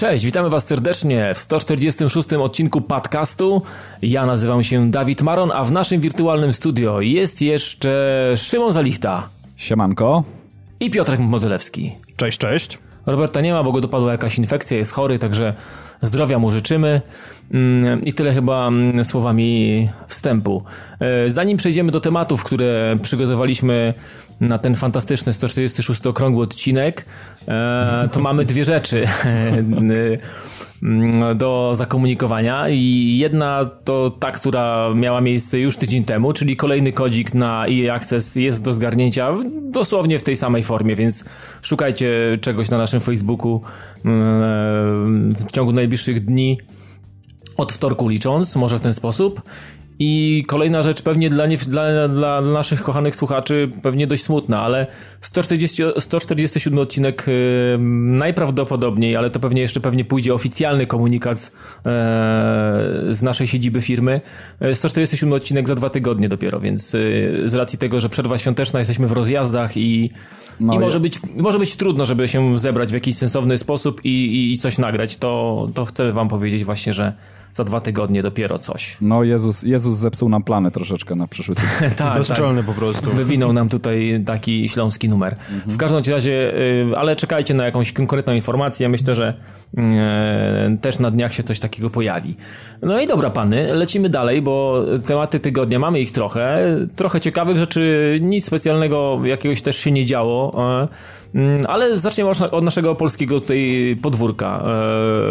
Cześć, witamy Was serdecznie w 146 odcinku podcastu. Ja nazywam się Dawid Maron, a w naszym wirtualnym studio jest jeszcze Szymon Zalichta Siemanko. i Piotrek Modzelewski. Cześć, cześć. Roberta nie ma, bo go dopadła jakaś infekcja, jest chory, także zdrowia mu życzymy. Mm, I tyle chyba mm, słowami wstępu. E, Zanim przejdziemy do tematów, które przygotowaliśmy na ten fantastyczny 146 okrągły odcinek, e, to mamy dwie rzeczy mm, do zakomunikowania i jedna to ta, która miała miejsce już tydzień temu, czyli kolejny kodzik na EA Access jest do zgarnięcia dosłownie w tej samej formie, więc szukajcie czegoś na naszym Facebooku mm, w ciągu najbliższych dni od wtorku licząc, może w ten sposób. I kolejna rzecz, pewnie dla, nie, dla, dla naszych kochanych słuchaczy, pewnie dość smutna, ale 140, 147 odcinek yy, najprawdopodobniej, ale to pewnie jeszcze pewnie pójdzie oficjalny komunikat z, yy, z naszej siedziby firmy. Yy, 147 odcinek za dwa tygodnie dopiero, więc yy, z racji tego, że przerwa świąteczna, jesteśmy w rozjazdach i, No i ja- może, być, może być trudno, żeby się zebrać w jakiś sensowny sposób i, i, i coś nagrać, to, to chcę wam powiedzieć właśnie, że za dwa tygodnie dopiero coś. No Jezus, Jezus zepsuł nam plany troszeczkę na przyszły tydzień. tak, Bezczelny po prostu. Wywinął nam tutaj taki śląski numer. W każdym razie, y, ale czekajcie na jakąś konkretną informację. Myślę, że y, też na dniach się coś takiego pojawi. No i dobra, pany, lecimy dalej, bo tematy tygodnia mamy ich trochę. Trochę ciekawych rzeczy, nic specjalnego jakiegoś też się nie działo. y, mm, Ale zaczniemy od- naszego polskiego tutaj podwórka.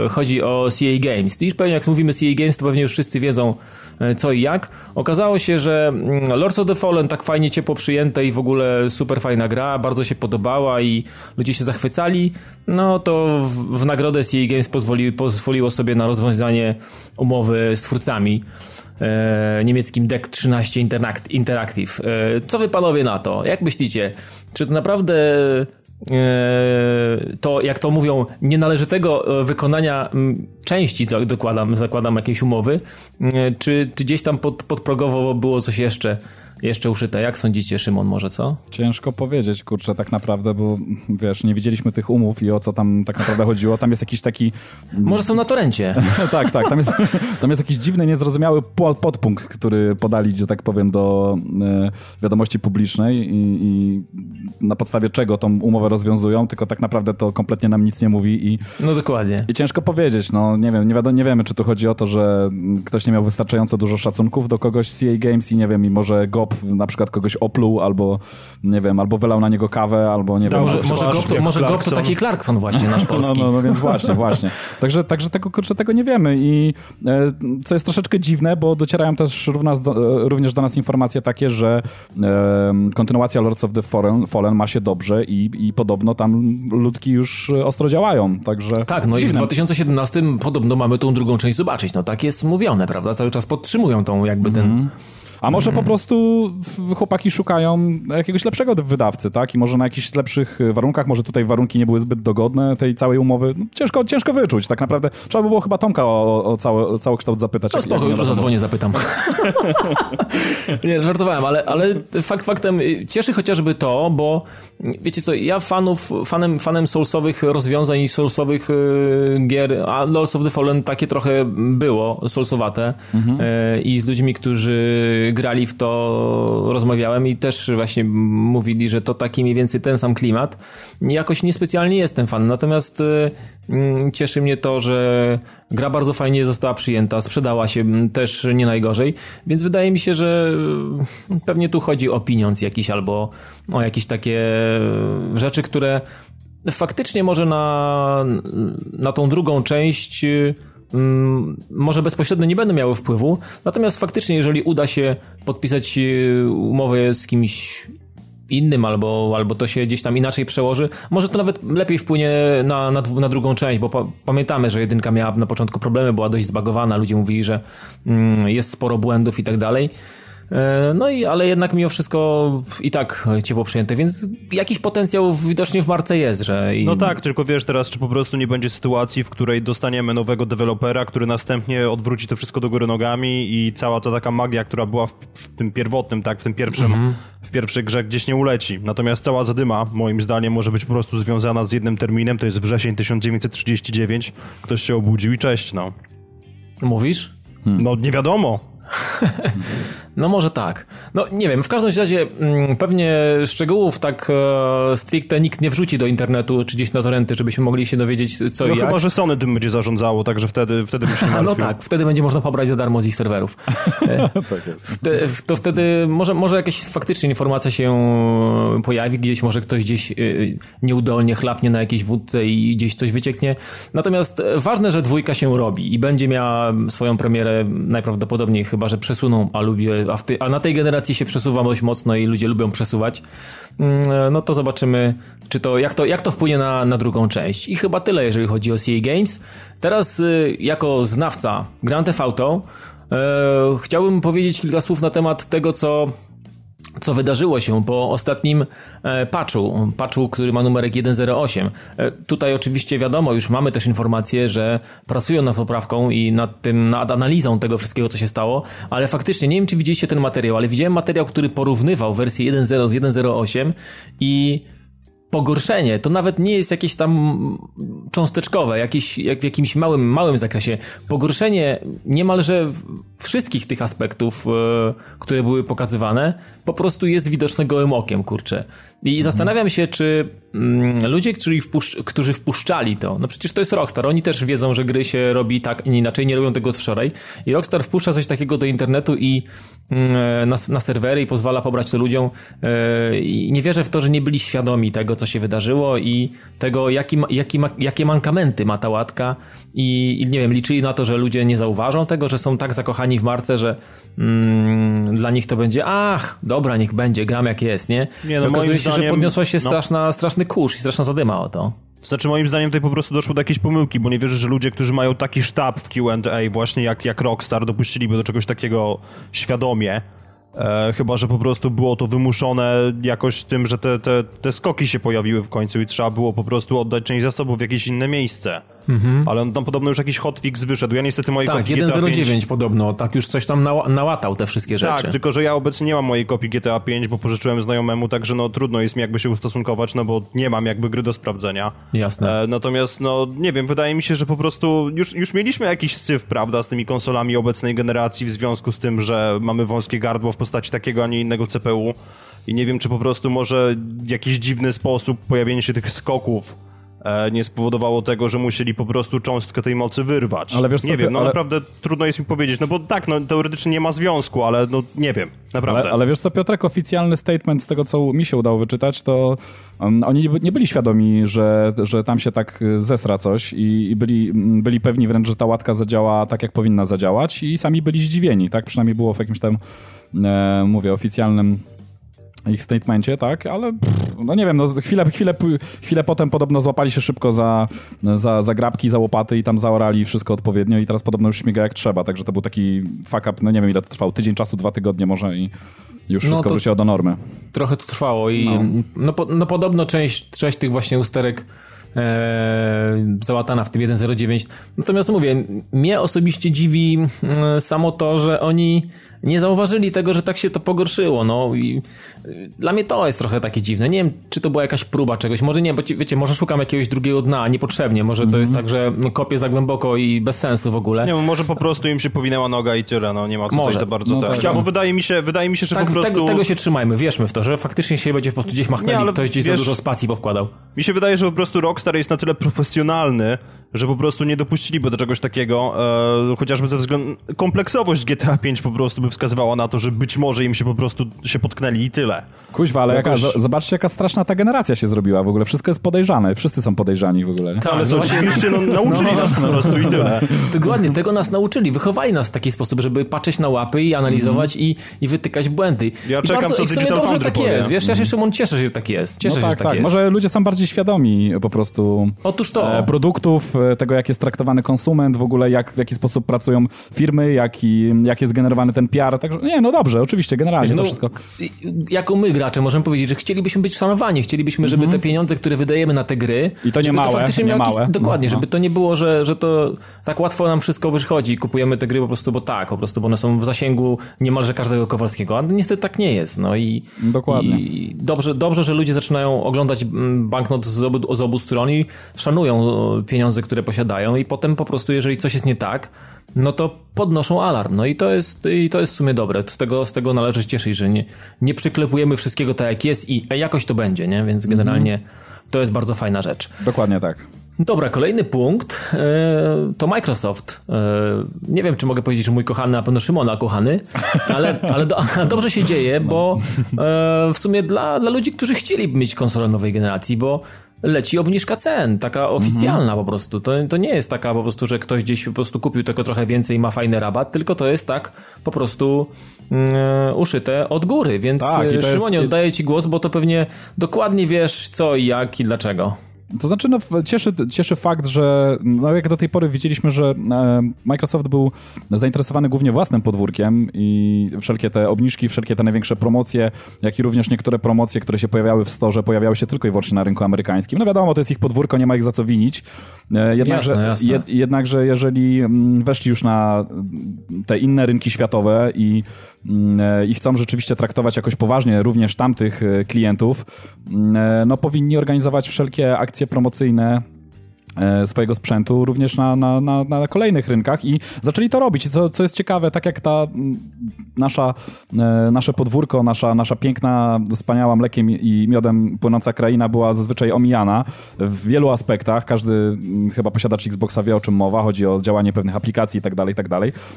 Y, Chodzi o CA Games. I pewnie jak mówimy CA Games, to pewnie już wszyscy wiedzą e, co i jak. Okazało się, że mm, Lords of the Fallen tak fajnie ciepło przyjęte i w ogóle super fajna gra, bardzo się podobała i ludzie się zachwycali. No to w, w nagrodę CA Games pozwoli, pozwoliło sobie na rozwiązanie umowy z twórcami. E, niemieckim DEC 13 Interact- Interactive. E, co wy panowie na to? Jak myślicie? Czy to naprawdę e, to, jak to mówią, nienależytego e, wykonania m, części, co dokładam, zakładam jakieś umowy, e, czy, czy gdzieś tam pod, podprogowo było coś jeszcze, jeszcze uszyte? Jak sądzicie, Szymon, może co? Ciężko powiedzieć, kurczę, tak naprawdę, bo wiesz, nie widzieliśmy tych umów i o co tam tak naprawdę chodziło. Tam jest jakiś taki... Może są na torencie. tak, tak, tam jest, tam jest jakiś dziwny, niezrozumiały po- podpunkt, który podali, że tak powiem, do e, wiadomości publicznej i, i na podstawie czego tą umowę rozwiązują, tylko tak naprawdę to kompletnie nam nic nie mówi i No dokładnie. I ciężko powiedzieć, no nie wiem, nie, wiadomo, nie wiemy, czy tu chodzi o to, że ktoś nie miał wystarczająco dużo szacunków do kogoś z CA Games i nie wiem, i może GOP na przykład kogoś opluł, albo nie wiem, albo wylał na niego kawę, albo nie wiem. Może, może, Clarkson, Gop to, może Gop to Clarkson. taki Clarkson właśnie, nasz no, polski. no, no więc właśnie, właśnie. Także, także tego, kurczę, tego nie wiemy i e, co jest troszeczkę dziwne, bo docierają też również do, e, również do nas informacje takie, że e, kontynuacja Lords of the Fallen, Fallen ma się dobrze i, i podobno tam ludki już ostro działają, także... Tak, no i w dziwne. 2017 podobno mamy tą drugą część zobaczyć. No tak jest mówione, prawda? Cały czas podtrzymują tą jakby ten... A może Mhm. po prostu w- chłopaki szukają jakiegoś lepszego wydawcy, tak? I może na jakichś lepszych warunkach, może tutaj warunki nie były zbyt dogodne tej całej umowy. No, ciężko, ciężko wyczuć, tak naprawdę. Trzeba by było chyba Tomka o, o, cały, o cały kształt zapytać. No spoko, nie zadzwonię, zapytam. nie, żartowałem, ale, ale fakt faktem y, cieszy chociażby to, bo wiecie co, ja fanów, fanem, fanem soulsowych rozwiązań i soulsowych y, gier, a Lords of the Fallen takie trochę było, soulsowate y, i z ludźmi, którzy grali w to rozmawiałem i też właśnie mówili, że to taki mniej więcej ten sam klimat. Jakoś niespecjalnie jestem fan, natomiast y, mm, cieszy mnie to, że gra bardzo fajnie została przyjęta, sprzedała się mm, też nie najgorzej, więc wydaje mi się, że y, pewnie tu chodzi o pieniądz jakiś albo o jakieś takie rzeczy, które faktycznie może na, na tą drugą część y, mm, może bezpośrednio nie będą miały wpływu, natomiast faktycznie jeżeli uda się podpisać y, umowę z kimś innym, albo, albo to się gdzieś tam inaczej przełoży, może to nawet lepiej wpłynie na, na, na drugą część, bo pa, pamiętamy, że jedynka miała na początku problemy, była dość zbagowana, ludzie mówili, że mm, jest sporo błędów i tak dalej. E, no i, ale jednak mimo wszystko i tak ciepło przyjęte, więc jakiś potencjał widocznie w Marce jest, że... I... No tak, tylko wiesz teraz, czy po prostu nie będzie sytuacji, w której dostaniemy nowego dewelopera, który następnie odwróci to wszystko do góry nogami i cała ta taka magia, która była w, w tym pierwotnym, tak, w tym pierwszym, mhm. w pierwszej grze gdzieś nie uleci. Natomiast cała zadyma, moim zdaniem, może być po prostu związana z jednym terminem, to jest wrzesień 1939. Ktoś się obudził i cześć, no. Mówisz? Hmm. No nie wiadomo. No może tak. No nie wiem, w każdym razie mm, pewnie szczegółów tak e, stricte nikt nie wrzuci do internetu czy gdzieś na torenty, żebyśmy mogli się dowiedzieć co no i jak. chyba, że Sony tym będzie zarządzało, także wtedy, wtedy by się nie No tak, wtedy będzie można pobrać za darmo z ich serwerów. E, tak jest. to wtedy może, może jakaś faktycznie informacja się pojawi, gdzieś może ktoś gdzieś e, nieudolnie chlapnie na jakiejś wódce i gdzieś coś wycieknie. Natomiast e, ważne, że dwójka się robi i będzie miała swoją premierę najprawdopodobniej chyba, że przesuną, a lubię a, ty, a na tej generacji się przesuwa dość mocno i ludzie lubią przesuwać, mm, no to zobaczymy, czy to, jak, to, jak to wpłynie na, na drugą część. I chyba tyle, jeżeli chodzi o CA Games. Teraz y, jako znawca Grand Theft Auto e, chciałbym powiedzieć kilka słów na temat tego, co co wydarzyło się po ostatnim e, patchu, patchu, który ma numerek 1.08. E, tutaj oczywiście wiadomo, już mamy też informację, że pracują nad poprawką i nad tym, nad analizą tego wszystkiego, co się stało, ale faktycznie, nie wiem czy widzieliście ten materiał, ale widziałem materiał, który porównywał wersję 1.0 z 1.08 i pogorszenie to nawet nie jest jakieś tam cząsteczkowe, jakieś, jak w jakimś małym, małym zakresie. Pogorszenie niemalże wszystkich tych aspektów, e, które były pokazywane, po prostu jest widoczne gołym okiem, kurczę. I mhm. zastanawiam się, czy mm, ludzie, którzy, wpuszcz, którzy wpuszczali to, no przecież to jest Rockstar, oni też wiedzą, że gry się robi tak, inaczej, nie robią tego od wczoraj. I Rockstar wpuszcza coś takiego do internetu i na, na serwery i pozwala pobrać to ludziom. E, I nie wierzę w to, że nie byli świadomi tego, co się wydarzyło i tego, jaki, jaki jakie mankamenty ma ta łatka. I, I, nie wiem, liczyli na to, że ludzie nie zauważą tego, że są tak zakochani w marce, że mm, dla nich to będzie, ach, dobra, niech będzie, gram jak jest, nie? nie no, okazuje się, zdaniem, że podniosła się no. straszna, straszny kurz i straszna zadyma o to. Znaczy moim zdaniem tutaj po prostu doszło do jakiejś pomyłki, bo nie wierzę, że ludzie, którzy mają taki sztab w Q&A właśnie jak, jak Rockstar dopuściliby do czegoś takiego świadomie. E, chyba, że po prostu było to wymuszone jakoś tym, że te, te, te skoki się pojawiły w końcu i trzeba było po prostu oddać część zasobów w jakieś inne miejsce. Mhm. Ale on tam podobno już jakiś hotfix wyszedł. Ja niestety mojej tak, kopii GTA 5... 1.09 podobno, tak już coś tam nała nałatał te wszystkie tak, rzeczy. Tak, tylko że ja obecnie nie mam mojej kopii GTA 5, bo pożyczyłem znajomemu, także no trudno jest mi jakby się ustosunkować, no bo nie mam jakby gry do sprawdzenia. Jasne. E, natomiast no nie wiem, wydaje mi się, że po prostu już, już mieliśmy jakiś syf, prawda, z tymi konsolami obecnej generacji w związku z tym, że mamy wąskie gardło w postaci takiego, a nie innego CPU. I nie wiem, czy po prostu może w jakiś dziwny sposób pojawienie się tych skoków nie spowodowało tego, że musieli po prostu cząstkę tej mocy wyrwać. Ale wiesz co, nie wiem, no ale... naprawdę trudno jest mi powiedzieć, no bo tak, no teoretycznie nie ma związku, ale no nie wiem, naprawdę. Ale, ale wiesz co, Piotrek, oficjalny statement z tego, co mi się udało wyczytać, to um, oni nie byli świadomi, że, że tam się tak zesra coś i, i byli, byli pewni wręcz, że ta łatka zadziała tak, jak powinna zadziałać i sami byli zdziwieni, tak? Przynajmniej było w jakimś tam, e, mówię, oficjalnym ich statemencie, tak, ale pff, no nie wiem, no chwilę, chwilę, chwilę potem podobno złapali się szybko za, za, za grabki, za łopaty i tam zaorali wszystko odpowiednio i teraz podobno już śmiga jak trzeba, także to był taki fuck up, no nie wiem ile to trwało, tydzień czasu, dwa tygodnie może i już no wszystko wróciło do normy. Trochę to trwało i no, no, po, no podobno część, część tych właśnie usterek e, załatana w tym 1.09. Natomiast mówię, mnie osobiście dziwi e, samo to, że oni nie zauważyli tego, że tak się to pogorszyło. No i dla mnie to jest trochę takie dziwne. Nie wiem, czy to była jakaś próba czegoś. Może nie, bo wiecie, może szukam jakiegoś drugiego dna, niepotrzebnie. Może mm -hmm. to jest mhm. tak, że no, kopię za głęboko i bez sensu w ogóle. Nie, może po prostu im się powinęła noga i tyle, no nie ma co może. za bardzo no, tak. Bo wydaje mi się, wydaje mi się, że tak, po prostu... Tego, tego się trzymajmy, wierzmy w to, że faktycznie się będzie po prostu gdzieś machnęli, nie, ktoś gdzieś wiesz, za dużo spacji powkładał. Mi się wydaje, że po prostu Rockstar jest na tyle profesjonalny, że po prostu nie dopuściliby do czegoś takiego, e, chociażby ze względu... Kompleksowość GTA 5 po prostu by wskazywała na to, że być może im się po prostu się potknęli i tyle. Kuźwa, ale Jakoś... jaka, zobaczcie jaka straszna ta generacja się zrobiła w ogóle. Wszystko jest podejrzane, wszyscy są podejrzani w ogóle. Tak, ale co, oczywiście no, nauczyli no, nas po prostu i tyle. Dokładnie, tego nas nauczyli. Wychowali nas w taki sposób, żeby patrzeć na łapy i analizować mm. i, i wytykać błędy. Ja I czekam, bardzo, co i w sumie dobrze, że tak powie. jest. Wiesz, ja się Szymon cieszę, że tak jest. Cieszę no tak, się, że tak, tak jest. Może ludzie są bardziej świadomi po prostu Otóż to. E, produktów, tego, jak jest traktowany konsument, w ogóle jak, w jaki sposób pracują firmy, jak, i, jak jest generowany ten PR. Także nie, no dobrze, oczywiście, generalnie no, to wszystko. Jako my gracze możemy powiedzieć, że chcielibyśmy być szanowani, chcielibyśmy, żeby te pieniądze, które wydajemy na te gry... Mhm. I to nie małe, To faktycznie nie miało jakiś- małe. Dokładnie, No, no. żeby to nie było, że, że to tak łatwo nam wszystko wychodzi i kupujemy te gry po prostu, bo tak, po prostu, bo one są w zasięgu niemalże każdego Kowalskiego, a niestety tak nie jest, no i... Dokładnie. I dobrze, dobrze, że ludzie zaczynają oglądać mm, banknot z obu, z obu stron i szanują e, pieniądze, które posiadają i potem po prostu, jeżeli coś jest nie tak, no to podnoszą alarm. No i to jest, i to jest w sumie dobre. Z tego, z tego należy się cieszyć, że nie, nie przyklepujemy wszystkiego tak jak jest i jakoś to będzie, nie? Więc generalnie to jest bardzo fajna rzecz. Dokładnie tak. Dobra, kolejny punkt e, to Microsoft. E, nie wiem, czy mogę powiedzieć, że mój kochany, a pewno Szymona kochany, ale, ale do, dobrze się dzieje, bo e, w sumie dla, dla ludzi, którzy chcieliby mieć konsolę nowej generacji, bo leci obniżka cen, taka oficjalna po prostu. To, to nie jest taka po prostu, że ktoś gdzieś po prostu kupił tego trochę więcej i ma fajny rabat, tylko to jest tak po prostu mm, uszyte od góry. Więc Tak, e, jest- Szymonie, oddaję ci głos, bo to pewnie dokładnie wiesz co i jak i dlaczego. To znaczy, no, cieszy, cieszy fakt, że no, jak do tej pory widzieliśmy, że e, Microsoft był zainteresowany głównie własnym podwórkiem i wszelkie te obniżki, wszelkie te największe promocje, jak i również niektóre promocje, które się pojawiały w storze, pojawiały się tylko i wyłącznie na rynku amerykańskim. No wiadomo, to jest ich podwórko, nie ma ich za co winić. E, jednakże, Jasne, jasne. Jed, jednakże jeżeli mm, weszli już na te inne rynki światowe i, i chcą rzeczywiście traktować jakoś poważnie również tamtych e, klientów, mm, e, no powinni organizować wszelkie akcje promocyjne e, swojego sprzętu również na, na, na, na kolejnych rynkach i zaczęli to robić. I co, co jest ciekawe, tak jak ta nasza, e, nasze podwórko, nasza, nasza piękna, wspaniała mlekiem i miodem płynąca kraina była zazwyczaj omijana w wielu aspektach. Każdy chyba posiadacz Xboxa wie o czym mowa, chodzi o działanie pewnych aplikacji i tak dalej, i tak.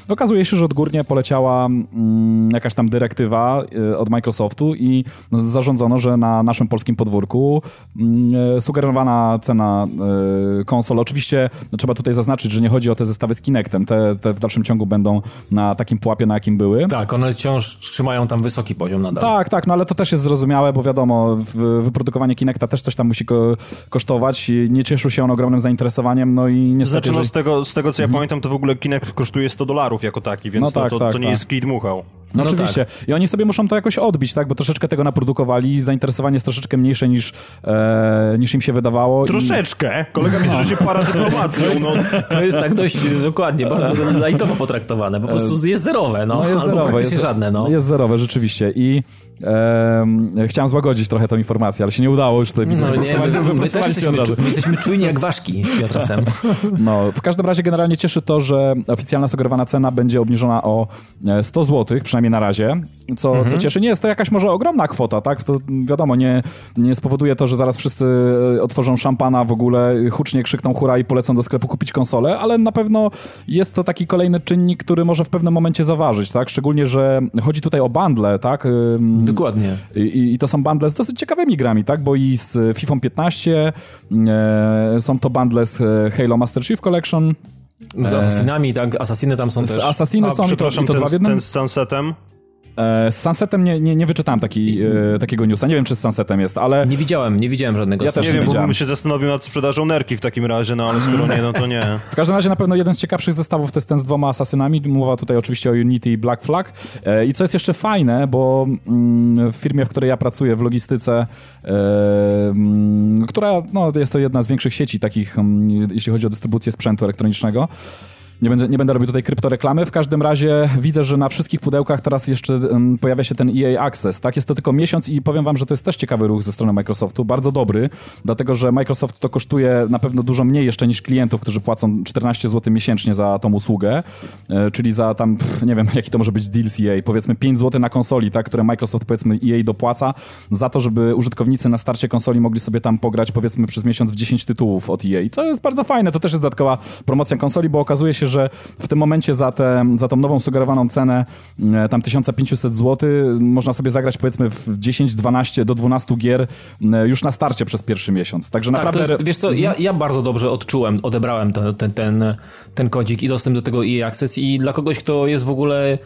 Okazuje się, że odgórnie poleciała jakaś tam dyrektywa e, od Microsoftu i zarządzono, że na naszym polskim podwórku e, sugerowana cena e, konsol, oczywiście no, trzeba tutaj zaznaczyć, że nie chodzi o te zestawy z Kinectem, te, te w dalszym ciągu będą na takim pułapie, na jakim były. Tak, one wciąż trzymają tam wysoki poziom nadal. Tak, tak, no ale to też jest zrozumiałe, bo wiadomo, w- wyprodukowanie Kinecta też coś tam musi ko- kosztować. i Nie cieszył się on ogromnym zainteresowaniem, no i niestety... Znaczy, no że- z tego, z tego co ja pamiętam, to w ogóle Kinect kosztuje 100 dolarów jako taki, więc No to, tak, to, tak, to nie tak. jest kij dmuchał. No, No oczywiście. I oni sobie muszą to jakoś odbić, tak? Bo troszeczkę tego naprodukowali, zainteresowanie jest troszeczkę mniejsze niż, e, niż im się wydawało. i- Troszeczkę. Kolega mnie że się para dyplomacją, no. To jest tak dość e, dokładnie, bardzo lightowo potraktowane. Po prostu jest zerowe, no, No jest albo zerowe. praktycznie Jest, żadne, no. jest zerowe, rzeczywiście. I em, chciałem złagodzić trochę tą informację, ale się nie udało już tutaj. widzę, No nie, my, my, też jesteśmy, my jesteśmy czujni jak ważki z Piotrasem. No, w każdym razie generalnie cieszy to, że oficjalna sugerowana cena będzie obniżona o e, 100 zł, przynajmniej na razie, co, Mhm. co cieszy. Nie jest to jakaś może ogromna kwota, tak? To wiadomo, nie, nie spowoduje to, że zaraz wszyscy e, otworzą szampana w ogóle, hucznie krzykną hura i polecą do sklepu kupić konsolę, ale na pewno jest to taki kolejny czynnik, który może w pewnym momencie zaważyć, tak? Szczególnie, że chodzi tutaj o bundle, tak? Dokładnie. i, I to są bundle z dosyć ciekawymi grami, tak? Bo i z FIFA 15 e, są to bundle z e, Halo Master Chief Collection. Z Assassinami, tak, Assassiny tam są Z też. Assassiny A, są i to, przepraszam, i to ten, dwa w jednym. ten z Sunsetem. E, z Sunsetem nie, nie, nie wyczytałem taki, e, takiego newsa. Nie wiem, czy z Sunsetem jest, ale Nie widziałem, nie widziałem żadnego Ja też Nie Assassina. wiem, bo widziałem. bym się zastanowił nad sprzedażą nerki w takim razie, no ale skoro nie, no to nie. w każdym razie na pewno jeden z ciekawszych zestawów to jest ten z dwoma Assassinami. Mowa tutaj oczywiście o Unity i Black Flag. E, I co jest jeszcze fajne, bo mm, w firmie, w której ja pracuję, w logistyce, mm, która no, jest to jedna z większych sieci takich, mm, jeśli chodzi o dystrybucję sprzętu elektronicznego, Nie będę, nie będę robił tutaj kryptoreklamy. W każdym razie widzę, że na wszystkich pudełkach teraz jeszcze pojawia się ten EA Access. Tak, jest to tylko miesiąc i powiem wam, że to jest też ciekawy ruch ze strony Microsoftu, bardzo dobry, dlatego że Microsoft to kosztuje na pewno dużo mniej jeszcze niż klientów, którzy płacą 14 zł miesięcznie za tą usługę, e, czyli za tam, pff, nie wiem, jaki to może być deal z EA, powiedzmy 5 zł na konsoli, tak, które Microsoft powiedzmy EA dopłaca za to, żeby użytkownicy na starcie konsoli mogli sobie tam pograć powiedzmy przez miesiąc w 10 tytułów od EA. To jest bardzo fajne, to też jest dodatkowa promocja konsoli, bo okazuje się, że w tym momencie za, te, za tą nową sugerowaną cenę e, tam 1500 zł można sobie zagrać powiedzmy w 10, 12 do 12 gier e, już na starcie przez pierwszy miesiąc. Także Tak, to naprawdę... jest, wiesz co, ja, ja bardzo dobrze odczułem, odebrałem ten, ten, ten, ten kodzik i dostęp do tego EA Access i dla kogoś, kto jest w ogóle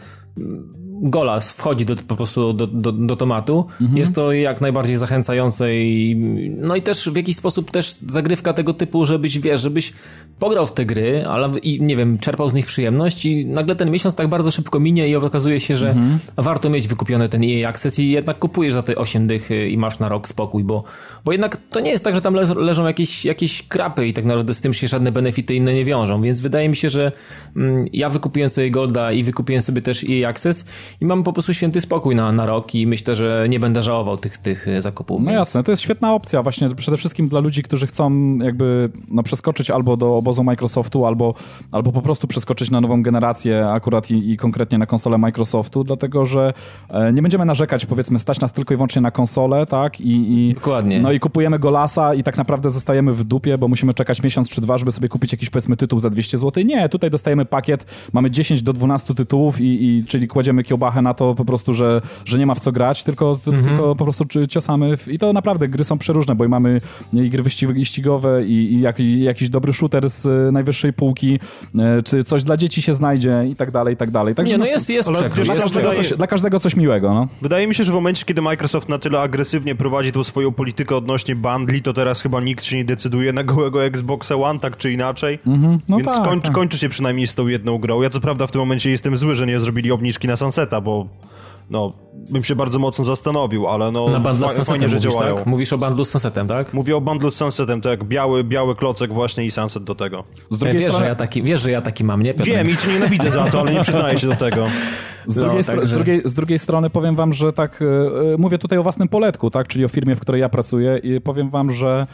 golas wchodzi do, po prostu do, do, do tomatu. Mhm. Jest to jak najbardziej zachęcające i no i też w jakiś sposób też zagrywka tego typu, żebyś, wiesz, żebyś pograł w te gry, ale i nie wiem, czerpał z nich przyjemność i nagle ten miesiąc tak bardzo szybko minie i okazuje się, że mhm. warto mieć wykupiony ten EA Access i jednak kupujesz za te 8 dych i masz na rok spokój, bo, bo jednak to nie jest tak, że tam leżą jakieś, jakieś krapy i tak naprawdę z tym się żadne benefity inne nie wiążą, więc wydaje mi się, że mm, ja wykupiłem sobie Golda i wykupiłem sobie też EA Access i mam po prostu święty spokój na, na rok i myślę, że nie będę żałował tych, tych e, zakupów. No więc... jasne, to jest świetna opcja właśnie przede wszystkim dla ludzi, którzy chcą jakby no, przeskoczyć albo do obozu Microsoftu, albo, albo po prostu przeskoczyć na nową generację akurat i, i konkretnie na konsolę Microsoftu, dlatego że e, nie będziemy narzekać, powiedzmy, stać nas tylko i wyłącznie na konsolę, tak? I, i, Dokładnie. No i kupujemy go lasa i tak naprawdę zostajemy w dupie, bo musimy czekać miesiąc czy dwa, żeby sobie kupić jakiś powiedzmy tytuł za 200 zł. Nie, tutaj dostajemy pakiet, mamy 10 do 12 tytułów i, i czyli kładziemy kiełbachę na to po prostu, że, że nie ma w co grać, tylko, mhm. tylko po prostu ciosamy w... i to naprawdę gry są przeróżne, bo i mamy i gry wyścigowe i, i, jak, i jakiś dobry shooter z e, najwyższej półki, e, czy coś dla dzieci się znajdzie i tak dalej, i tak dalej. Także nie, no jest, jest przekrój. Dla, każdego coś, dla każdego coś miłego, no. Wydaje mi się, że w momencie, kiedy Microsoft na tyle agresywnie prowadzi tą swoją politykę odnośnie bundli, to teraz chyba nikt się nie decyduje na gołego Xboxa One, tak czy inaczej. Mhm. No Więc tak, kończy, tak. kończy się przynajmniej z tą jedną grą. Ja co prawda w tym momencie jestem zły, że nie zrobili obniżki na Bo no, bym się bardzo mocno zastanowił, ale no, Na bundle z Sunsetem że działają. Tak? Mówisz o bundlu z Sunsetem, tak? Mówię o bundlu z Sunsetem, to jak biały, biały klocek właśnie i Sunset do tego. Z drugiej wiesz, strony... że ja taki, wiesz, że ja taki mam, nie? Piotr? Wiem i cię nienawidzę za to, ale nie przyznaję się do tego. Z, no, drugiej także... z, drugiej, z drugiej strony powiem wam, że tak, yy, mówię tutaj o własnym poletku, tak, czyli o firmie, w której ja pracuję i powiem wam, że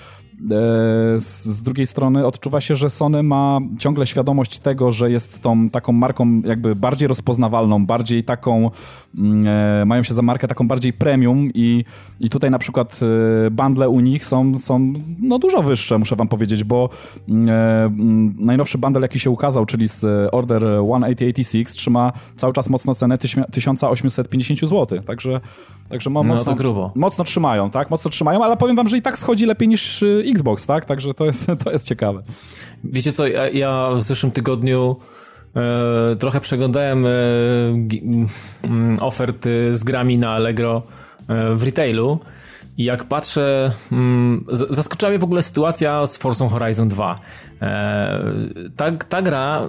z drugiej strony odczuwa się, że Sony ma ciągle świadomość tego, że jest tą taką marką jakby bardziej rozpoznawalną, bardziej taką, mm, e, mają się za markę taką bardziej premium i, i tutaj na przykład e, bundle u nich są, są no dużo wyższe, muszę wam powiedzieć, bo mm, mm, najnowszy bundle, jaki się ukazał, czyli z Order 1886 trzyma cały czas mocno cenę 1850 zł, także, także no, mocno, grubo. mocno trzymają, tak, mocno trzymają, ale powiem wam, że i tak schodzi lepiej niż Xbox, tak? Także to jest, to jest ciekawe. Wiecie co, ja, ja w zeszłym tygodniu e, trochę przeglądałem e, mm, oferty z grami na Allegro e, w retailu i jak patrzę, mm, zaskoczyła mnie w ogóle sytuacja z Forza Horizon 2. E, ta, ta gra,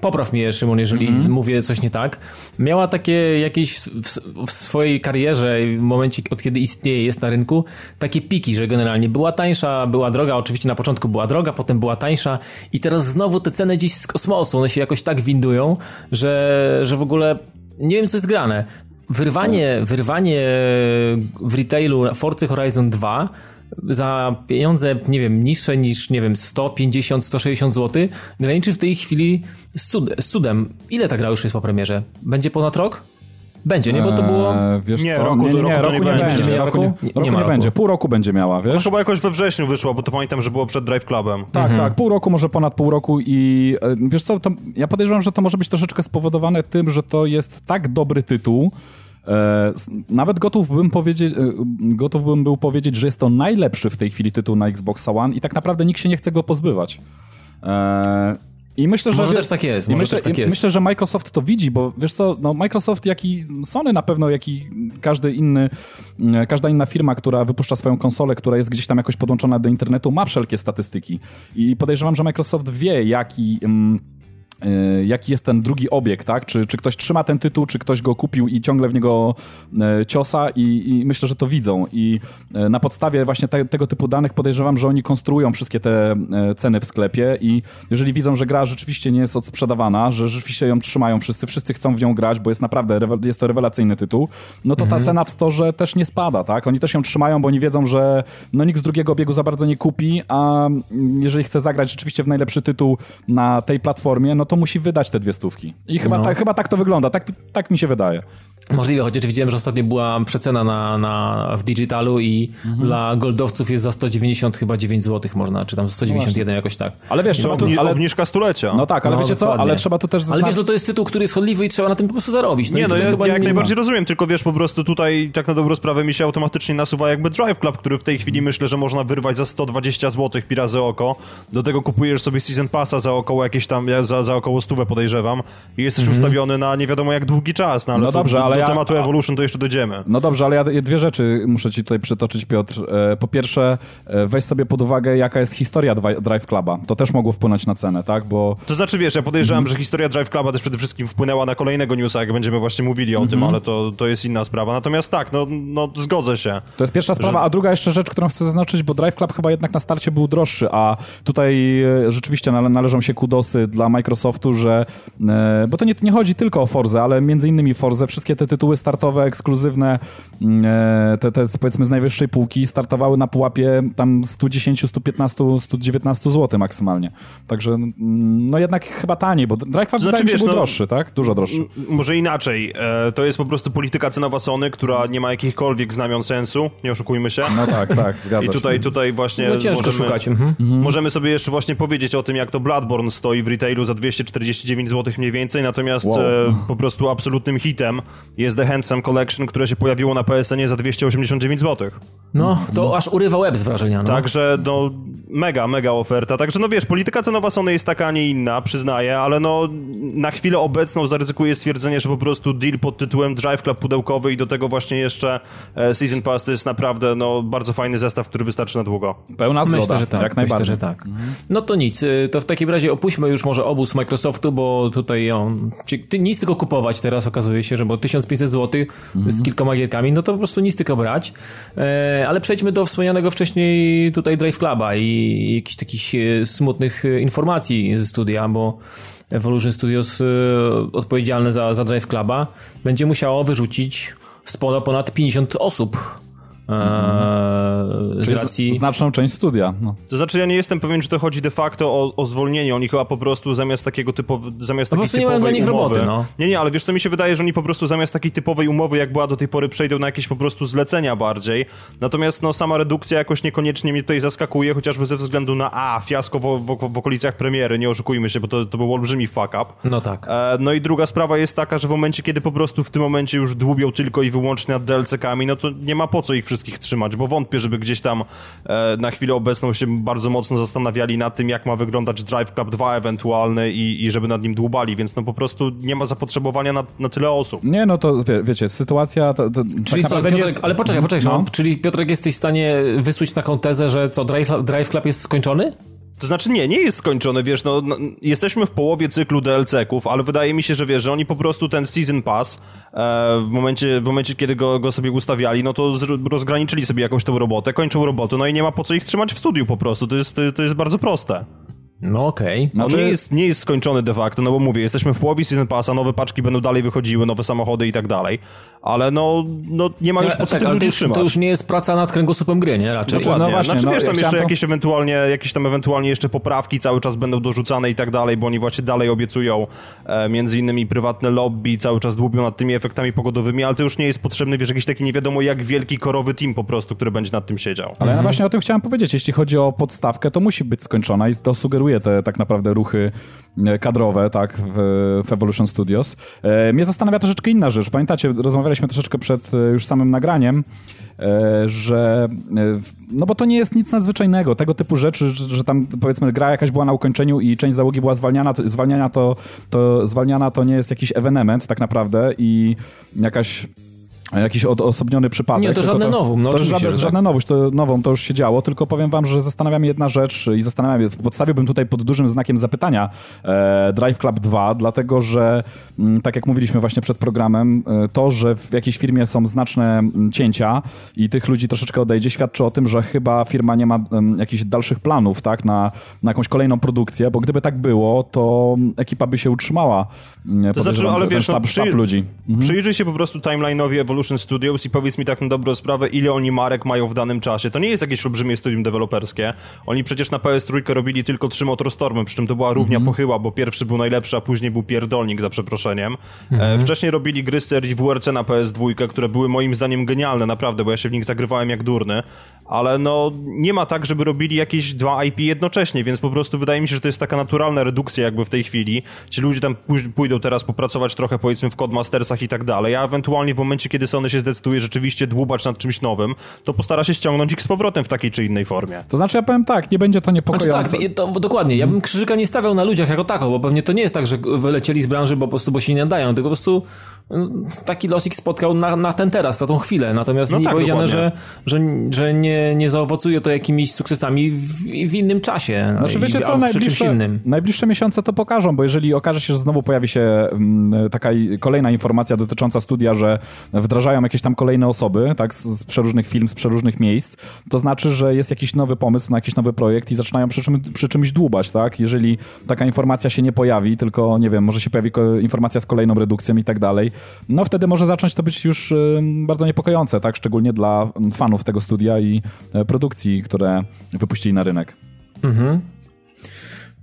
popraw mnie Szymon, jeżeli mm -hmm. mówię coś nie tak, miała takie jakieś w, w, swojej karierze, w momencie od kiedy istnieje, jest na rynku, takie piki, że generalnie była tańsza, była droga, oczywiście na początku była droga, potem była tańsza i teraz znowu te ceny gdzieś z kosmosu, one się jakoś tak windują, że, że w ogóle nie wiem co jest grane. Wyrwanie, wyrwanie w retailu Forza Horizon 2 za pieniądze, nie wiem, niższe niż, nie wiem, 150, 160 zł, graniczy w tej chwili z, cud z cudem. Ile ta gra już jest po premierze? Będzie ponad rok? Będzie, nie? Bo to było... Eee, wiesz nie, co? Roku, nie, nie, nie, roku, roku nie, będzie. będzie. Roku, nie, roku nie, ma roku. będzie. Pół roku będzie miała, wiesz? No chyba jakoś we wrześniu wyszła, bo to pamiętam, że było przed Drive Clubem. Tak, mhm. tak. Pół roku, może ponad pół roku i e, wiesz co, to, ja podejrzewam, że to może być troszeczkę spowodowane tym, że to jest tak dobry tytuł, nawet gotów bym powiedzieć, e, gotów bym był powiedzieć, że jest to najlepszy w tej chwili tytuł na Xbox One i tak naprawdę nikt się nie chce go pozbywać. E, I myślę, że. Może też tak jest. Może myślę, tak jest. myślę, że Microsoft to widzi, bo wiesz co, no Microsoft, jak i Sony na pewno, jak i każdy inny, każda inna firma, która wypuszcza swoją konsolę, która jest gdzieś tam jakoś podłączona do internetu, ma wszelkie statystyki. I podejrzewam, że Microsoft wie, jaki. Mm, E, jaki jest ten drugi obiekt, tak? Czy, czy ktoś trzyma ten tytuł, czy ktoś go kupił i ciągle w niego e, ciosa i, i myślę, że to widzą i e, na podstawie właśnie te, tego typu danych podejrzewam, że oni konstruują wszystkie te ceny w sklepie i jeżeli widzą, że gra rzeczywiście nie jest odsprzedawana, że rzeczywiście ją trzymają wszyscy, wszyscy chcą w nią grać, bo jest naprawdę, jest to rewelacyjny tytuł, no to mhm. ta cena w storze też nie spada, tak? Oni też ją trzymają, bo oni wiedzą, że no nikt z drugiego obiegu za bardzo nie kupi, a jeżeli chce zagrać rzeczywiście w najlepszy tytuł na tej platformie, no to musi wydać te dwie stówki. I chyba, no. ta, chyba tak to wygląda, tak, tak mi się wydaje. Możliwe, chociaż widziałem, że ostatnio była przecena na, na, w digitalu i Mhm. dla goldowców jest za 190 chyba 9 zł można, czy tam za 191 jakoś tak. Ale wiesz, trzeba tu, ale, Obniżka stulecia. no tak, ale No, wiecie co, dokładnie. ale trzeba tu też Ale zaznaczyć... wiesz, no to jest tytuł, który jest chodliwy i trzeba na tym po prostu zarobić. No Nie, no ja, ja jak nie ma. najbardziej rozumiem, tylko wiesz, po prostu tutaj tak na dobrą sprawę mi się automatycznie nasuwa jakby Drive Club, który w tej chwili myślę, że można wyrwać za 120 zł pi razy oko. Do tego kupujesz sobie Season Passa za około jakieś tam, za, za około stówę podejrzewam i jesteś ustawiony na nie wiadomo jak długi czas, no ale No dobrze, do, ale do ja- tematu Evolution to jeszcze dojdziemy. No dobrze, ale ja dwie rzeczy muszę ci tutaj przytoczyć, Piotr. E, Po pierwsze, e, weź sobie pod uwagę, jaka jest historia Drive Cluba. To też mogło wpłynąć na cenę, tak? Bo To znaczy, wiesz, ja podejrzewam, że historia Drive Cluba też przede wszystkim wpłynęła na kolejnego newsa, jak będziemy właśnie mówili o tym, ale to, to jest inna sprawa. Natomiast tak, no, no zgodzę się. to jest pierwsza sprawa, a druga jeszcze rzecz, którą chcę zaznaczyć, bo Drive Club chyba jednak na starcie był droższy, a tutaj e, rzeczywiście nale, należą się kudosy dla Microsoftu, że e, bo to nie, nie chodzi tylko o Forze, ale między innymi Forze, wszystkie te tytuły startowe, ekskluzywne, mm, e, te, te powiedzmy z najwyższej półki startowały na pułapie tam 110, 115, 119 zł maksymalnie. Także mm, no jednak chyba taniej, bo Drive Club Znaczy, wydaje mi się wiesz, był no- droższy, tak? Dużo droższy. Może inaczej. E, to jest po prostu polityka cenowa Sony, która nie ma jakichkolwiek znamion sensu, nie oszukujmy się. No tak, tak, zgadza I się. tutaj, tutaj właśnie No ciężko możemy, szukać. Mhm. możemy sobie jeszcze właśnie powiedzieć o tym, jak to Bloodborne stoi w retailu za 249 zł mniej więcej, natomiast Wow. e, po prostu absolutnym hitem jest The Handsome Collection, które się pojawiło na PSN za 289 zł. No, to aż urywa łeb z wrażenia. No. Także no mega, mega oferta. Także no wiesz, polityka cenowa Sony jest taka, a nie inna, przyznaję, ale no na chwilę obecną zaryzykuję stwierdzenie, że po prostu deal pod tytułem Drive Club pudełkowy i do tego właśnie jeszcze e, Season Pass to jest naprawdę no bardzo fajny zestaw, który wystarczy na długo. Pełna zgoda, Myślę, że tak. jak myślę, najbardziej. że tak. No to nic. y, To w takim razie opuśćmy już może obóz Microsoftu, bo tutaj on, ty nic tylko kupować teraz okazuje się, że bo 1500 zł z kilkoma gierkami, no to po prostu nic tylko brać. E, ale przejdźmy do wspomnianego wcześniej tutaj Drive Cluba i jakichś takich e, smutnych e, informacji ze studia, bo Evolution Studios e, odpowiedzialne za, za Drive Cluba będzie musiało wyrzucić sporo ponad 50 osób. E, z racji... Znaczną część studia. No. To znaczy ja nie jestem pewien, czy to chodzi de facto o, o zwolnienie. Oni chyba po prostu zamiast takiego typowy, zamiast Po takiej prostu nie mają typowej dla nich umowy, roboty, no. Nie, nie, ale wiesz co mi się wydaje, że oni po prostu zamiast takiej typowej umowy, jak była do tej pory, przejdą na jakieś po prostu zlecenia bardziej. Natomiast no sama redukcja jakoś niekoniecznie mnie tutaj zaskakuje, chociażby ze względu na a, fiasko w, w, w okolicach premiery, nie oszukujmy się, bo to, to był olbrzymi fuck up. No tak. E, No i druga sprawa jest taka, że w momencie, kiedy po prostu w tym momencie już dłubią tylko i wyłącznie nad DLC-kami, no to nie ma po co ich wszystkich trzymać, bo wątpię, żeby gdzieś tam e, na chwilę obecną się bardzo mocno zastanawiali nad tym, jak ma wyglądać Drive Club 2 ewentualny i, i żeby nad nim dłubali, więc no po prostu nie ma zapotrzebowania na, na tyle osób. Nie, no to wie, wiecie, sytuacja to, to Czyli tak co, naprawdę Piotrek, jest... ale poczekaj, poczekaj, No. no. czyli Piotrek jesteś w stanie wysłuć taką tezę, że co, Drive, Drive Club jest skończony? To znaczy nie, nie jest skończony, wiesz, no, no jesteśmy w połowie cyklu DLC-ków, ale wydaje mi się, że wiesz, że oni po prostu ten Season Pass e, w momencie, w momencie kiedy go, go sobie ustawiali, no to rozgraniczyli sobie jakąś tą robotę, kończą robotę, no i nie ma po co ich trzymać w studiu po prostu, to jest, to jest bardzo proste. No okej. On Znaczy- nie jest, nie jest skończony de facto, no bo mówię, jesteśmy w połowie Season Passa, nowe paczki będą dalej wychodziły, nowe samochody i tak dalej, ale no, no nie ma już po co tak, ale to już, trzymać. to już nie jest praca nad kręgosłupem gry, nie? Raczej. Znaczy, Dokładnie. No właśnie, znaczy no, wiesz, ja tam jeszcze chciałem to- jakieś ewentualnie, jakieś tam ewentualnie jeszcze poprawki cały czas będą dorzucane i tak dalej, bo oni właśnie dalej obiecują e, między innymi prywatne lobby, cały czas dłubią nad tymi efektami pogodowymi, ale to już nie jest potrzebny, wiesz, jakiś taki nie wiadomo jak wielki korowy team po prostu, który będzie nad tym siedział. Ale ja właśnie o tym chciałem powiedzieć. Jeśli chodzi o podstawkę, to musi być skończona i to sugeruje te tak naprawdę ruchy e, kadrowe, tak, w, w Evolution Studios. E, mnie zastanawia troszeczkę inna rzecz. Pamiętacie, rozmawialiśmy troszeczkę przed e, już samym nagraniem, e, że e, no bo to nie jest nic nadzwyczajnego. Tego typu rzeczy, że, że tam powiedzmy gra jakaś była na ukończeniu i część załogi była zwalniana, to, zwalniania to, to, zwalniana to nie jest jakiś ewenement tak naprawdę i jakaś Jakiś odosobniony przypadek. Nie, to żadne nowum, no to żadne, że tak. żadna nowość, to nową to już się działo, tylko powiem wam, że zastanawia mnie jedna rzecz i zastanawiam się, podstawiłbym tutaj pod dużym znakiem zapytania e, Drive Club 2, dlatego że m, tak jak mówiliśmy właśnie przed programem, e, to, że w jakiejś firmie są znaczne m, cięcia i tych ludzi troszeczkę odejdzie, świadczy o tym, że chyba firma nie ma em, jakichś dalszych planów, tak, na, na jakąś kolejną produkcję, bo gdyby tak było, to ekipa by się utrzymała. To znaczy, ale wiesz, no, sztab, przy- sztab ludzi. Przyjrzyj się po prostu timeline'owi Evolution Evolution Studios i powiedz mi tak na dobrą sprawę, ile oni marek mają w danym czasie. To nie jest jakieś olbrzymie studium deweloperskie. Oni przecież na PS3 robili tylko trzy Motorstormy, przy czym to była równia pochyła, bo pierwszy był najlepszy, a później był pierdolnik za przeproszeniem. E, wcześniej robili gry z serii WRC na PS2, które były moim zdaniem genialne, naprawdę, bo ja się w nich zagrywałem jak durny. Ale no, nie ma tak, żeby robili jakieś dwa IP jednocześnie, więc po prostu wydaje mi się, że to jest taka naturalna redukcja jakby w tej chwili. Ci ludzie tam pój- pójdą teraz popracować trochę powiedzmy w Codemastersach i tak dalej, a ewentualnie w momencie, kiedy Sony się zdecyduje rzeczywiście dłubać nad czymś nowym, to postara się ściągnąć ich z powrotem w takiej czy innej formie. To znaczy ja powiem tak, nie będzie to Znaczy niepokojące. tak, to, dokładnie. Ja bym krzyżyka nie stawiał na ludziach jako tako, bo pewnie to nie jest tak, że wylecieli z branży bo po prostu, bo się nie nadają, tylko po prostu taki los ich spotkał na, na ten teraz, na tą chwilę. Natomiast No nie tak, powiedziane, że, że, że nie, nie zaowocuje to jakimiś sukcesami w, w innym czasie. Znaczy i- wiecie co, przy czymś najbliższe, najbliższe miesiące to pokażą, bo jeżeli okaże się, że znowu pojawi się mm, taka i- kolejna informacja dotycząca studia, że wdrażają jakieś tam kolejne osoby, tak, z, z przeróżnych firm, z przeróżnych miejsc, to znaczy, że jest jakiś nowy pomysł na jakiś nowy projekt i zaczynają przy, czym, przy czymś dłubać, tak? Jeżeli taka informacja się nie pojawi, tylko, nie wiem, może się pojawi informacja z kolejną redukcją i tak dalej, no wtedy może zacząć to być już ym, bardzo niepokojące, tak? Szczególnie dla fanów tego studia i e, produkcji, które wypuścili na rynek.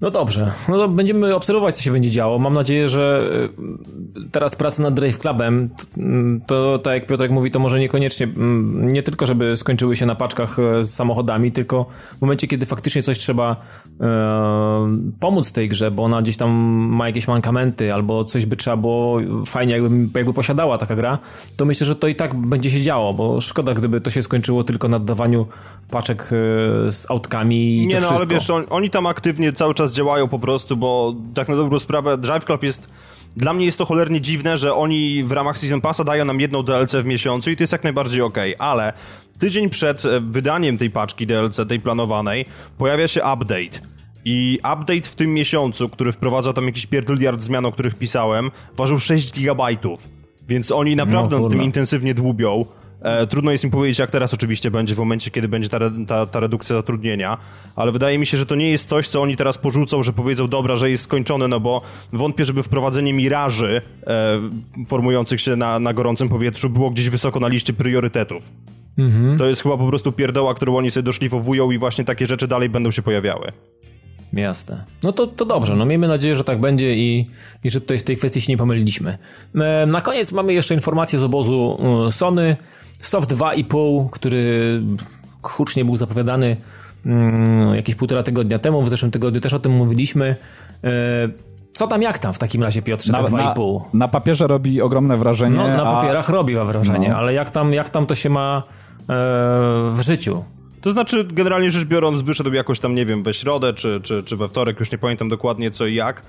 No dobrze, no to będziemy obserwować, co się będzie działo. Mam nadzieję, że y, teraz praca nad Drive Clubem, mm, to tak jak Piotrek mówi, to może niekoniecznie, mm, nie tylko żeby skończyły się na paczkach e, z samochodami, tylko w momencie, kiedy faktycznie coś trzeba e, pomóc tej grze, bo ona gdzieś tam ma jakieś mankamenty, albo coś by trzeba było fajnie jakby, jakby posiadała taka gra, to myślę, że to i tak będzie się działo, bo szkoda, gdyby to się skończyło tylko na dodawaniu paczek e, z autkami i Nie to no, wszystko. ale wiesz, on, oni tam aktywnie cały czas działają po prostu, bo tak na dobrą sprawę Drive Club jest... Dla mnie jest to cholernie dziwne, że oni w ramach Season Passa dają nam jedną DLC w miesiącu i to jest jak najbardziej okej, ale tydzień przed e, wydaniem tej paczki DLC, tej planowanej, pojawia się update. I update w tym miesiącu, który wprowadza tam jakiś pierdyliard zmian, o których pisałem, ważył 6 gigabajtów. Więc oni naprawdę No, nad tym intensywnie dłubią. E, trudno jest im powiedzieć, jak teraz oczywiście będzie, w momencie, kiedy będzie ta, ta, ta redukcja zatrudnienia, ale wydaje mi się, że to nie jest coś, co oni teraz porzucą, że powiedzą, dobra, że jest skończone, no bo wątpię, żeby wprowadzenie miraży e, formujących się na, na gorącym powietrzu było gdzieś wysoko na liście priorytetów. To jest chyba po prostu pierdoła, którą oni sobie doszlifowują i właśnie takie rzeczy dalej będą się pojawiały. Jasne. No to, to dobrze, no miejmy nadzieję, że tak będzie i, i że tutaj w tej kwestii się nie pomyliliśmy. E, Na koniec mamy jeszcze informację z obozu e, Sony. Soft 2,5, który hucznie był zapowiadany mm, jakieś półtora tygodnia temu, w zeszłym tygodniu też o tym mówiliśmy. E, Co tam, jak tam w takim razie, Piotrze, te na, 2,5? na papierze robi ogromne wrażenie. No, na a- papierach robi wrażenie, No. ale jak tam, jak tam to się ma e, w życiu? To znaczy, generalnie rzecz biorąc, wyszedł jakoś tam, nie wiem, we środę czy, czy, czy we wtorek, już nie pamiętam dokładnie co i jak.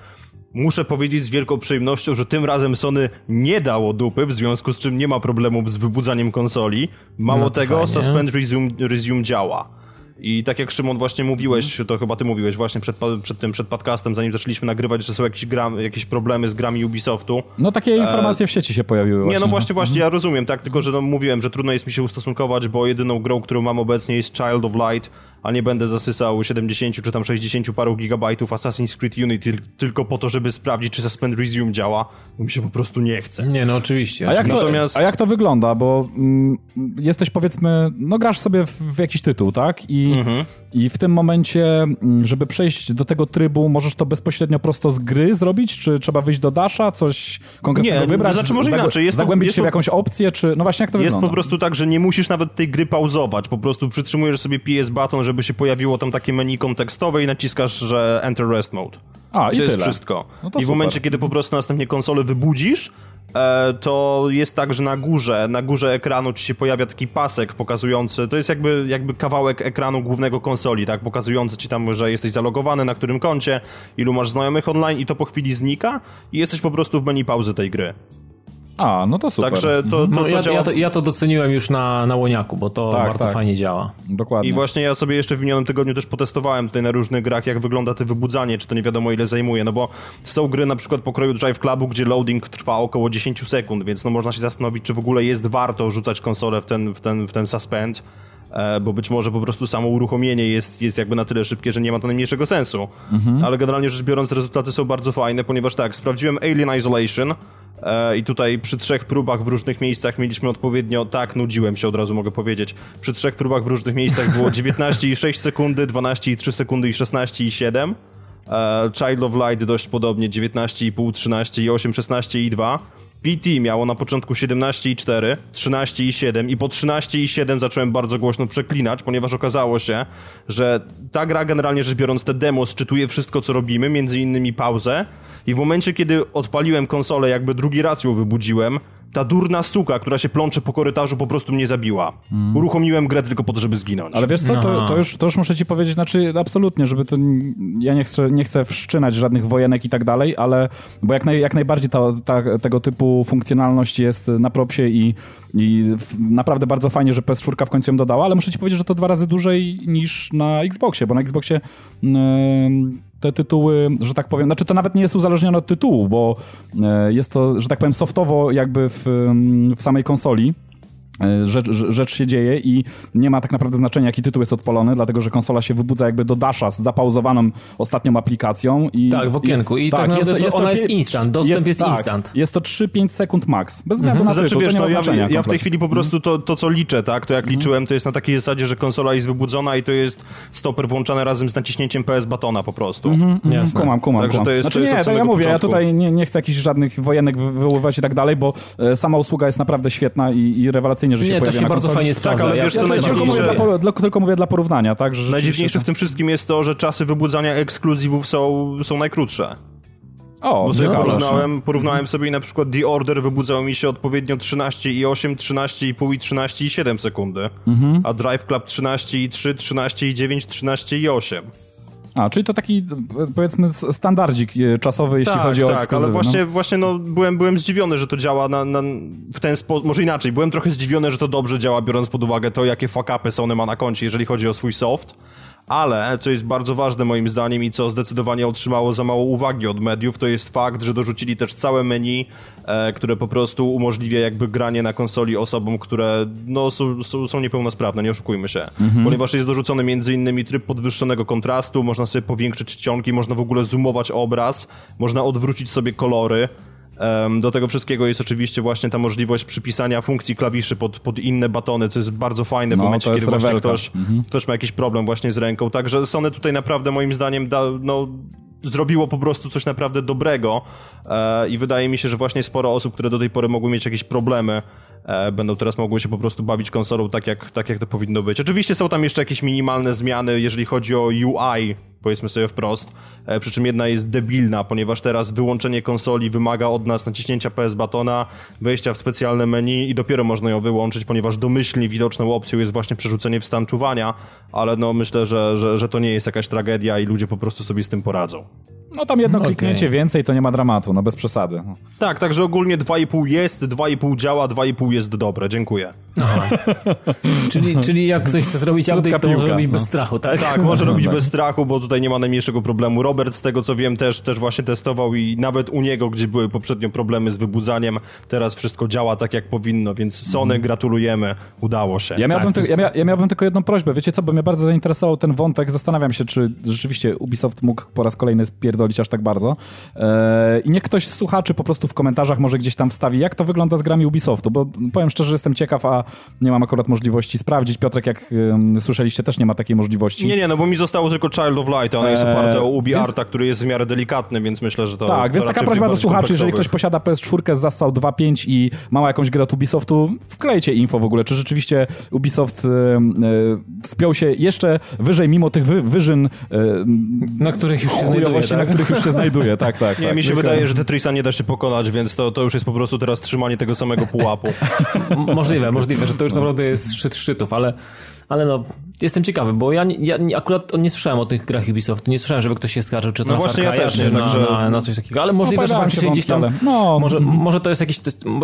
Muszę powiedzieć z wielką przyjemnością, że tym razem Sony nie dało dupy, w związku z czym nie ma problemów z wybudzaniem konsoli. Mało No tego, fajnie. Suspend Resume, Resume działa. I tak jak Szymon właśnie mówiłeś, to chyba ty mówiłeś właśnie przed, przed tym, przed podcastem, zanim zaczęliśmy nagrywać, że są jakieś, gram, jakieś problemy z grami Ubisoftu. No takie informacje w sieci się pojawiły Nie, właśnie. no właśnie, właśnie, ja rozumiem, tak, tylko że no, mówiłem, że trudno jest mi się ustosunkować, bo jedyną grą, którą mam obecnie jest Child of Light, a nie będę zasysał 70 czy tam 60 paru gigabajtów Assassin's Creed Unity tylko po to, żeby sprawdzić, czy Suspend Resume działa, bo mi się po prostu nie chce. Nie, no oczywiście. A jak, to, Natomiast- a jak to wygląda? Bo mm, jesteś powiedzmy, no grasz sobie w, w jakiś tytuł, tak? I, Mhm. I w tym momencie, mm, żeby przejść do tego trybu, możesz to bezpośrednio prosto z gry zrobić? Czy trzeba wyjść do Dasha, coś konkretnego Nie, wybrać? znaczy może inaczej, jest zagłębić jest się w jakąś opcję, czy... No właśnie, jak to Jest wygląda? po prostu tak, że nie musisz nawet tej gry pauzować, po prostu przytrzymujesz sobie PS button, żeby się pojawiło tam takie menu kontekstowe i naciskasz, że Enter Rest Mode. A, i to jest tyle. wszystko. No I w super. momencie, kiedy po prostu następnie konsolę wybudzisz, to jest tak, że na górze, na górze ekranu ci się pojawia taki pasek pokazujący, to jest jakby, jakby kawałek ekranu głównego konsoli, tak, pokazujący ci tam, że jesteś zalogowany, na którym koncie, ilu masz znajomych online i to po chwili znika i jesteś po prostu w menu pauzy tej gry. A, no to super. Także to, to, No, to ja, działa... ja, to, ja to doceniłem już na, na łoniaku, bo to Tak, bardzo tak. fajnie działa. Dokładnie. I właśnie ja sobie jeszcze w minionym tygodniu też potestowałem tutaj na różnych grach, jak wygląda to wybudzanie, czy to nie wiadomo ile zajmuje, no bo są gry na przykład pokroju Drive Clubu, gdzie loading trwa około 10 sekund, więc no można się zastanowić, czy w ogóle jest warto rzucać konsolę w ten, w ten, w ten suspend, e, bo być może po prostu samo uruchomienie jest, jest jakby na tyle szybkie, że nie ma to najmniejszego sensu. Ale generalnie rzecz biorąc rezultaty są bardzo fajne, ponieważ tak, sprawdziłem Alien Isolation, I tutaj przy trzech próbach w różnych miejscach mieliśmy odpowiednio, tak, nudziłem się od razu mogę powiedzieć. Przy trzech próbach w różnych miejscach było 19,6 sekundy, 12,3 sekundy i 16,7. E, Child of Light dość podobnie 19,5, 13,8, 16,2. PT miało na początku 17,4, 13,7 i po 13,7 zacząłem bardzo głośno przeklinać, ponieważ okazało się, że ta gra generalnie rzecz biorąc te demo sczytuje wszystko co robimy, między innymi pauzę i w momencie kiedy odpaliłem konsolę, jakby drugi raz ją wybudziłem, ta durna suka, która się plącze po korytarzu, po prostu mnie zabiła. Mm. Uruchomiłem grę tylko po to, żeby zginąć. Ale wiesz co, to, to, już, to już muszę ci powiedzieć, znaczy absolutnie, żeby to... Ja nie chcę, nie chcę wszczynać żadnych wojenek i tak dalej, ale... Bo jak, naj, jak najbardziej ta, ta, tego typu funkcjonalność jest na propsie i, i naprawdę bardzo fajnie, że PS4 w końcu ją dodała, ale muszę ci powiedzieć, że to dwa razy dłużej niż na Xboxie, bo na Xboxie... Yy, te tytuły, że tak powiem, znaczy to nawet nie jest uzależnione od tytułu, bo e, jest to, że tak powiem, softowo jakby w, w samej konsoli. E, rzecz, rzecz się dzieje i nie ma tak naprawdę znaczenia, jaki tytuł jest odpalony, dlatego że konsola się wybudza jakby do dasza z zapauzowaną ostatnią aplikacją. I, tak, w okienku. I, i tak, tak jest, to, jest ona to, jest instant, dostęp jest, jest tak, instant. Jest to 3-5 sekund max, bez względu mhm. na znaczy, tytuł, wiesz, to nie ma no, znaczenia. Ja, ja, w tej chwili po prostu to, to co liczę, tak, to jak mhm. liczyłem, to jest na takiej zasadzie, że konsola jest wybudzona i to jest stoper włączany razem z naciśnięciem PS batona po prostu. Mhm, Jasne. Kumam, kumam, Także kumam. To jest, znaczy to jest nie, to ja mówię, początku. ja tutaj nie, nie chcę jakichś żadnych wojenek wywoływać i tak dalej, bo e, sama usługa jest naprawdę świetna i, i rewelacyjnie, że się nie, pojawia bardzo fajnie sprawdza. Tak, ale wiesz, ja, co ja tylko, mówię dla, dla, tylko mówię dla porównania, tak? Że Najdziwniejsze w tym wszystkim jest to, że czasy wybudzania ekskluzywów są, są najkrótsze. O, Bo sobie no, porównałem, porównałem sobie i na przykład The Order wybudzał mi się odpowiednio 13,8, 13,5 i 13,7 sekundy, mhm. a Drive Club 13,3, 13,9, 13,8. A, czyli to taki, powiedzmy, standardzik e, czasowy, jeśli tak, chodzi o Tak, ale właśnie, no. właśnie no, byłem, byłem zdziwiony, że to działa na, na w ten sposób, może inaczej, byłem trochę zdziwiony, że to dobrze działa, biorąc pod uwagę to, jakie fuck-upy Sony ma na koncie, jeżeli chodzi o swój soft. Ale, co jest bardzo ważne moim zdaniem i co zdecydowanie otrzymało za mało uwagi od mediów, to jest fakt, że dorzucili też całe menu, e, które po prostu umożliwia jakby granie na konsoli osobom, które no, są, są, niepełnosprawne, nie oszukujmy się. Mhm. Ponieważ jest dorzucony między innymi tryb podwyższonego kontrastu, można sobie powiększyć czcionki, można w ogóle zoomować obraz, można odwrócić sobie kolory. Do tego wszystkiego jest oczywiście właśnie ta możliwość przypisania funkcji klawiszy pod, pod inne batony, co jest bardzo fajne no, w momencie, kiedy właśnie ktoś, mhm. ktoś ma jakiś problem właśnie z ręką. Także Sony tutaj naprawdę moim zdaniem da, no, zrobiło po prostu coś naprawdę dobrego e, i wydaje mi się, że właśnie sporo osób, które do tej pory mogły mieć jakieś problemy, będą teraz mogły się po prostu bawić konsolą tak jak, tak, jak to powinno być. Oczywiście są tam jeszcze jakieś minimalne zmiany, jeżeli chodzi o UI, powiedzmy sobie wprost, e, przy czym jedna jest debilna, ponieważ teraz wyłączenie konsoli wymaga od nas naciśnięcia PS batona, wejścia w specjalne menu i dopiero można ją wyłączyć, ponieważ domyślnie widoczną opcją jest właśnie przerzucenie w stan czuwania, ale no myślę, że, że, że to nie jest jakaś tragedia i ludzie po prostu sobie z tym poradzą. No tam jedno okay. kliknięcie więcej, to nie ma dramatu, no bez przesady. Tak, także ogólnie 2,5 jest, 2,5 działa, 2,5 jest dobre, dziękuję. czyli, czyli jak ktoś chce zrobić update, to może robić no. bez strachu, tak? Tak, może robić tak. bez strachu, bo tutaj nie ma najmniejszego problemu. Robert, z tego co wiem, też, też właśnie testował i nawet u niego, gdzie były poprzednio problemy z wybudzaniem, teraz wszystko działa tak jak powinno, więc Sony mm. gratulujemy, udało się. Ja miałbym, tak, ty, ja, mia, ja miałbym tylko jedną prośbę, wiecie co, bo mnie bardzo zainteresował ten wątek, zastanawiam się, czy rzeczywiście Ubisoft mógł po raz kolejny spierdolić aż tak bardzo. Eee, I niech ktoś z słuchaczy po prostu w komentarzach może gdzieś tam wstawi, jak to wygląda z grami Ubisoftu, bo powiem szczerze, że jestem ciekaw, a nie mam akurat możliwości sprawdzić. Piotrek, jak słyszeliście, też nie ma takiej możliwości. Nie, nie, no bo mi zostało tylko Child of Light, a ona jest oparte o Ubi więc... Arta, który jest w miarę delikatny, więc myślę, że to Tak, to więc taka prośba do słuchaczy, jeżeli ktoś posiada PS4 z Zassał 2.5 i ma jakąś grę od Ubisoftu, wklejcie info w ogóle, czy rzeczywiście Ubisoft e, e, wspiął się jeszcze wyżej, mimo tych wy, wyżyn e, na których już się znajduje, tak? na których już się znajduje, tak, tak. Nie, tak, mi się wydaje, że Tetrisa nie da się pokonać, więc to, to już jest po prostu teraz trzymanie tego samego pułapu. możliwe, możliwe, że to już naprawdę jest szczyt szczytów, ale, ale no, jestem ciekawy, bo ja, ja akurat nie słyszałem o tych grach Ubisoftu, nie słyszałem, żeby ktoś się skarżył, czy to no na Far ja czy na, na, na, coś takiego, ale możliwe, że faktycznie gdzieś tam, no, może, może to jest jakieś,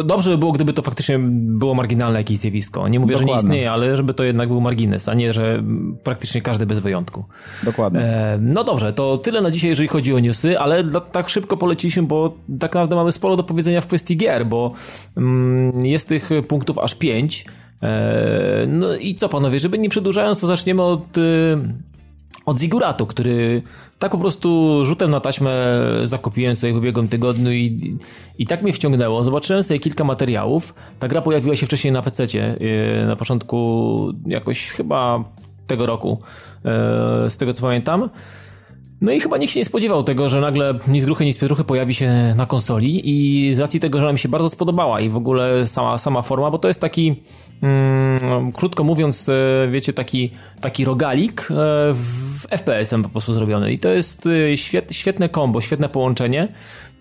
dobrze by było, gdyby to faktycznie było marginalne jakieś zjawisko. Nie mówię, Dokładnie. że nie istnieje, ale żeby to jednak był margines, a nie, że praktycznie każdy bez wyjątku. Dokładnie. E, no dobrze, to tyle na dzisiaj, jeżeli chodzi o newsy, ale tak szybko poleciliśmy, bo tak naprawdę mamy sporo do powiedzenia w kwestii gier, bo mm, jest tych punktów aż pięć. E, no i co panowie, żeby nie przedłużając, to zaczniemy od, y, od Ziguratu, który tak po prostu rzutem na taśmę zakupiłem sobie w ubiegłym tygodniu i, i tak mnie wciągnęło. Zobaczyłem sobie kilka materiałów. Ta gra pojawiła się wcześniej na PC, na początku jakoś chyba tego roku, z tego co pamiętam. No i chyba nikt się nie spodziewał tego, że nagle nic gruchy, nic pietruchy pojawi się na konsoli i z racji tego, że mi się bardzo spodobała i w ogóle sama, sama forma, bo to jest taki, mm, krótko mówiąc, e, wiecie, taki, taki rogalik e, w FPS-em po prostu zrobiony i to jest e, świet, świetne kombo, świetne połączenie.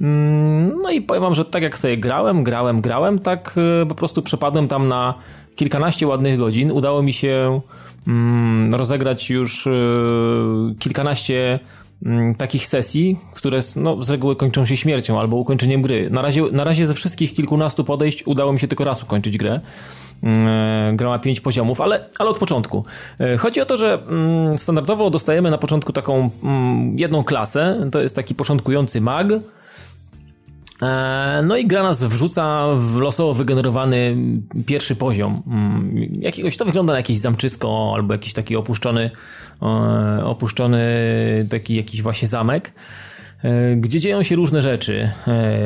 Mm, no i powiem wam, że tak jak sobie grałem, grałem, grałem, tak po prostu przepadłem tam na kilkanaście ładnych godzin. Udało mi się mm, rozegrać już kilkanaście takich sesji, które no, z reguły kończą się śmiercią albo ukończeniem gry. Na razie, na razie ze wszystkich kilkunastu podejść udało mi się tylko raz ukończyć grę. Mm, gra ma pięć poziomów, ale, ale od początku. E, chodzi o to, że mm, standardowo dostajemy na początku taką jedną klasę, to jest taki początkujący mag, E, no i gra nas wrzuca w losowo wygenerowany pierwszy poziom. Mm, jakiegoś to wygląda na jakieś zamczysko albo jakiś taki opuszczony, e, opuszczony taki jakiś właśnie zamek e, gdzie dzieją się różne rzeczy.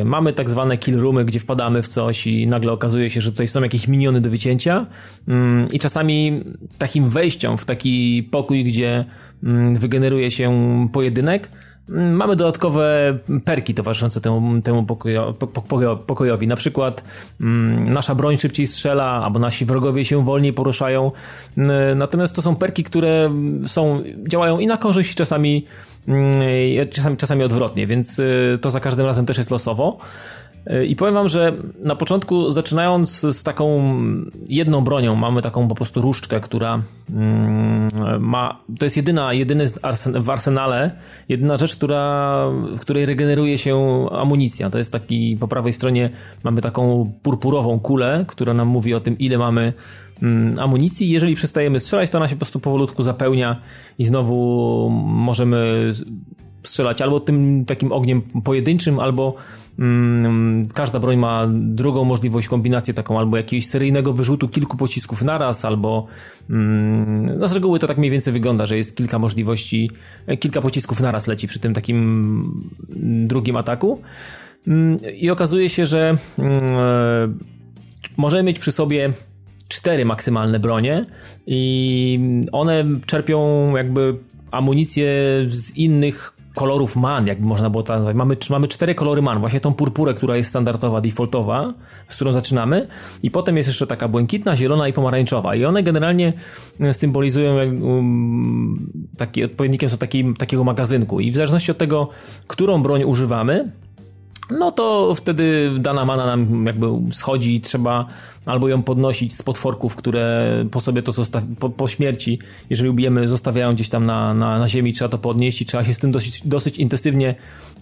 Mamy tak zwane kill roomy, gdzie wpadamy w coś i nagle okazuje się, że tutaj są jakieś miniony do wycięcia mm, i czasami takim wejściem w taki pokój, gdzie mm, wygeneruje się pojedynek, Mamy dodatkowe perki towarzyszące temu, temu pokojo, pokojowi. Na przykład mm, nasza broń szybciej strzela, albo nasi wrogowie się wolniej poruszają. Natomiast to są perki, które są, działają i na korzyść, czasami, mm, czasami, czasami odwrotnie, więc y, to za każdym razem też jest losowo. I powiem wam, że na początku zaczynając z taką jedną bronią, mamy taką po prostu różdżkę, która mm, ma, to jest jedyna, jedyny w arsenale, jedyna rzecz, która, w której regeneruje się amunicja. To jest taki, po prawej stronie mamy taką purpurową kulę, która nam mówi o tym, ile mamy mm, amunicji. Jeżeli przestajemy strzelać, to ona się po prostu powolutku zapełnia i znowu możemy strzelać albo tym takim ogniem pojedynczym, albo mm, każda broń ma drugą możliwość, kombinację taką, albo jakiegoś seryjnego wyrzutu kilku pocisków naraz, albo mm, no z reguły to tak mniej więcej wygląda, że jest kilka możliwości, e, kilka pocisków naraz leci przy tym takim drugim ataku. Mm, I okazuje się, że mm, e, możemy mieć przy sobie cztery maksymalne bronie i one czerpią jakby amunicję z innych kolorów man, jakby można było to nazwać. Mamy, mamy cztery kolory man, właśnie tą purpurę, która jest standardowa, defaultowa, z którą zaczynamy. I potem jest jeszcze taka błękitna, zielona i pomarańczowa. I one generalnie e, symbolizują um, taki, odpowiednikiem są taki, takiego magazynku. I w zależności od tego, którą broń używamy, no to wtedy dana mana nam jakby schodzi i trzeba albo ją podnosić z potworków, które po sobie to zostawi, po, po, śmierci, jeżeli ubijemy, zostawiają gdzieś tam na, na, na ziemi, trzeba to podnieść i trzeba się z tym dosyć, dosyć intensywnie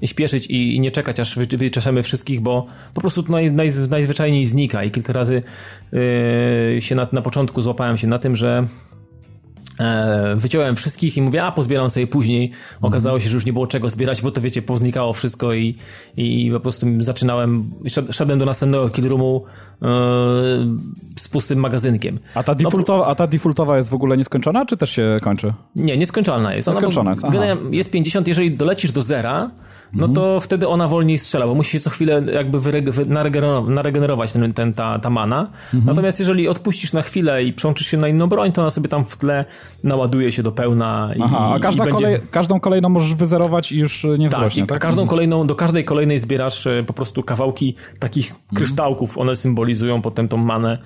śpieszyć i, i nie czekać, aż wy, wyczeszemy wszystkich, bo po prostu to naj, naj, najzwyczajniej znika i kilka razy yy, się na, na początku złapałem się na tym, że wyciąłem wszystkich i mówię, a pozbieram sobie później. Okazało się, że już nie było czego zbierać, bo to wiecie, poznikało wszystko i, i po prostu zaczynałem, szedłem do następnego killroomu e, z pustym magazynkiem. A ta, defaultowa, a ta defaultowa jest w ogóle nieskończona, czy też się kończy? Nie, nieskończona jest. Nieskończona jest, aha. Jest 50, jeżeli dolecisz do zera, no to mhm. wtedy ona wolniej strzela, bo musi się co chwilę jakby naregenerować ten, ten, ta, ta mana. Mhm. Natomiast jeżeli odpuścisz na chwilę i przełączysz się na inną broń, to ona sobie tam w tle naładuje się do pełna i, Aha, a każda i będzie... kolej, każdą kolejną możesz wyzerować i już nie tak, wzrośnie. Tak, tak? każdą kolejną, do każdej kolejnej zbierasz e, po prostu kawałki takich mhm. kryształków, one symbolizują potem tą manę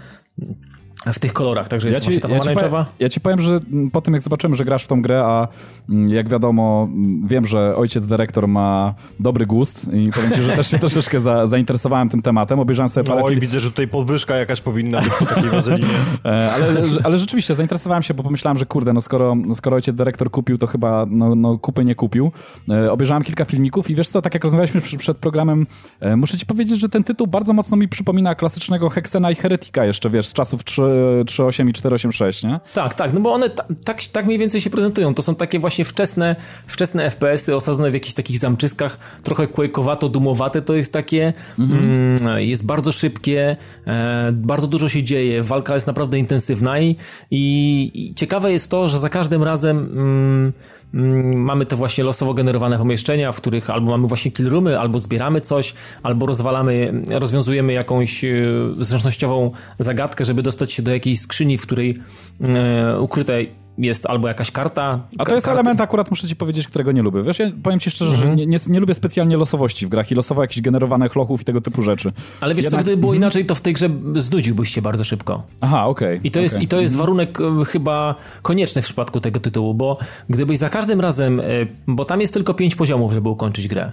w tych kolorach, także jest ja ci, ta ja ci, powiem, ja ci powiem, że po tym jak zobaczyłem, że grasz w tą grę, a mm, jak wiadomo, mm, wiem, że ojciec dyrektor ma dobry gust i powiem ci, że też się troszeczkę za, zainteresowałem tym tematem, obejrzałem sobie parę... No i widzę, że tutaj podwyżka jakaś powinna być po takiej wazelinie. E, ale, ale rzeczywiście zainteresowałem się, bo pomyślałem, że kurde, no skoro, skoro ojciec dyrektor kupił, to chyba no, no kupy nie kupił. E, obejrzałem kilka filmików i wiesz co, tak jak rozmawialiśmy przed, przed programem, e, muszę ci powiedzieć, że ten tytuł bardzo mocno mi przypomina klasycznego Hexena i Heretika jeszcze, wiesz, z czasów 3 3.8 i 4.8.6, nie? Tak, tak, no bo one tak, tak mniej więcej się prezentują. To są takie właśnie wczesne, wczesne FPS-y osadzone w jakichś takich zamczyskach, trochę quake'owato, dumowate. To jest takie, mhm. mm, jest bardzo szybkie, e, bardzo dużo się dzieje, walka jest naprawdę intensywna i, i, i, ciekawe jest to, że za każdym razem mm, mamy te właśnie losowo generowane pomieszczenia, w których albo mamy właśnie killroomy, albo zbieramy coś, albo rozwalamy, rozwiązujemy jakąś e, zręcznościową zagadkę, żeby dostać się do jakiejś skrzyni, w której e, ukryte jest albo jakaś karta. A to jest karty. element akurat, muszę ci powiedzieć, którego nie lubię. Wiesz, ja powiem ci szczerze, Mhm. że nie, nie, nie lubię specjalnie losowości w grach i losowo jakichś generowanych lochów i tego typu rzeczy. Ale wiesz Jednak- co, gdyby było inaczej, to w tej grze znudziłbyś się bardzo szybko. Aha, okej. I to jest, okej. i to jest warunek e, chyba konieczny w przypadku tego tytułu, bo gdybyś za każdym razem, e, bo tam jest tylko pięć poziomów, żeby ukończyć grę.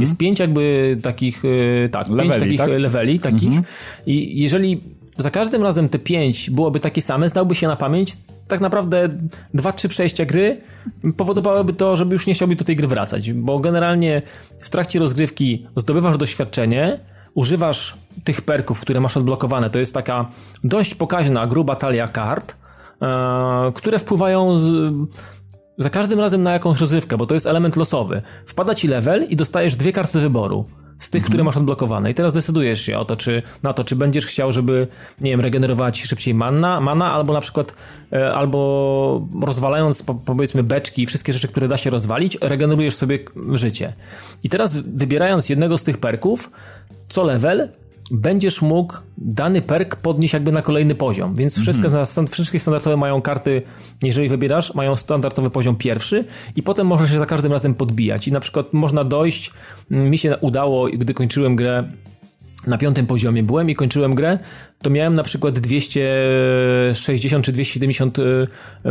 Jest pięć jakby takich, e, tak, pięć Leveli, takich tak? leveli takich i jeżeli za każdym razem te pięć byłoby takie same, zdałby się na pamięć, tak naprawdę dwa, trzy przejścia gry powodowałyby to, żeby już nie chciałby do tej gry wracać, bo generalnie w trakcie rozgrywki zdobywasz doświadczenie, używasz tych perków, które masz odblokowane. To jest taka dość pokaźna, gruba talia kart, e, które wpływają z, za każdym razem na jakąś rozrywkę, bo to jest element losowy. Wpada ci level i dostajesz dwie karty wyboru. Z tych, które masz odblokowane. I teraz decydujesz się o to, czy na to, czy będziesz chciał, żeby, nie wiem, regenerowała ci szybciej mana, mana albo na przykład, e, albo rozwalając, po, powiedzmy, beczki i wszystkie rzeczy, które da się rozwalić, regenerujesz sobie życie. I teraz wy- wybierając jednego z tych perków, co level będziesz mógł dany perk podnieść jakby na kolejny poziom. Więc wszystkie, stan- wszystkie standardowe mają karty, jeżeli wybierasz, mają standardowy poziom pierwszy i potem możesz się za każdym razem podbijać. I na przykład można dojść, mm, mi się udało, gdy kończyłem grę na piątym poziomie. Byłem i kończyłem grę, to miałem na przykład 260 czy 270 y,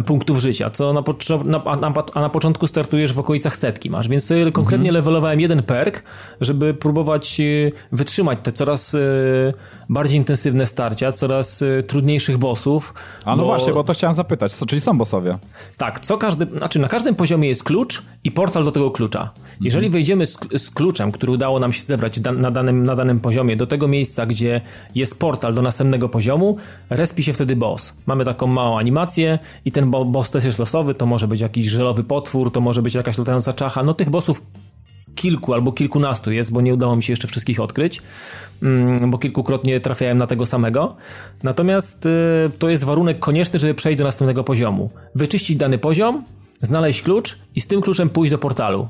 punktów życia, co na, na, na, a na początku startujesz w okolicach setki masz, więc sobie konkretnie levelowałem jeden perk, żeby próbować y, wytrzymać te coraz bardziej intensywne starcia, coraz y, trudniejszych bossów. A no właśnie, bo to chciałem zapytać, co, czyli są bossowie. Tak, co każdy, znaczy na każdym poziomie jest klucz i portal do tego klucza. Jeżeli wejdziemy z, z kluczem, który udało nam się zebrać da, na, danym, na danym poziomie, do tego miejsca, gdzie jest portal do następnego poziomu, respi się wtedy boss. Mamy taką małą animację i ten bo, boss też jest losowy, to może być jakiś żelowy potwór, to może być jakaś latająca czacha, no tych bossów kilku albo kilkunastu jest, bo nie udało mi się jeszcze wszystkich odkryć, mm, bo kilkukrotnie trafiałem na tego samego. Natomiast y, to jest warunek konieczny, żeby przejść do następnego poziomu. Wyczyścić dany poziom, znaleźć klucz i z tym kluczem pójść do portalu.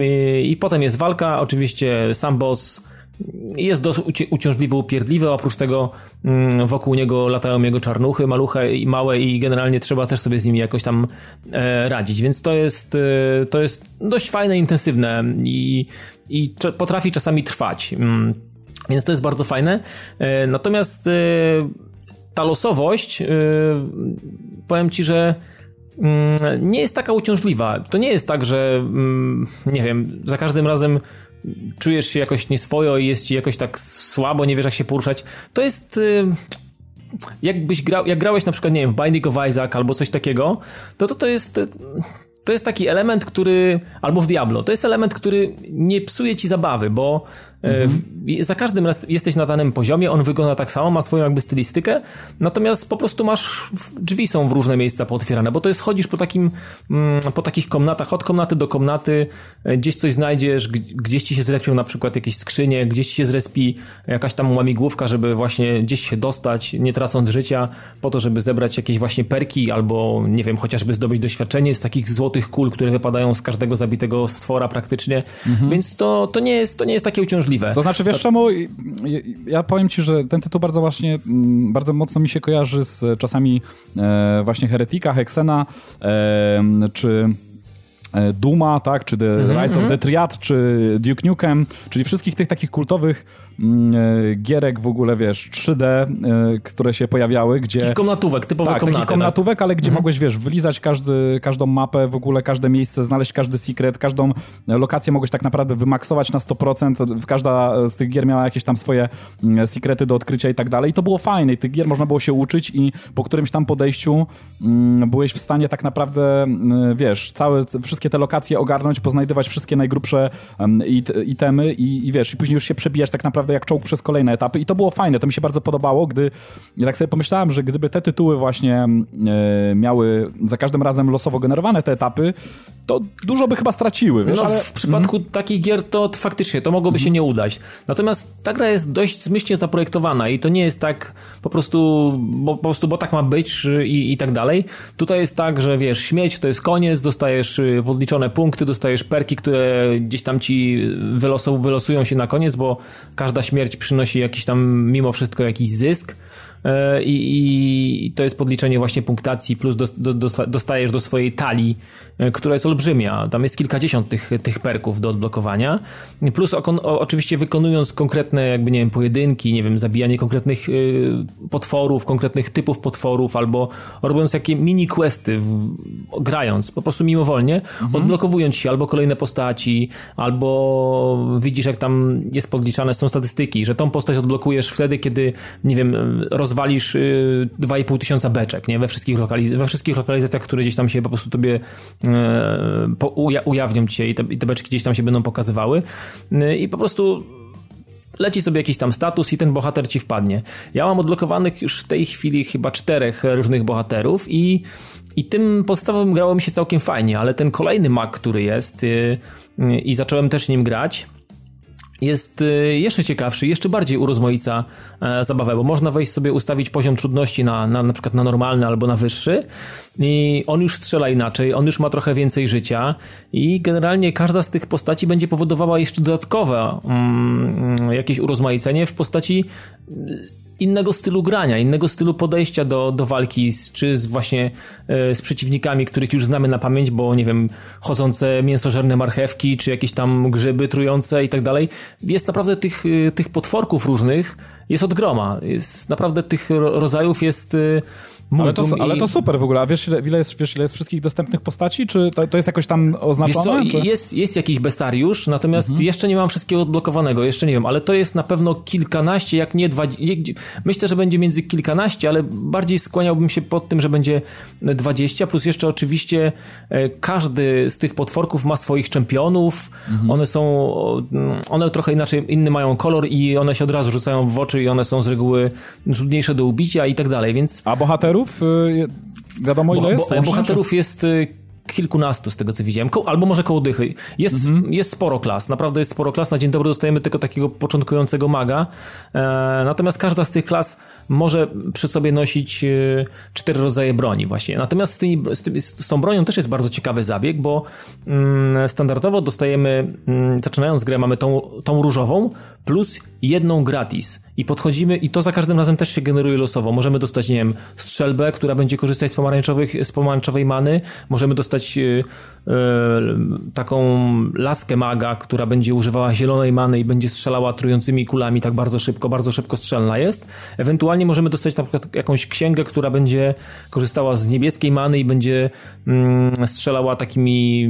Y, I potem jest walka, oczywiście sam boss jest dosyć uci- uciążliwy, upierdliwy, oprócz tego mm, wokół niego latają jego czarnuchy, maluche i małe i generalnie trzeba też sobie z nimi jakoś tam e, radzić, więc to jest, e, to jest dość fajne, intensywne i, i potrafi czasami trwać. Mm, Więc to jest bardzo fajne. E, Natomiast ta losowość, powiem ci, że mm, nie jest taka uciążliwa. To nie jest tak, że nie wiem, za każdym razem czujesz się jakoś nieswojo i jest ci jakoś tak słabo, nie wiesz jak się poruszać. To jest y, jakbyś grał, jak grałeś na przykład, nie wiem, w Binding of Isaac albo coś takiego, to to, to jest y, to jest taki element, który, albo w Diablo, to jest element, który nie psuje ci zabawy, bo e, w, za każdym razem jesteś na danym poziomie, on wygląda tak samo, ma swoją jakby stylistykę, natomiast po prostu masz, drzwi są w różne miejsca pootwierane, bo to jest, chodzisz po takim, mm, po takich komnatach, od komnaty do komnaty, e, gdzieś coś znajdziesz, gdzieś ci się zrespią na przykład jakieś skrzynie, gdzieś ci się zrespi jakaś tam łamigłówka, żeby właśnie gdzieś się dostać, nie tracąc życia, po to, żeby zebrać jakieś właśnie perki, albo nie wiem, chociażby zdobyć doświadczenie z takich złotych kul, które wypadają z każdego zabitego stwora praktycznie, więc to, to, nie jest, to nie jest takie uciążliwe. To znaczy, wiesz czemu? Ja- powiem ci, że ten tytuł bardzo właśnie, mm, bardzo mocno mi się kojarzy z czasami e, właśnie Heretika, Hexena, e, czy Duma, tak, czy The Mhm, Rise of the Triad, czy Duke Nukem, czyli wszystkich tych takich kultowych e, gierek w ogóle, wiesz, 3D, e, które się pojawiały, gdzie... Takich komnatówek, typowe Tak, komnaty. takich komnatówek, ale gdzie Mhm. mogłeś, wiesz, wylizać każdy, każdą mapę, w ogóle każde miejsce, znaleźć każdy secret, każdą e, lokację mogłeś tak naprawdę wymaksować na 100%. Każda z tych gier miała jakieś tam swoje mm, sekrety do odkrycia i tak dalej. I to było fajne. I tych gier można było się uczyć i po którymś tam podejściu mm, byłeś w stanie tak naprawdę, wiesz, całe, wszystkie wszystkie te lokacje ogarnąć, poznajdywać wszystkie najgrubsze um, it, itemy i, i wiesz, i później już się przebijać tak naprawdę jak czołg przez kolejne etapy i to było fajne, to mi się bardzo podobało, gdy ja tak sobie pomyślałem, że gdyby te tytuły właśnie e, miały za każdym razem losowo generowane te etapy, to dużo by chyba straciły, wiesz, no, ale... w przypadku mm. takich gier to, faktycznie to mogłoby mm. się mhm. nie udać. Natomiast ta gra jest dość zmyślnie zaprojektowana i to nie jest tak po prostu, bo, po prostu, bo tak ma być i, i tak dalej. Tutaj jest tak, że wiesz, śmieć to jest koniec, dostajesz y, podliczone punkty, dostajesz perki, które gdzieś tam ci wylosu, wylosują się na koniec, bo każda śmierć przynosi jakiś tam mimo wszystko jakiś zysk. E, i, i to jest podliczenie właśnie punktacji, plus do, do, dostajesz do swojej talii, e, która jest olbrzymia. Tam jest kilkadziesiąt tych, tych perków do odblokowania. Plus o, oczywiście wykonując konkretne jakby, nie wiem, pojedynki, nie wiem, zabijanie konkretnych y, potworów, konkretnych typów potworów, albo robiąc jakie mini questy, grając po prostu mimowolnie, mhm. odblokowując się albo kolejne postaci, albo widzisz jak tam jest podliczane są statystyki, że tą postać odblokujesz wtedy, kiedy, nie wiem, roz rozwalisz 2,5 y, tysiąca beczek, nie? We wszystkich, lokaliz we wszystkich lokalizacjach, które gdzieś tam się po prostu tobie e, uja ujawnią ci się i te, i te beczki gdzieś tam się będą pokazywały y, i po prostu leci sobie jakiś tam status i ten bohater ci wpadnie. Ja mam odblokowanych już w tej chwili chyba czterech różnych bohaterów i, i tym podstawowym grało mi się całkiem fajnie, ale ten kolejny mag, który jest y, i zacząłem też nim grać, jest y, jeszcze ciekawszy, jeszcze bardziej urozmaica e, zabawę, bo można wejść sobie, ustawić poziom trudności na, na, na przykład na normalny albo na wyższy i on już strzela inaczej, on już ma trochę więcej życia i generalnie każda z tych postaci będzie powodowała jeszcze dodatkowe mm, jakieś urozmaicenie w postaci innego stylu grania, innego stylu podejścia do, do walki, z, czy z właśnie e, z przeciwnikami, których już znamy na pamięć, bo nie wiem, chodzące mięsożerne marchewki, czy jakieś tam grzyby trujące i tak dalej. Jest naprawdę tych, e, tych potworków różnych, jest od groma. Jest, naprawdę tych rodzajów jest e, ale to, ale to super w ogóle. A wiesz ile, jest, wiesz, ile jest wszystkich dostępnych postaci? Czy to, to jest jakoś tam oznaczone? Wiesz co, jest, jest jakiś bestariusz, natomiast mhm. jeszcze nie mam wszystkiego odblokowanego, jeszcze nie wiem, ale to jest na pewno kilkanaście, jak nie dwadzieścia. Myślę, że będzie między kilkanaście, ale bardziej skłaniałbym się pod tym, że będzie dwadzieścia, plus jeszcze oczywiście e, każdy z tych potworków ma swoich czempionów. Mhm. One są, one trochę inaczej, inny mają kolor i one się od razu rzucają w oczy i one są z reguły trudniejsze do ubicia i tak dalej, więc... A bohater bohaterów? Y, wiadomo ile bo, jest? Bo, bohaterów jest y, kilkunastu z tego co widziałem, Ko albo może koło dychy. Jest, mhm. jest sporo klas, naprawdę jest sporo klas. Na dzień dobry dostajemy tylko takiego początkującego maga. E, natomiast każda z tych klas może przy sobie nosić e, cztery rodzaje broni właśnie. Natomiast z, tymi, z, tymi, z, tą bronią też jest bardzo ciekawy zabieg, bo mm, standardowo dostajemy, mm, zaczynając grę, mamy tą, tą różową plus jedną gratis i podchodzimy i to za każdym razem też się generuje losowo. Możemy dostać, nie wiem, strzelbę, która będzie korzystać z pomarańczowych, z pomarańczowej many, możemy dostać yy, yy, taką laskę maga, która będzie używała zielonej many i będzie strzelała trującymi kulami tak bardzo szybko, bardzo szybko strzelna jest. Ewentualnie możemy dostać na przykład jakąś księgę, która będzie korzystała z niebieskiej many i będzie yy, strzelała takimi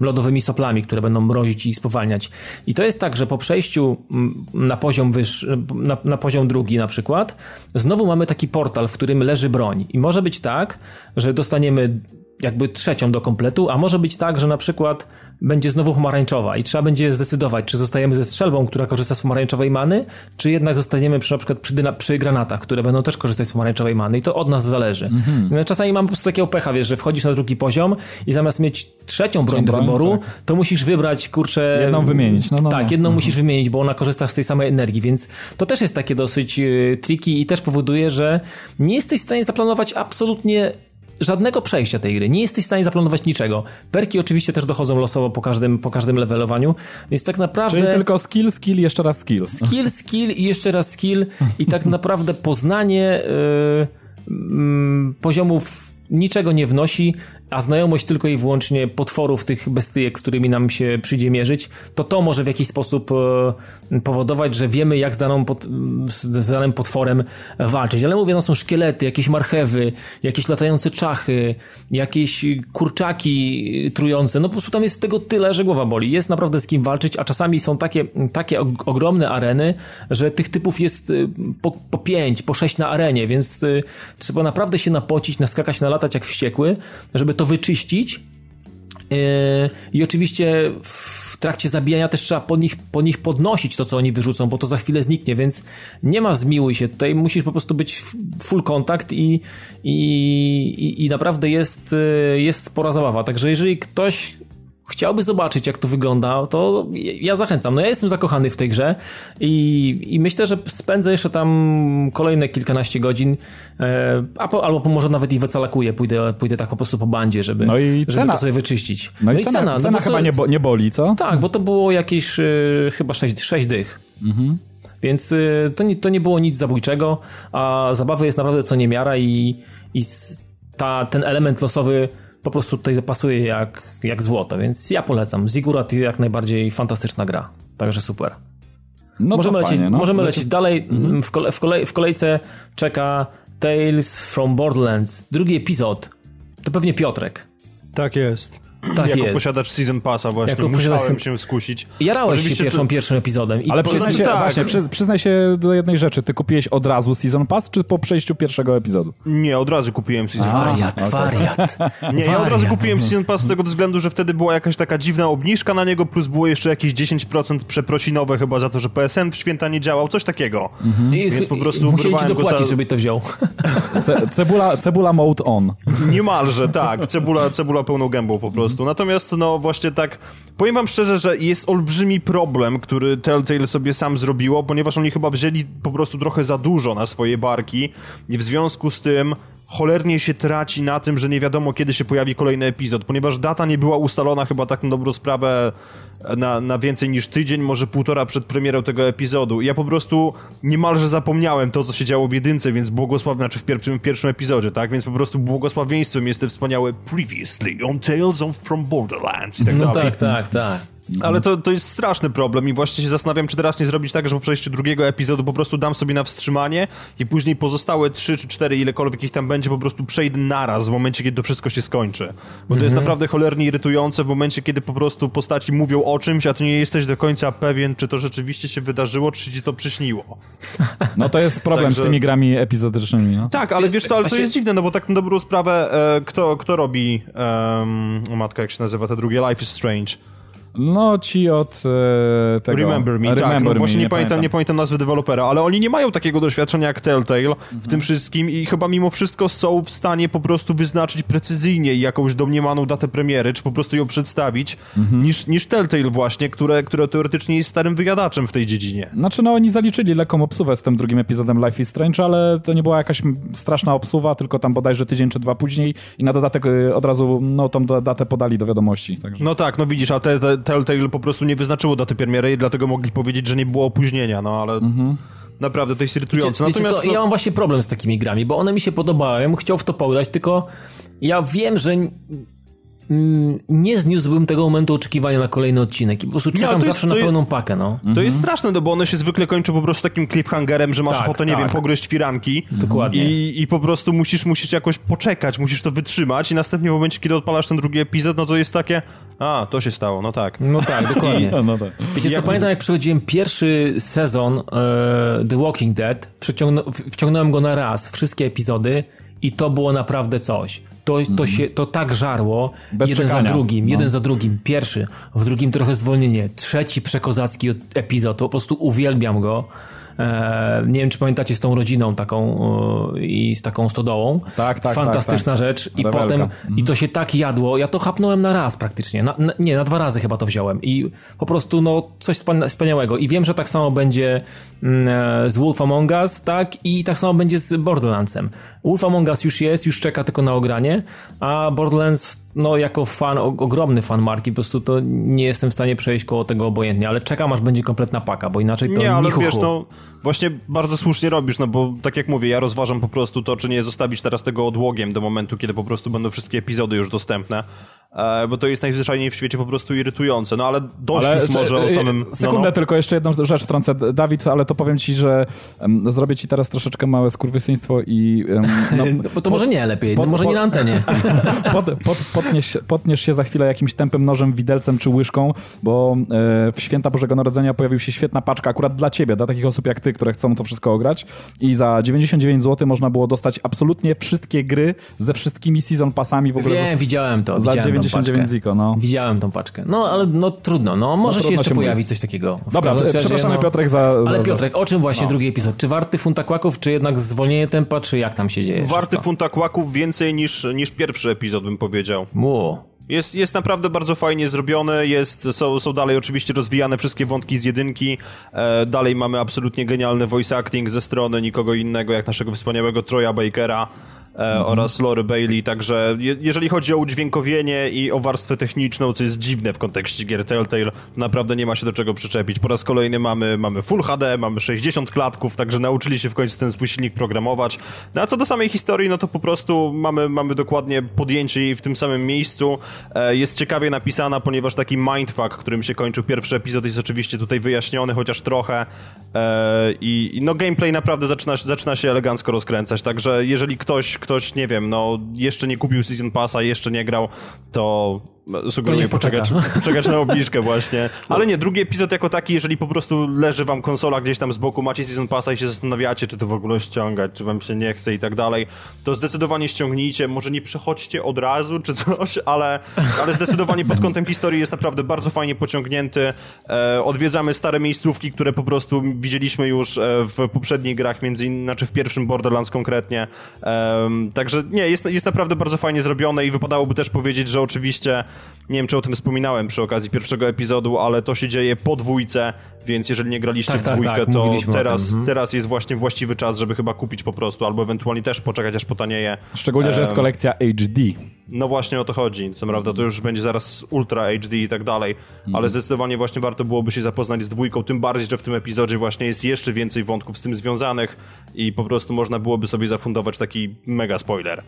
lodowymi soplami, które będą mrozić i spowalniać. I to jest tak, że po przejściu mm, na poziom wyższy, na, na poziom drugi na przykład, znowu mamy taki portal, w którym leży broń. I może być tak, że dostaniemy jakby trzecią do kompletu, a może być tak, że na przykład będzie znowu pomarańczowa i trzeba będzie zdecydować, czy zostajemy ze strzelbą, która korzysta z pomarańczowej many, czy jednak zostaniemy przy, na przykład przy, przy granatach, które będą też korzystać z pomarańczowej many i to od nas zależy. Mhm. Czasami mam po prostu takiego pecha, wiesz, że wchodzisz na drugi poziom i zamiast mieć trzecią broń do wyboru, tak. to musisz wybrać, kurczę... Jedną wymienić. No, no, tak, jedną mhm. musisz wymienić, bo ona korzysta z tej samej energii, więc to też jest takie dosyć y, triki i też powoduje, że nie jesteś w stanie zaplanować absolutnie żadnego przejścia tej gry. Nie jesteś w stanie zaplanować niczego. Perki oczywiście też dochodzą losowo po każdym, po każdym levelowaniu, więc tak naprawdę... Czyli tylko skill, skill, jeszcze raz skill. Skill, skill i jeszcze raz skill i tak naprawdę poznanie yy, yy, poziomów niczego nie wnosi, a znajomość tylko i wyłącznie potworów, tych bestyjek, z którymi nam się przyjdzie mierzyć, to to może w jakiś sposób e, powodować, że wiemy, jak z, daną pod, z danym potworem walczyć. Ale mówię, no są szkielety, jakieś marchewy, jakieś latające czachy, jakieś kurczaki trujące. No po prostu tam jest tego tyle, że głowa boli. Jest naprawdę z kim walczyć, a czasami są takie, takie ogromne areny, że tych typów jest e, po, po pięć, po sześć na arenie, więc e, trzeba naprawdę się napocić, naskakać, nalatać jak wściekły, żeby to to wyczyścić Yy, I oczywiście w trakcie zabijania też trzeba po nich, po nich podnosić to, co oni wyrzucą, bo to za chwilę zniknie, więc nie ma zmiłuj się. Tutaj musisz po prostu być full kontakt i, i, i, naprawdę jest, yy, jest spora zabawa. Także jeżeli ktoś chciałby zobaczyć, jak to wygląda, to ja zachęcam. No ja jestem zakochany w tej grze i, i myślę, że spędzę jeszcze tam kolejne kilkanaście godzin, e, a po, albo może nawet i wycalakuję, pójdę, pójdę tak po prostu po bandzie, żeby, No i żeby cena. to sobie wyczyścić. No, i cena, cena, no bo chyba nie, bo, nie boli, co? Tak, bo to było jakieś e, chyba 6, sześć dych. Więc e, to, nie, to nie było nic zabójczego, a zabawy jest naprawdę co niemiara i, i ta, ten element losowy po prostu tutaj pasuje jak, jak złoto, więc ja polecam. Zigurat jak najbardziej fantastyczna gra, także super. No możemy lecieć, fajnie, no. możemy lecieć dalej. W, kole, w, kolej, w kolejce czeka Tales from Borderlands, drugi epizod. To pewnie Piotrek. Tak jest. Tak jako jest. posiadacz Season Passa właśnie Jako musiałem posiadacz- się skusić. Jarałeś się pierwszą, to- pierwszym epizodem. I Ale przyznaj się, tak. właśnie, przy, przyznaj się do jednej rzeczy. Ty kupiłeś od razu Season Pass, czy po przejściu pierwszego epizodu? Nie, od razu kupiłem Season Pass. Wariat, wariat. Nie, ja od razu kupiłem Season Pass z tego względu, że wtedy była jakaś taka dziwna obniżka na niego, plus było jeszcze jakieś 10% przeprosinowe chyba za to, że PSN w święta nie działał, coś takiego. I, Więc po prostu musieli ci dopłacić, za- żeby to wziął. Ce, cebula, cebula mode on. Niemalże, tak. Cebula, cebula pełną gębą po prostu. Natomiast, no właśnie tak, powiem wam szczerze, że jest olbrzymi problem, który Telltale sobie sam zrobiło, ponieważ oni chyba wzięli po prostu trochę za dużo na swoje barki i w związku z tym cholernie się traci na tym, że nie wiadomo kiedy się pojawi kolejny epizod, ponieważ data nie była ustalona chyba tak na dobrą sprawę na, na więcej niż tydzień, może półtora przed premierą tego epizodu. I ja po prostu niemalże zapomniałem to, co się działo w jedynce, więc błogosław, znaczy w pierwszym, w pierwszym epizodzie, tak? Więc po prostu błogosławieństwem jest te wspaniałe Previously on Tales of from Borderlands i tak No dalej. tak, tak, tak. Ale to, to jest straszny problem i właśnie się zastanawiam, czy teraz nie zrobić tak, że po przejściu drugiego epizodu po prostu dam sobie na wstrzymanie i później pozostałe trzy czy cztery, ilekolwiek ich tam będzie, po prostu przejdę naraz w momencie, kiedy to wszystko się skończy. Bo to jest naprawdę cholernie irytujące w momencie, kiedy po prostu postaci mówią o czymś, a ty nie jesteś do końca pewien, czy to rzeczywiście się wydarzyło, czy ci to przyśniło. No to jest problem Także- z tymi grami epizodycznymi. No. Tak, ale wiesz co, ale to jest dziwne, no bo tak na dobrą sprawę, e, kto, kto robi, um, matka, jak się nazywa te drugie, Life is Strange. No ci od e, tego... Remember Me, tak. Remember No, właśnie Me, nie, pamiętam, nie pamiętam nazwy dewelopera, ale oni nie mają takiego doświadczenia jak Telltale w tym wszystkim i chyba mimo wszystko są w stanie po prostu wyznaczyć precyzyjnie jakąś domniemaną datę premiery, czy po prostu ją przedstawić, niż, niż Telltale właśnie, które, które teoretycznie jest starym wyjadaczem w tej dziedzinie. Znaczy, no oni zaliczyli lekką obsuwę z tym drugim epizodem Life is Strange, ale to nie była jakaś straszna obsuwa, tylko tam bodajże tydzień czy dwa później i na dodatek e, od razu, no tą datę podali do wiadomości. Także. No tak, no widzisz, a te, te, Telltale po prostu nie wyznaczyło daty premiery i dlatego mogli powiedzieć, że nie było opóźnienia, no ale naprawdę to jest irytujące. Wiecie, Natomiast no, ja mam właśnie problem z takimi grami, bo one mi się bym chciał w to pograć, tylko ja wiem, że nie zniósłbym tego momentu oczekiwania na kolejny odcinek i po prostu czekam jest- zawsze to na jest- pełną pakę, no. To jest straszne, no bo one się zwykle kończą po prostu takim cliffhangerem, że masz Tak, ochotę, nie tak. wiem, pogryźć firanki. Dokładnie. I, I po prostu musisz, musisz jakoś poczekać, musisz to wytrzymać i następnie w momencie, kiedy odpalasz ten drugi epizod, no to jest takie, a, to się stało, no tak. No tak, dokładnie. No tak. Wiecie co, Jak- pamiętam jak przechodziłem pierwszy sezon e, The Walking Dead, wciągnąłem go na raz, wszystkie epizody i to było naprawdę coś. To, to się, to tak żarło, Bez jeden czekania. za drugim, No. jeden za drugim, pierwszy, w drugim trochę zwolnienie, trzeci przekozacki od- epizod, po prostu uwielbiam go. E, nie wiem, czy pamiętacie z tą rodziną taką e, i z taką stodołą. Tak, tak, Fantastyczna tak, tak. rzecz. I Rewelka. potem, i to się tak jadło, ja to chapnąłem na raz praktycznie. Na, na, nie, na dwa razy chyba to wziąłem. I po prostu, no, coś wspania- wspaniałego. I wiem, że tak samo będzie mm, e, z Wolf Among Us, tak? I tak samo będzie z Borderlandsem. Wolf Among Us już jest, już czeka tylko na ogranie, a Borderlands, no, jako fan, ogromny fan marki, po prostu to nie jestem w stanie przejść koło tego obojętnie, ale czekam, aż będzie kompletna paka, bo inaczej to Nie, ale wiesz, no właśnie bardzo słusznie robisz, no bo tak jak mówię, ja rozważam po prostu to, czy nie zostawić teraz tego odłogiem do momentu, kiedy po prostu będą wszystkie epizody już dostępne, bo to jest najzwyczajniej w świecie po prostu irytujące, no ale dość już czy- może o e, samym... Sekundę no, no. tylko, jeszcze jedną rzecz wtrącę. Dawid, ale to powiem ci, że em, zrobię ci teraz troszeczkę małe skurwysyństwo i... em, no, Bo to może nie lepiej, no pod- może pod- nie na antenie. pod, pod, potniesz, potniesz się za chwilę jakimś tępym nożem, widelcem czy łyżką, bo e, w święta Bożego Narodzenia pojawił się świetna paczka akurat dla ciebie, dla takich osób jak ty, które chcą to wszystko ograć i za 99 zł można było dostać absolutnie wszystkie gry ze wszystkimi season passami w ogóle. Wiem, zas- widziałem to, za widziałem to. 99 Ziko, no. Widziałem tą paczkę. No, ale no trudno, no może No, się trudno jeszcze się pojawi mówi. coś takiego. W Dobra, razie, przepraszamy no- Piotrek za... za Ale Piotrek, o czym właśnie No. drugi epizod? Czy warty funta kłaków, czy jednak zwolnienie tempa, czy jak tam się dzieje? Warty wszystko? funta kłaków więcej niż, niż pierwszy epizod, bym powiedział. Ło. Jest, jest naprawdę bardzo fajnie zrobione, jest, są, są dalej oczywiście rozwijane wszystkie wątki z jedynki, e, dalej mamy absolutnie genialny voice acting ze strony nikogo innego jak naszego wspaniałego Troya Bakera e, oraz Lory Bailey, także je, jeżeli chodzi o udźwiękowienie i o warstwę techniczną, co jest dziwne w kontekście gier Telltale, naprawdę nie ma się do czego przyczepić. Po raz kolejny mamy, mamy Full HD, mamy 60 klatków, także nauczyli się w końcu ten swój silnik programować. No a co do samej historii, no to po prostu mamy, mamy dokładnie podjęcie jej w tym samym miejscu. E, jest ciekawie napisana, ponieważ taki mindfuck, którym się kończył pierwszy epizod jest oczywiście tutaj wyjaśniony, chociaż trochę. E, I no gameplay naprawdę zaczyna, zaczyna się elegancko rozkręcać, także jeżeli ktoś, ktoś, nie wiem, no jeszcze nie kupił Season Passa, jeszcze nie grał, to sugeruję poczekać, poczekać na obniżkę właśnie. Ale nie, drugi epizod jako taki, jeżeli po prostu leży wam konsola gdzieś tam z boku, macie Season Passa i się zastanawiacie, czy to w ogóle ściągać, czy wam się nie chce i tak dalej, to zdecydowanie ściągnijcie, może nie przechodźcie od razu czy coś, ale, ale zdecydowanie pod kątem historii jest naprawdę bardzo fajnie pociągnięty. E, odwiedzamy stare miejscówki, które po prostu widzieliśmy już e, w poprzednich grach, między innymi, znaczy w pierwszym Borderlands konkretnie. Em, także nie, jest, jest naprawdę bardzo fajnie zrobione i wypadałoby też powiedzieć, że oczywiście nie wiem, czy o tym wspominałem przy okazji pierwszego epizodu, ale to się dzieje po dwójce, więc jeżeli nie graliście Tak, w tak, dwójkę, tak, to mówiliśmy o teraz, mhm. teraz jest właśnie właściwy czas, żeby chyba kupić po prostu, albo ewentualnie też poczekać, aż potanieje. Szczególnie, że jest kolekcja HD. no właśnie o to chodzi. Co prawda to już będzie zaraz Ultra HD i tak dalej, ale zdecydowanie właśnie warto byłoby się zapoznać z dwójką, tym bardziej, że w tym epizodzie właśnie jest jeszcze więcej wątków z tym związanych i po prostu można byłoby sobie zafundować taki mega spoiler.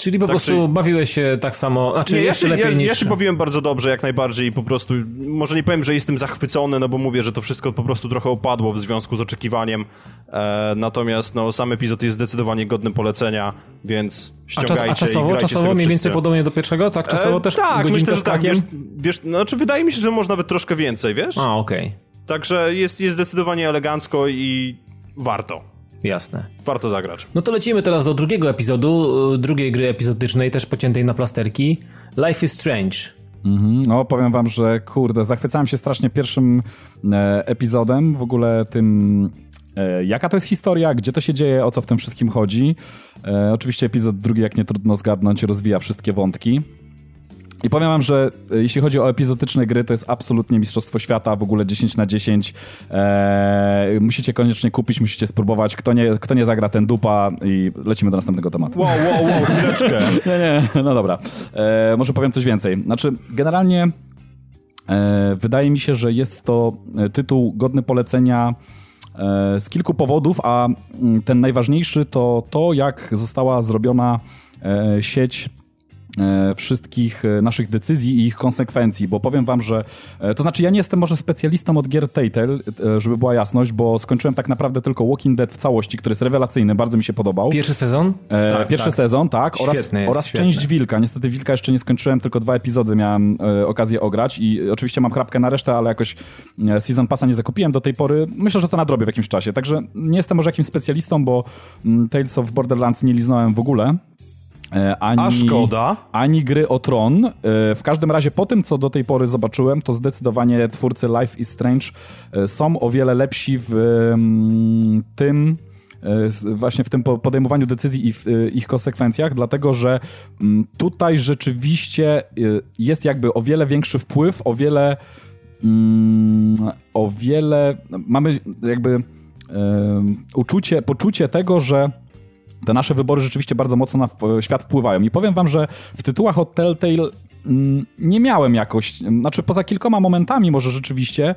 Czyli po Tak, prostu czyli- bawiłeś się tak samo, znaczy Nie, jeszcze lepiej ja, niż... ja się bawiłem bardzo dobrze, jak najbardziej i po prostu, może nie powiem, że jestem zachwycony, no bo mówię, że to wszystko po prostu trochę opadło w związku z oczekiwaniem, e, natomiast no sam epizod jest zdecydowanie godny polecenia, więc a, czas, ściągajcie a czasowo, czasowo mniej więcej podobnie do pierwszego? Tak, czasowo E, też tak, godzinkę myślę, z tak, wiesz, wiesz, znaczy wydaje mi się, że może nawet troszkę więcej, wiesz? A, okej, Także jest, jest zdecydowanie elegancko i warto. Jasne. Warto zagrać. No to lecimy teraz do drugiego epizodu, y, drugiej gry epizodycznej, też pociętej na plasterki. Life is Strange. Mhm. No, powiem wam, że kurde, zachwycałem się strasznie pierwszym e, epizodem, w ogóle tym, e, jaka to jest historia, gdzie to się dzieje, o co w tym wszystkim chodzi. E, oczywiście epizod drugi, jak nie trudno zgadnąć, rozwija wszystkie wątki. I powiem wam, że e, jeśli chodzi o epizodyczne gry, to jest absolutnie mistrzostwo świata, w ogóle 10 na 10. E, musicie koniecznie kupić, musicie spróbować. Kto nie, kto nie zagra, ten dupa i lecimy do następnego tematu. Wow, wow, wow, chwileczkę. Nie, nie, no dobra. E, może powiem coś więcej. Znaczy, generalnie e, wydaje mi się, że jest to e, tytuł godny polecenia e, z kilku powodów, a mm, ten najważniejszy to to, jak została zrobiona sieć wszystkich e, naszych decyzji i ich konsekwencji, bo powiem wam, że e, to znaczy ja nie jestem może specjalistą od gier Telltale, e, żeby była jasność, bo skończyłem tak naprawdę tylko Walking Dead w całości, który jest rewelacyjny, bardzo mi się podobał. Pierwszy sezon? E, Tak, pierwszy tak. sezon, tak, oraz, Świetny jest, oraz świetny. część Wilka. Niestety Wilka jeszcze nie skończyłem, tylko dwa epizody miałem e, okazję ograć i oczywiście mam chrapkę na resztę, ale jakoś e, Season Passa nie zakupiłem do tej pory. Myślę, że to nadrobię w jakimś czasie, także nie jestem może jakimś specjalistą, bo mm, Tales of Borderlands nie liznąłem w ogóle. E, Ani, A szkoda. Ani gry o tron. E, W każdym razie po tym, co do tej pory zobaczyłem, to zdecydowanie twórcy Life is Strange e, są o wiele lepsi w mm, tym, właśnie w tym po- podejmowaniu decyzji i w ich konsekwencjach, dlatego że mm, tutaj rzeczywiście jest jakby o wiele większy wpływ, o wiele mm, o wiele mamy jakby uczucie, poczucie tego, że te nasze wybory rzeczywiście bardzo mocno na świat wpływają. I powiem wam, że w tytułach od Telltale mm, nie miałem jakoś, znaczy poza kilkoma momentami może rzeczywiście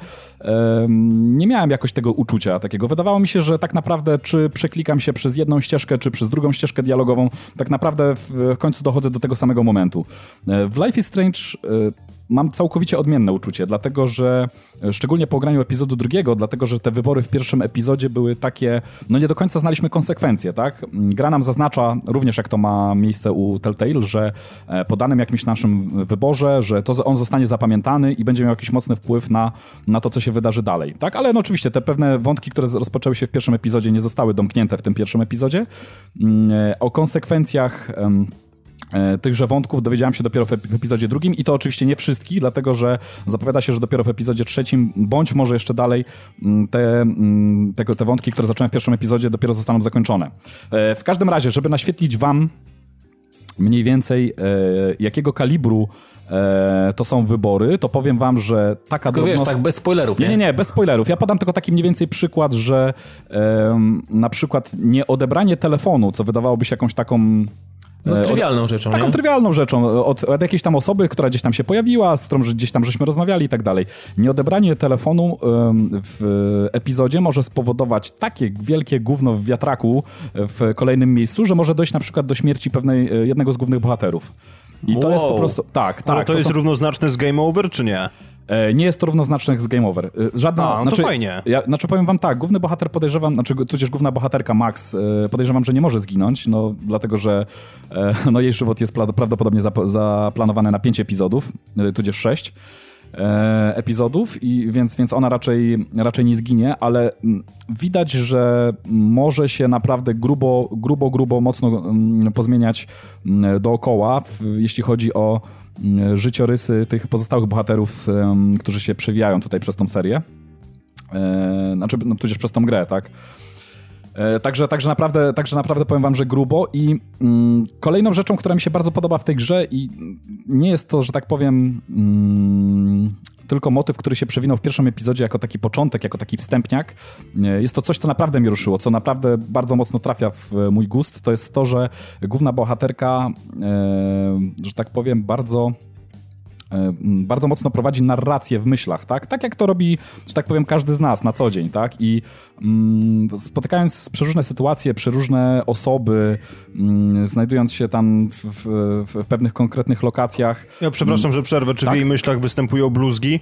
nie miałem jakoś tego uczucia takiego. Wydawało mi się, że tak naprawdę czy przeklikam się przez jedną ścieżkę, czy przez drugą ścieżkę dialogową, tak naprawdę w, w końcu dochodzę do tego samego momentu. E, W Life is Strange e, mam całkowicie odmienne uczucie, dlatego że e, szczególnie po graniu epizodu drugiego, dlatego że te wybory w pierwszym epizodzie były takie, no nie do końca znaliśmy konsekwencje, tak? Mm, Gra nam zaznacza, również jak to ma miejsce u Telltale, że e, po danym jakimś naszym wyborze, że to on zostanie zapamiętany i będzie miał jakiś mocny wpływ na, na to, co się wydarzy dalej, tak? Ale no oczywiście te pewne wątki, które rozpoczęły się w pierwszym epizodzie nie zostały domknięte w tym pierwszym epizodzie. Mm, e, O konsekwencjach... E, tychże wątków dowiedziałem się dopiero w epizodzie drugim i to oczywiście nie wszystkich, dlatego że zapowiada się, że dopiero w epizodzie trzecim, bądź może jeszcze dalej mm, te, mm, te, te wątki, które zacząłem w pierwszym epizodzie dopiero zostaną zakończone. E, w każdym razie, żeby naświetlić wam mniej więcej e, jakiego kalibru to są wybory, to powiem wam, że taka Tylko wiesz, tak bez spoilerów, nie? Nie, nie, bez spoilerów. Ja podam tylko taki mniej więcej przykład, że na przykład nie odebranie telefonu, co wydawałoby się jakąś taką no, e, trywialną rzeczą, Taką nie? trywialną rzeczą. Od, od, jakiejś tam osoby, która gdzieś tam się pojawiła, z którą gdzieś tam żeśmy rozmawiali i tak dalej. Nieodebranie telefonu w epizodzie może spowodować takie wielkie gówno w wiatraku w kolejnym miejscu, że może dojść na przykład do śmierci pewnej, e, jednego z głównych bohaterów. I wow. to jest po prostu... Tak, tak. Ale to, to jest są... równoznaczne z game over, czy nie? E, nie jest to równoznaczne z Game Over. E, żadna, A, no znaczy, to fajnie. Ja, znaczy powiem wam tak, główny bohater podejrzewam, znaczy tudzież główna bohaterka Max e, podejrzewam, że nie może zginąć, no dlatego, że no, jej żywot jest prawdopodobnie zaplanowany na 5 epizodów, tudzież 6 epizodów, i więc, więc ona raczej, raczej nie zginie, ale widać, że może się naprawdę grubo, grubo, grubo mocno pozmieniać dookoła, jeśli chodzi o Mm, życiorysy tych pozostałych bohaterów, którzy się przewijają tutaj przez tą serię. E, znaczy, no, tudzież przez tą grę, tak? E, także, także, naprawdę, także naprawdę powiem wam, że grubo i mm, kolejną rzeczą, która mi się bardzo podoba w tej grze i nie jest to, że tak powiem mm, tylko motyw, który się przewinął w pierwszym epizodzie jako taki początek, jako taki wstępniak. E, jest to coś, co naprawdę mnie ruszyło, co naprawdę bardzo mocno trafia w mój gust. To jest to, że główna bohaterka, e, że tak powiem, bardzo E, bardzo mocno prowadzi narrację w myślach, tak? Tak jak to robi, że tak powiem, każdy z nas na co dzień, tak? I mm, spotykając przeróżne sytuacje, przeróżne osoby, mm, znajdując się tam w, w, w, pewnych konkretnych lokacjach. Ja przepraszam, mm, że przerwę. Czy tak? w jej myślach występują bluzgi?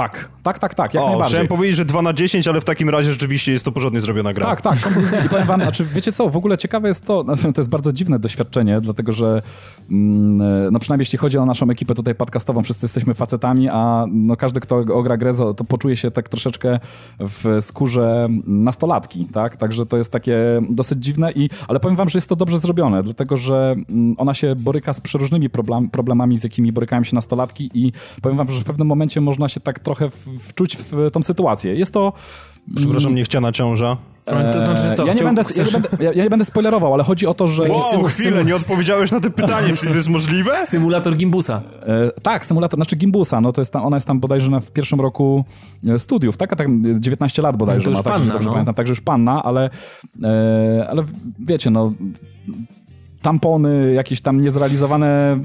Tak, tak, tak, tak, jak o, najbardziej. Chciałem powiedzieć, że 2 na 10, ale w takim razie rzeczywiście jest to porządnie zrobiona gra. Tak, tak, są I powiem wam, znaczy wiecie co, w ogóle ciekawe jest to, znaczy, to jest bardzo dziwne doświadczenie, dlatego że mm, no przynajmniej jeśli chodzi o naszą ekipę tutaj podcastową, wszyscy jesteśmy facetami, a no każdy, kto ogra grę, to poczuje się tak troszeczkę w skórze nastolatki, tak? Także to jest takie dosyć dziwne, i, ale powiem wam, że jest to dobrze zrobione, dlatego że mm, ona się boryka z przeróżnymi problem, problemami, z jakimi borykają się nastolatki i powiem wam, że w pewnym momencie można się tak trochę wczuć w tą sytuację. Jest to... Przepraszam, niechciana ciąża. Ale to znaczy co? Ja nie, będę, ja, nie będę, ja, ja nie będę spoilerował, ale chodzi o to, że... Wow, chwilę, nie odpowiedziałeś na to pytanie, czy to jest możliwe? Symulator Gimbusa. E, tak, symulator, znaczy Gimbusa, no to jest tam, ona jest tam bodajże na, w pierwszym roku e, studiów, tak? A tak 19 lat bodajże no to już ma, panna, tak, no. pamiętam, także już panna, ale, e, ale wiecie, no tampony, jakieś tam niezrealizowane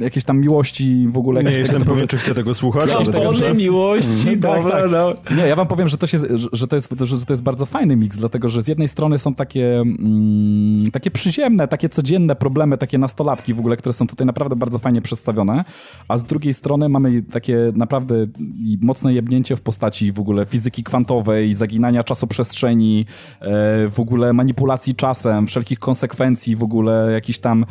y, jakieś tam miłości w ogóle. Nie jestem pewien, czy chcę tego słuchać. Tampony, miłości, mm, dobra, tak, tak. No. Nie, ja wam powiem, że to, się, że, to jest, że to jest bardzo fajny miks, dlatego, że z jednej strony są takie mm, takie przyziemne, takie codzienne problemy, takie nastolatki w ogóle, które są tutaj naprawdę bardzo fajnie przedstawione, a z drugiej strony mamy takie naprawdę mocne jebnięcie w postaci w ogóle fizyki kwantowej, zaginania czasoprzestrzeni, e, w ogóle manipulacji czasem, wszelkich konsekwencji w ogóle ogóle jakiś tam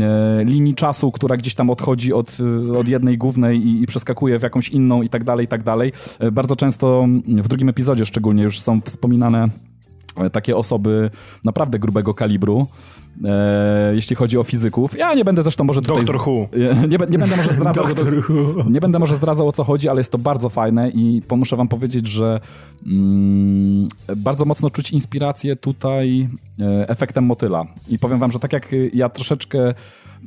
e, linii czasu, która gdzieś tam odchodzi od, od jednej głównej i, i przeskakuje w jakąś inną i tak dalej, i tak dalej. E, bardzo często w drugim epizodzie szczególnie już są wspominane e, takie osoby naprawdę grubego kalibru, e, jeśli chodzi o fizyków. Ja nie będę zresztą może tutaj... Doktor Who. Nie, nie, będę może zdradzał... nie będę może zdradzał o co chodzi, ale jest to bardzo fajne i muszę wam powiedzieć, że mm, bardzo mocno czuć inspirację tutaj e, efektem motyla. I powiem wam, że tak jak ja troszeczkę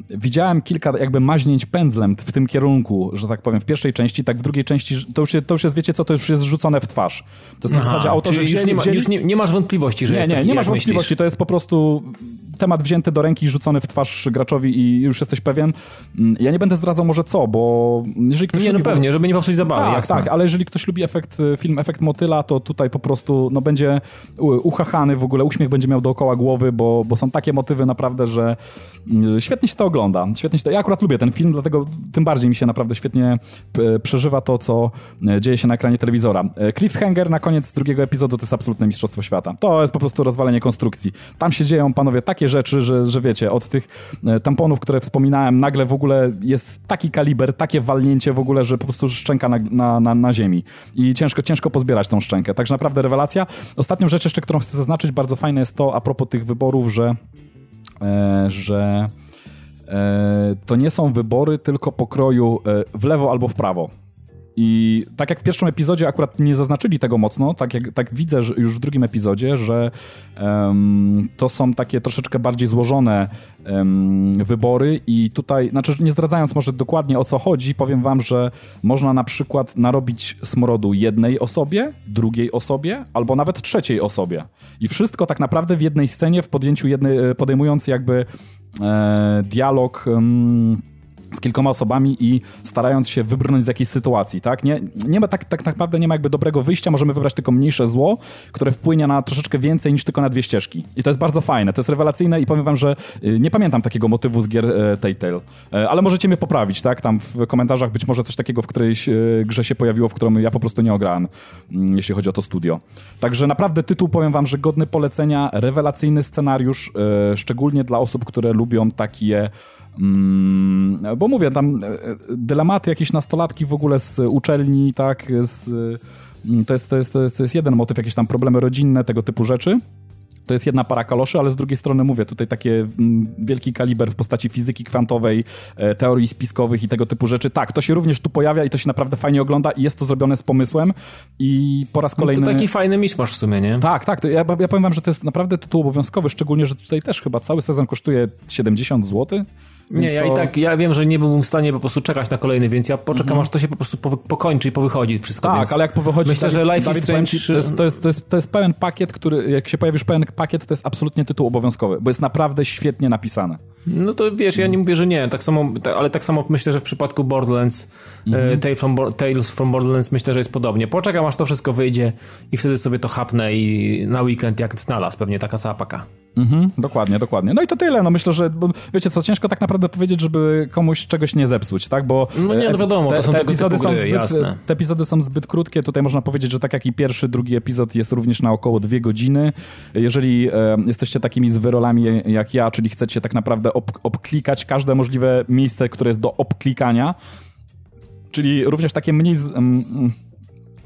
widziałem kilka jakby maźnięć pędzlem w tym kierunku, że tak powiem, w pierwszej części, tak w drugiej części, to już, to już jest, wiecie co, to już jest rzucone w twarz. To jest na zasadzie autorzy już, nie, ma, już nie, nie, masz wątpliwości, że nie, jest Nie, taki, nie masz wątpliwości, myślisz. to jest po prostu temat wzięty do ręki i rzucony w twarz graczowi i już jesteś pewien. Mm, ja nie będę zdradzał może co, bo jeżeli ktoś Nie, lubi, no pewnie, żeby nie popsuć zabawy, Tak, jasne. tak, ale jeżeli ktoś lubi efekt, y, film Efekt Motyla, to tutaj po prostu no, będzie uchachany, w ogóle uśmiech będzie miał dookoła głowy, bo, bo są takie motywy naprawdę, że y, świetnie się to ogląda. Świetnie się to, ja akurat lubię ten film, dlatego tym bardziej mi się naprawdę świetnie przeżywa to, co e, dzieje się na ekranie telewizora. E, Cliffhanger na koniec drugiego epizodu to jest absolutne mistrzostwo świata. To jest po prostu rozwalenie konstrukcji. Tam się dzieją, panowie, takie rzeczy, że, że wiecie, od tych tamponów, które wspominałem, nagle w ogóle jest taki kaliber, takie walnięcie w ogóle, że po prostu szczęka na, na, na, na ziemi. I ciężko, ciężko pozbierać tą szczękę. Także naprawdę rewelacja. Ostatnią rzecz jeszcze, którą chcę zaznaczyć, bardzo fajne jest to, a propos tych wyborów, że, e, że e, to nie są wybory tylko pokroju e, w lewo albo w prawo. I tak jak w pierwszym epizodzie akurat nie zaznaczyli tego mocno, tak jak tak widzę że już w drugim epizodzie, że um, to są takie troszeczkę bardziej złożone um, wybory i tutaj, znaczy nie zdradzając może dokładnie o co chodzi, powiem wam, że można na przykład narobić smrodu jednej osobie, drugiej osobie, albo nawet trzeciej osobie. I wszystko tak naprawdę w jednej scenie, w podjęciu jednej, podejmując jakby e, dialog... Um, z kilkoma osobami i starając się wybrnąć z jakiejś sytuacji, tak? Nie, nie ma tak, tak naprawdę nie ma jakby dobrego wyjścia, możemy wybrać tylko mniejsze zło, które wpłynie na troszeczkę więcej niż tylko na dwie ścieżki. I to jest bardzo fajne, to jest rewelacyjne i powiem wam, że y, nie pamiętam takiego motywu z gier e, Telltale, e, ale możecie mnie poprawić, tak? Tam w komentarzach być może coś takiego w którejś e, grze się pojawiło, w którą ja po prostu nie ograłem, mm, jeśli chodzi o to studio. Także naprawdę tytuł, powiem wam, że godny polecenia, rewelacyjny scenariusz, szczególnie dla osób, które lubią takie bo mówię, tam e, dylematy jakieś nastolatki w ogóle z uczelni, tak, z, mm, to, jest, to, jest, to, jest, to jest jeden motyw, jakieś tam problemy rodzinne, tego typu rzeczy. To jest jedna para kaloszy, ale z drugiej strony mówię, tutaj takie mm, wielki kaliber w postaci fizyki kwantowej, e, teorii spiskowych i tego typu rzeczy. Tak, to się również tu pojawia i to się naprawdę fajnie ogląda i jest to zrobione z pomysłem i po raz kolejny... No to taki fajny miszmasz w sumie, nie? Tak, tak. Ja, ja powiem wam, że to jest naprawdę tytuł obowiązkowy, szczególnie, że tutaj też chyba cały sezon kosztuje 70 zł. Nie, ja to... i tak, ja wiem, że nie byłbym w stanie po prostu czekać na kolejny, więc ja poczekam, mm -hmm. aż to się po prostu pokończy i powychodzi wszystko. Tak, ale jak powychodzi... Myślę, Dawid, że Life is Strange... To, jest, to, jest, to, jest, to jest pełen pakiet, który, jak się pojawi już pełen pakiet, to jest absolutnie tytuł obowiązkowy, bo jest naprawdę świetnie napisane. No to wiesz, ja nie mówię, że nie, tak samo, ale tak samo myślę, że w przypadku Borderlands, mm -hmm. from, Tales from Borderlands myślę, że jest podobnie. Poczekam, aż to wszystko wyjdzie i wtedy sobie to chapnę i na weekend jak znalazł, pewnie taka sapaka. Mhm, dokładnie, dokładnie. No i to tyle. No myślę, że bo, wiecie co, ciężko tak naprawdę powiedzieć, żeby komuś czegoś nie zepsuć, tak? Bo no nie, no wiadomo, te, to są te epizody gry, są zbyt, jasne. Te epizody są zbyt krótkie. Tutaj można powiedzieć, że tak jak i pierwszy, drugi epizod jest również na około dwie godziny. Jeżeli e, jesteście takimi zwyrolami jak ja, czyli chcecie tak naprawdę ob, obklikać każde możliwe miejsce, które jest do obklikania, czyli również takie mniej... Z, mm,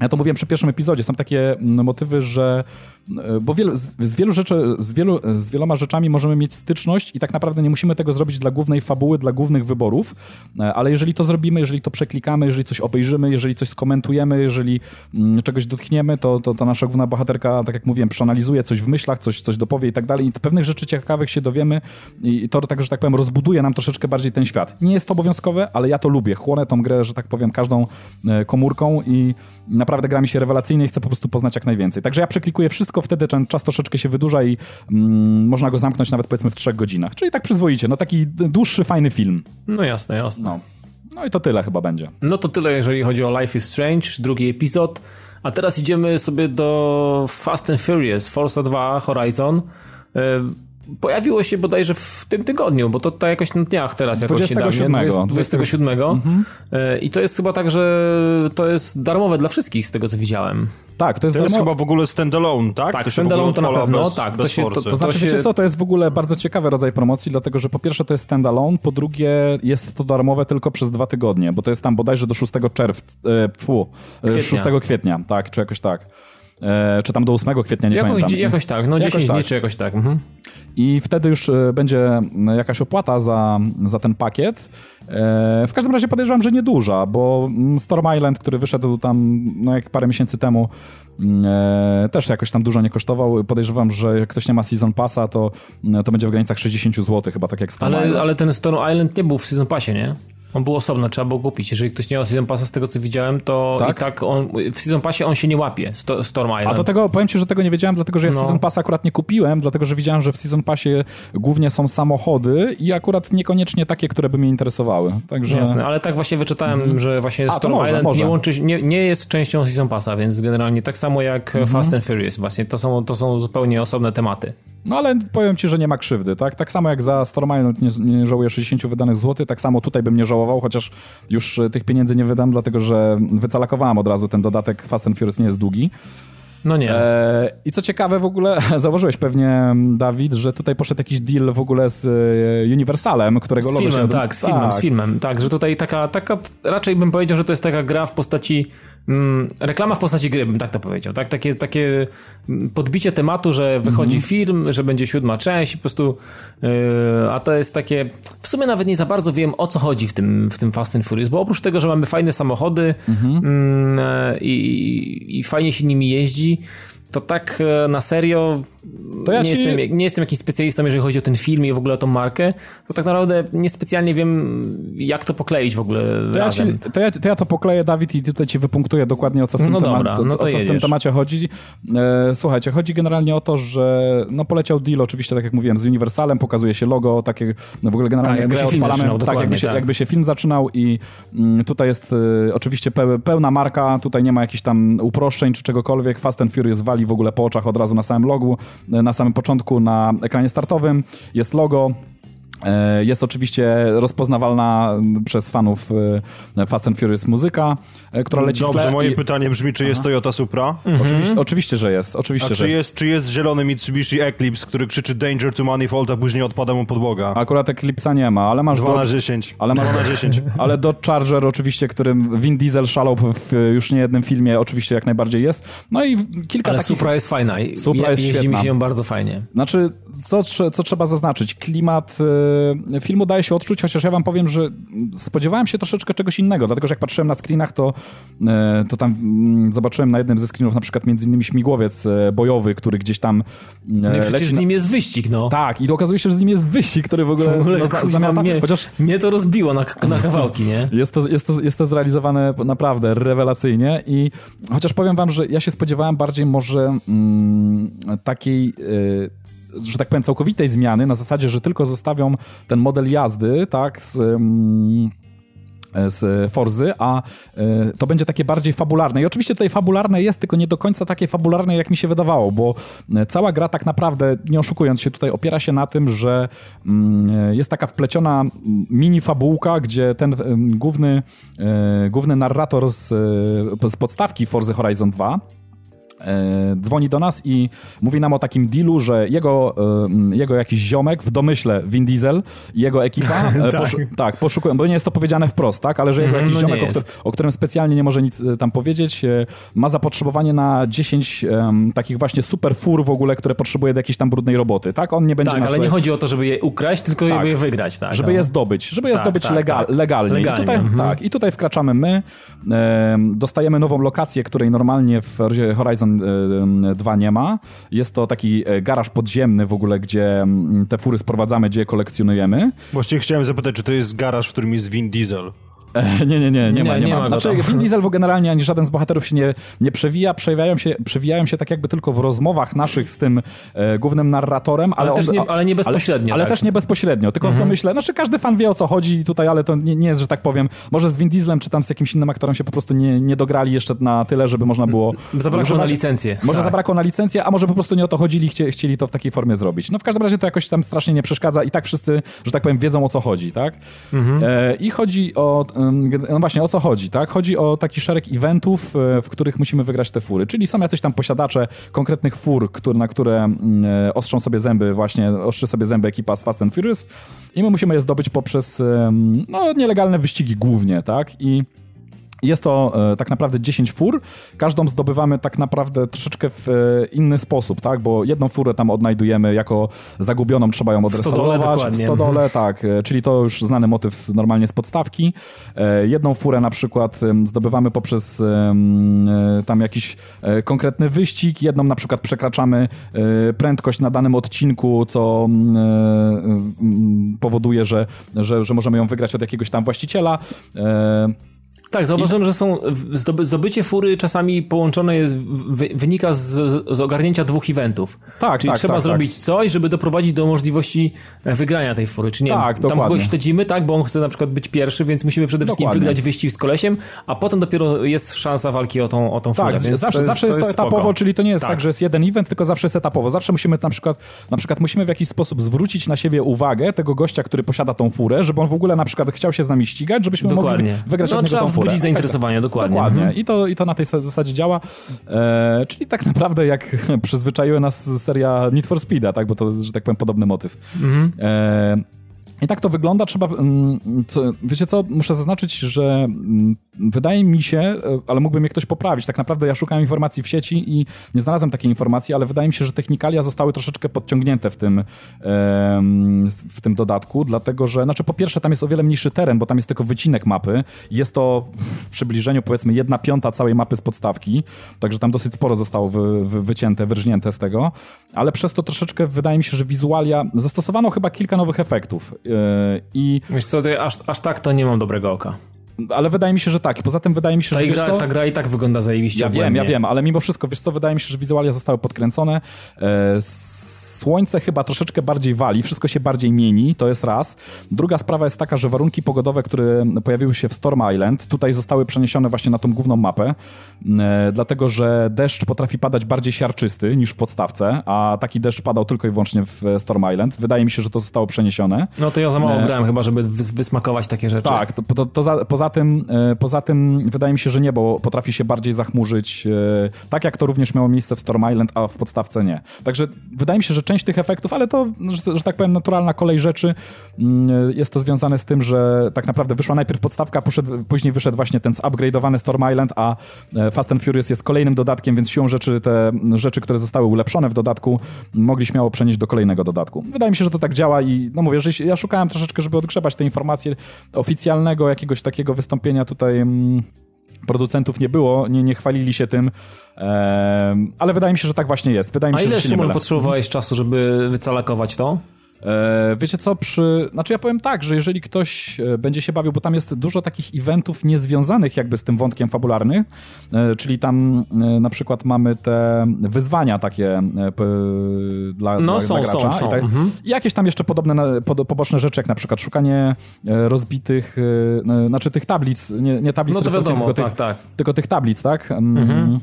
ja to mówiłem przy pierwszym epizodzie, są takie motywy, że E, bo wielu, z, z, wielu rzeczy, z, wielu, z wieloma rzeczami możemy mieć styczność i tak naprawdę nie musimy tego zrobić dla głównej fabuły, dla głównych wyborów, e, ale jeżeli to zrobimy, jeżeli to przeklikamy, jeżeli coś obejrzymy, jeżeli coś skomentujemy, jeżeli mm, czegoś dotkniemy, to, to ta nasza główna bohaterka, tak jak mówiłem, przeanalizuje coś w myślach, coś, coś dopowie i tak dalej i pewnych rzeczy ciekawych się dowiemy i to tak, że tak powiem, rozbuduje nam troszeczkę bardziej ten świat. Nie jest to obowiązkowe, ale ja to lubię. Chłonę tą grę, że tak powiem, każdą e, komórką i naprawdę gra mi się rewelacyjnie i chcę po prostu poznać jak najwięcej. Także ja przeklikuję wszystko wtedy ten czas troszeczkę się wydłuża i mm, można go zamknąć nawet powiedzmy w trzech godzinach. Czyli tak przyzwoicie, no taki dłuższy, fajny film. No jasne, jasne. No. no i to tyle chyba będzie. No to tyle, jeżeli chodzi o Life is Strange, drugi epizod. A teraz idziemy sobie do Fast and Furious, Forza 2 Horizon. Pojawiło się bodajże w tym tygodniu, bo to, to jakoś na dniach teraz jakoś 27. się da, 27. Mhm. E, I to jest chyba tak, że to jest darmowe dla wszystkich z tego co widziałem. Tak, to jest, to jest chyba w ogóle standalone, tak? Tak, standalone to na pewno, bez, tak. Bez to, się, to, to, to znaczy, się... wiecie co, to jest w ogóle bardzo ciekawy rodzaj promocji, dlatego że po pierwsze to jest standalone, po drugie jest to darmowe tylko przez dwa tygodnie, bo to jest tam bodajże do 6 czerwca, e, 6 e, kwietnia, tak, czy jakoś tak. E, czy tam do 8 kwietnia, nie jakoś, pamiętam. Jakoś tak, no jakoś 10 tak. dni, czy jakoś tak. Mhm. I wtedy już e, będzie jakaś opłata za, za ten pakiet. E, w każdym razie podejrzewam, że nieduża, bo Storm Island, który wyszedł tam no, jak parę miesięcy temu, też jakoś tam dużo nie kosztował. Podejrzewam, że jak ktoś nie ma Season Passa, to, to będzie w granicach 60 zł, chyba tak jak Storm ale, Island. Ale ten Storm Island nie był w Season Passie, nie? On był osobno, trzeba było kupić. Jeżeli ktoś nie ma Season Passa, z tego co widziałem, to tak? i tak on, w Season Passie on się nie łapie, Sto, Storm Island. A to tego, powiem ci, że tego nie wiedziałem, dlatego że ja no. Season Passa akurat nie kupiłem, dlatego że widziałem, że w Season Passie głównie są samochody i akurat niekoniecznie takie, które by mnie interesowały. Także... Jasne, ale tak właśnie wyczytałem, mm. że właśnie Storm może, Island może. Nie, łączy, nie, nie jest częścią Season Passa, więc generalnie tak samo jak mm -hmm. Fast and Furious właśnie, to są, to są zupełnie osobne tematy. No ale powiem ci, że nie ma krzywdy, tak? Tak samo jak za Storm Island nie, nie żałuję 60 wydanych złotych, tak samo tutaj bym nie żałował, chociaż już e, tych pieniędzy nie wydam, dlatego że wycalakowałem od razu ten dodatek Fast and Furious nie jest długi. No nie. E, I co ciekawe w ogóle, zauważyłeś pewnie, Dawid, że tutaj poszedł jakiś deal w ogóle z e, Universalem, którego z filmem, się... Tak, z filmem, tak. z filmem, tak, że tutaj taka, taka, raczej bym powiedział, że to jest taka gra w postaci mm, reklama w postaci gry, bym tak to powiedział, tak? Takie, takie podbicie tematu, że wychodzi film, że będzie siódma część i po prostu, yy, a to jest takie, w sumie nawet nie za bardzo wiem o co chodzi w tym, w tym Fast and Furious, bo oprócz tego, że mamy fajne samochody mm, e, i, i fajnie się nimi jeździ, to tak e, na serio ja nie, ci- jestem, nie jestem jakimś specjalistą, jeżeli chodzi o ten film i w ogóle o tą markę, to tak naprawdę niespecjalnie wiem, jak to pokleić w ogóle To ja, ci, to, ja, to ja to pokleję, Dawid, i tutaj ci wypunktuję dokładnie o co w tym, No temat, dobra, no to o co w tym temacie chodzi. E, słuchajcie, chodzi generalnie o to, że no poleciał deal oczywiście, tak jak mówiłem, z Universalem, pokazuje się logo, takie no w ogóle generalnie Tak, jakby się film zaczynał, tak, jakby się, tak. jakby się film zaczynał i mm, tutaj jest e, oczywiście peł, pełna marka, tutaj nie ma jakichś tam uproszczeń czy czegokolwiek. Fast and Furious wali w ogóle po oczach od razu na samym logu, na samym początku na ekranie startowym jest logo. E, Jest oczywiście rozpoznawalna przez fanów e, Fast and Furious muzyka, e, która leci w Dobrze, tle. moje i- pytanie brzmi, czy jest Toyota Supra? Oczywiście, oczywiście, że jest. Oczywiście, A że czy jest. jest, czy jest zielony Mitsubishi Eclipse, który krzyczy Danger to Manifold, a później odpada mu podłoga? Akurat Eclipse'a nie ma, ale masz 2 do, na 10. ale masz 2 na 10. Ale Dodge Charger oczywiście, którym Vin Diesel szalał w już niejednym filmie, oczywiście jak najbardziej jest. No i kilka Ale takich... Supra jest fajna i Supra je, jest jeździ świetna. mi się ją bardzo fajnie. Znaczy, co, co trzeba zaznaczyć? Klimat y, filmu daje się odczuć, chociaż ja wam powiem, że spodziewałem się troszeczkę czegoś innego, dlatego że jak patrzyłem na screenach, to, y, to tam mm, zobaczyłem na jednym ze screenów na przykład między innymi śmigłowiec y, bojowy, który gdzieś tam No i przecież leci z nim jest wyścig, no. Tak, i okazuje się, że z nim jest wyścig, który w ogóle, W ogóle, no, za, zamiata, mnie, chociaż mnie to rozbiło na, na kawałki, nie? jest to, jest, to, jest to zrealizowane naprawdę rewelacyjnie i chociaż powiem wam, że ja się spodziewałem bardziej może mm, takiej... że tak powiem, całkowitej zmiany, na zasadzie, że tylko zostawią ten model jazdy, tak, z, mm, z Forzy, a y, to będzie takie bardziej fabularne. I oczywiście tutaj fabularne jest, tylko nie do końca takie fabularne, jak mi się wydawało, bo y, cała gra tak naprawdę, nie oszukując się tutaj, opiera się na tym, że mm, jest taka wpleciona mini fabułka, gdzie ten główny, główny narrator z, z podstawki Forzy Horizon 2 e, dzwoni do nas i mówi nam o takim dealu, że jego, e, jego jakiś ziomek, w domyśle Vin Diesel i jego ekipa, e, Tak. poszu- tak, poszukują, bo nie jest to powiedziane wprost, tak, ale że jego Mhm, jakiś no ziomek, o, którym- o którym specjalnie nie może nic e, tam powiedzieć, e, ma zapotrzebowanie na 10 em, takich właśnie super fur w ogóle, które potrzebuje do jakiejś tam brudnej roboty, tak? On nie będzie Tak, ale nie chodzi o to, żeby je ukraść, tylko żeby je wygrać, tak. żeby no. je zdobyć, żeby je Tak, zdobyć tak, legal, tak. legalnie. Legalnie, I tutaj, mhm. tak, I tutaj wkraczamy my, em, dostajemy nową lokację, której normalnie w Horizon em, 2 nie ma. Jest to taki e, garaż podziemny w ogóle, gdzie em, te fury sprowadzamy, gdzie je kolekcjonujemy. Właściwie chciałem zapytać, czy to jest garaż, w którym jest Vin Diesel? E, Nie, nie, nie, nie, ma, nie, nie ma. Znaczy. Vin Diesel generalnie ani żaden z bohaterów się nie, nie przewija, przewijają się, przewijają się tak jakby tylko w rozmowach naszych z tym e, głównym narratorem, ale, Ale też on, nie- ale nie bezpośrednio, Ale, ale tak. też nie bezpośrednio, tylko w domyśle, znaczy każdy fan wie o co chodzi tutaj, ale to nie, nie jest, że tak powiem, może z Vin Dieslem czy tam z jakimś innym aktorem się po prostu nie, nie dograli jeszcze na tyle, żeby można było Zabrakło używać. na licencję. Może Tak. zabrakło na licencję, a może po prostu nie o to chodzili, chcie, chcieli to w takiej formie zrobić. No w każdym razie to jakoś tam strasznie nie przeszkadza i tak wszyscy, że tak powiem, wiedzą o co chodzi, tak? E, I chodzi o, gen- no właśnie, o co chodzi, tak? Chodzi o taki szereg eventów, e, w których musimy wygrać te fury, czyli są jacyś tam posiadacze konkretnych fur, który, na które mm, e, ostrzą sobie zęby, właśnie ostrzy sobie zęby ekipa z Fast and Furious i my musimy je zdobyć poprzez, no, nielegalne wyścigi głównie, tak? I jest to e, tak naprawdę 10 fur. Każdą zdobywamy tak naprawdę troszeczkę w e, inny sposób, tak? Bo jedną furę tam odnajdujemy jako zagubioną, trzeba ją stodole odrestaurować. W dokładnie. stodole, tak. e, Czyli to już znany motyw normalnie z podstawki. Jedną furę na przykład zdobywamy poprzez tam jakiś konkretny wyścig. Jedną na przykład przekraczamy prędkość na danym odcinku, co mm, mm, powoduje, że, że, że możemy ją wygrać od jakiegoś tam właściciela. Tak, zauważyłem, że są zdobycie fury czasami połączone jest, wy, wynika z, z ogarnięcia dwóch eventów. Tak, Czyli tak, trzeba tak, zrobić coś, żeby doprowadzić do możliwości e, wygrania tej fury. Czy nie Tak, tam dokładnie. kogoś śledzimy, tak, bo on chce na przykład być pierwszy, więc musimy przede wszystkim Dokładnie. wygrać wyścig z kolesiem, a potem dopiero jest szansa walki o tą, o tą furę. Tak, zawsze, to jest, zawsze jest to etapowo, spoko. czyli to nie jest tak. Tak. że jest jeden event, tylko zawsze jest etapowo. Zawsze musimy na przykład, na przykład musimy w jakiś sposób zwrócić na siebie uwagę tego gościa, który posiada tą furę, żeby on w ogóle na przykład chciał się z nami ścigać, żebyśmy Dokładnie. mogli wygrać No, od niego tą furę. Wzbudzić zainteresowanie, dokładnie. Dokładnie. Mhm. I, to, I to na tej sa- zasadzie działa. E, czyli tak naprawdę jak przyzwyczaiła nas seria Need for Speeda, tak? bo to jest, że tak powiem, podobny motyw. Mhm. E, I tak to wygląda. Trzeba. mm, Co, wiecie co? Muszę zaznaczyć, że mm, wydaje mi się, e, ale mógłby mnie ktoś poprawić. Tak naprawdę ja szukałem informacji w sieci i nie znalazłem takiej informacji, ale wydaje mi się, że technikalia zostały troszeczkę podciągnięte w tym, em, w tym dodatku, dlatego że, znaczy po pierwsze tam jest o wiele mniejszy teren, bo tam jest tylko wycinek mapy. Jest to w przybliżeniu powiedzmy jedna piąta całej mapy z podstawki, także tam dosyć sporo zostało wy, wy, wycięte, wyrżnięte z tego, ale przez to troszeczkę wydaje mi się, że wizualia, zastosowano chyba kilka nowych efektów i, Wiesz co, to ja aż, aż tak to nie mam dobrego oka. ale wydaje mi się, że tak. Poza tym wydaje mi się, Ta, że gra, co? ta gra i tak wygląda zajebiście Ja wiem, ja wiem, ale mimo wszystko, wiesz co, wydaje mi się, że wizualia zostały podkręcone. E, słońce chyba troszeczkę bardziej wali, wszystko się bardziej mieni, to jest raz. Druga sprawa jest taka, że warunki pogodowe, które pojawiły się w Storm Island, tutaj zostały przeniesione właśnie na tą główną mapę, e, dlatego że deszcz potrafi padać bardziej siarczysty niż w podstawce, a taki deszcz padał tylko i wyłącznie w Storm Island. Wydaje mi się, że to zostało przeniesione. No to ja za mało Nie. grałem chyba, żeby wys- wysmakować takie rzeczy. Tak, to, to, to za, poza, tym, e, poza tym wydaje mi się, że niebo potrafi się bardziej zachmurzyć, e, tak jak to również miało miejsce w Storm Island, a w podstawce nie. Także wydaje mi się, że część tych efektów, ale to, że, że tak powiem, naturalna kolej rzeczy, mm, jest to związane z tym, że tak naprawdę wyszła najpierw podstawka, poszedł, później wyszedł właśnie ten zupgrade'owany Storm Island, a e, Fast and Furious jest kolejnym dodatkiem, więc siłą rzeczy te rzeczy, które zostały ulepszone w dodatku, mogli śmiało przenieść do kolejnego dodatku. Wydaje mi się, że to tak działa i no mówię, że ja szukałem troszeczkę, żeby odgrzebać te informacje oficjalnego jakiegoś takiego wystąpienia tutaj mm, producentów nie było, nie, nie chwalili się tym, ale wydaje mi się, że tak właśnie jest. Wydaje mi A się, ile że się Szymon potrzebowałeś czasu, żeby wycalakować to? E, wiecie co, przy... Znaczy ja powiem tak, że jeżeli ktoś e, będzie się bawił, bo tam jest dużo takich eventów niezwiązanych jakby z tym wątkiem fabularnym, e, czyli tam na przykład mamy te wyzwania takie dla, No, dla, są, dla gracza. są, są. I, tak, Mhm. I jakieś tam jeszcze podobne, pod, poboczne rzeczy, jak na przykład szukanie rozbitych, znaczy tych tablic, nie, nie tablic No to wiadomo, tylko tak, tych, tak. tylko tych tablic, tak? Mm,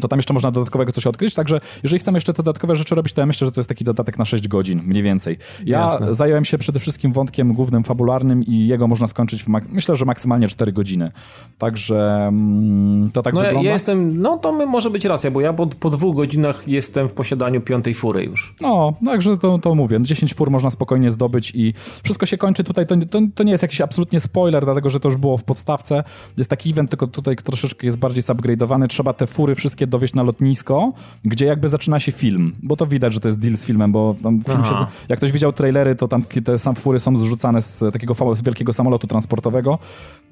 To tam jeszcze można dodatkowego coś odkryć, także jeżeli chcemy jeszcze te dodatkowe rzeczy robić, to ja myślę, że to jest taki dodatek na 6 godzin, mniej więcej. Ja Jasne. zająłem się przede wszystkim wątkiem głównym fabularnym i jego można skończyć w, myślę, że maksymalnie 4 godziny. Także mm, to tak No ja, wygląda. ja jestem, no to może być racja, bo ja po, po dwóch godzinach jestem w posiadaniu piątej fury już. No, także to, to mówię. 10 fur można spokojnie zdobyć i wszystko się kończy tutaj. To, to, to nie jest jakiś absolutnie spoiler, dlatego że to już było w podstawce. Jest taki event, tylko tutaj troszeczkę jest bardziej zupgrade'owany. Trzeba te fury wszystkie dowieść na lotnisko, gdzie jakby zaczyna się film, bo to widać, że to jest deal z filmem, bo tam film się, jak ktoś widział trailery, to tam te sam fury są zrzucane z takiego z wielkiego samolotu transportowego.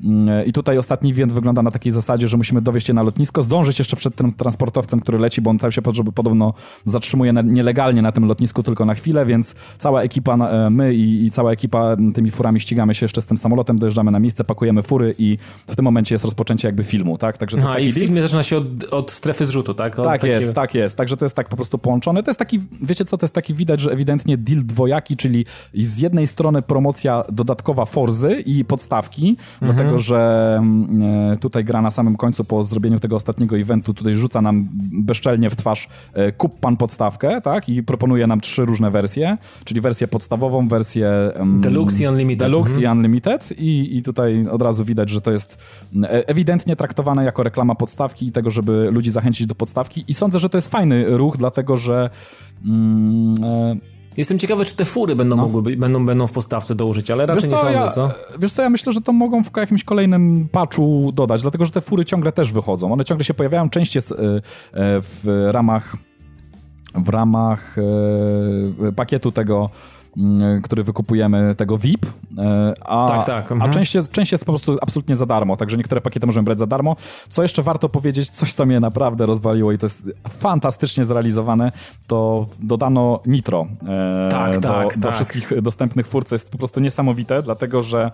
Mm, i tutaj ostatni event wygląda na takiej zasadzie, że musimy dowieść je na lotnisko, zdążyć jeszcze przed tym transportowcem, który leci, bo on tam się pod- podobno zatrzymuje nielegalnie na tym lotnisku tylko na chwilę, więc cała ekipa, e, my i, i cała ekipa m, tymi furami ścigamy się jeszcze z tym samolotem, dojeżdżamy na miejsce, pakujemy fury i w tym momencie jest rozpoczęcie jakby filmu, tak? Także to jest A taki i w filmie zaczyna się od, od strefy zrzutu, tak? Tak takiego- jest, tak jest. Także to jest tak po prostu połączone. To jest taki, wiecie co, to jest taki widać, że ewidentnie deal dwojaki, czyli z jednej strony promocja dodatkowa Forzy i podstawki, dlatego że mm, e, tutaj gra na samym końcu po zrobieniu tego ostatniego eventu, tutaj rzuca nam bezczelnie w twarz e, kup pan podstawkę, tak? I proponuje nam trzy różne wersje, czyli wersję podstawową, wersję em, Deluxe i Unlimited. Deluxe i Unlimited i, i tutaj od razu widać, że to jest e, ewidentnie traktowane jako reklama podstawki i tego, żeby ludzi zachęcić do podstawki i sądzę, że to jest fajny ruch, dlatego że mm, e, Jestem ciekawy, czy te fury będą mogły być, będą, będą w postawce do użycia, ale raczej nie sądzę, ja, co? wiesz co, ja myślę, że to mogą w jakimś kolejnym patchu dodać, dlatego że te fury ciągle też wychodzą. One ciągle się pojawiają, część jest e, e, w ramach w ramach e, pakietu tego który wykupujemy tego VIP, e, a, Tak, tak, a mhm. część, jest, część jest po prostu absolutnie za darmo, także niektóre pakiety możemy brać za darmo. Co jeszcze warto powiedzieć, coś co mnie naprawdę rozwaliło i to jest fantastycznie zrealizowane, to dodano nitro e, Tak, do, tak, do tak. wszystkich dostępnych fur, co jest po prostu niesamowite, dlatego że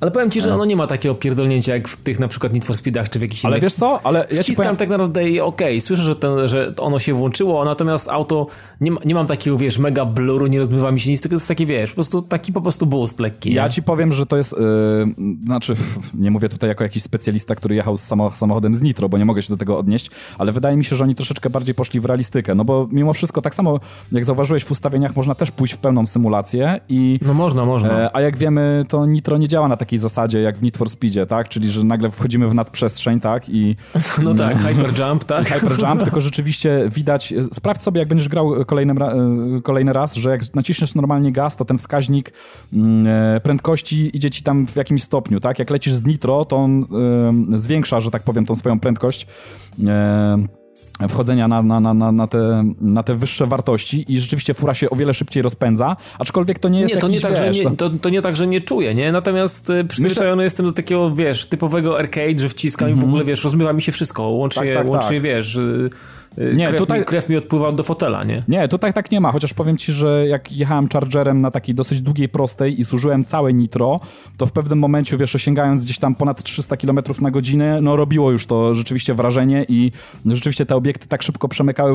Ale powiem ci, że ono nie ma takiego pierdolnięcia jak w tych na przykład Need for Speedach czy w jakichś Ale innych. wiesz co? Ale ja ci Wciskam powiem... tak naprawdę i okej, słyszę, że, ten, że ono się włączyło, natomiast auto, nie, ma, nie mam takiego, wiesz, mega bluru, nie rozmywa mi się nic, tylko to jest taki, wiesz, po prostu taki po prostu boost lekki. Ja nie? ci powiem, że to jest, yy, znaczy nie mówię tutaj jako jakiś specjalista, który jechał z samo, samochodem z Nitro, bo nie mogę się do tego odnieść, ale wydaje mi się, że oni troszeczkę bardziej poszli w realistykę, no bo mimo wszystko tak samo jak zauważyłeś w ustawieniach można też pójść w pełną symulację i No można, można. E, A jak wiemy, to Nitro nie działa na takich takiej zasadzie jak w Need for Speedzie, tak? Czyli, że nagle wchodzimy w nadprzestrzeń, tak? I No tak, hyperjump, tak? hyperjump, tylko rzeczywiście widać, sprawdź sobie, jak będziesz grał kolejnym, ra- e, kolejny raz, że jak naciśniesz normalnie gaz, to ten wskaźnik mm, e, prędkości idzie ci tam w jakimś stopniu, tak? Jak lecisz z nitro, to on e, zwiększa, że tak powiem, tą swoją prędkość. E, wchodzenia na, na, na, na, te, na te wyższe wartości i rzeczywiście fura się o wiele szybciej rozpędza, aczkolwiek to nie jest Nie, to nie, tak, że wiesz, nie, to, to nie tak, że nie czuję, nie? Natomiast y, przyzwyczajony jestem do takiego, wiesz, typowego arcade, że wciskam i w ogóle, wiesz, rozmywa mi się wszystko, łącznie, Mhm. Tak, tak, łącznie tak. wiesz, y, Nie, krew, tutaj- mi, krew mi odpływa do fotela, nie? Nie, tutaj tak nie ma, chociaż powiem ci, że jak jechałem Chargerem na takiej dosyć długiej prostej i zużyłem całe nitro, to w pewnym momencie, wiesz, osiągając gdzieś tam ponad 300 km na godzinę, no robiło już to rzeczywiście wrażenie i rzeczywiście te obiekty tak szybko przemykały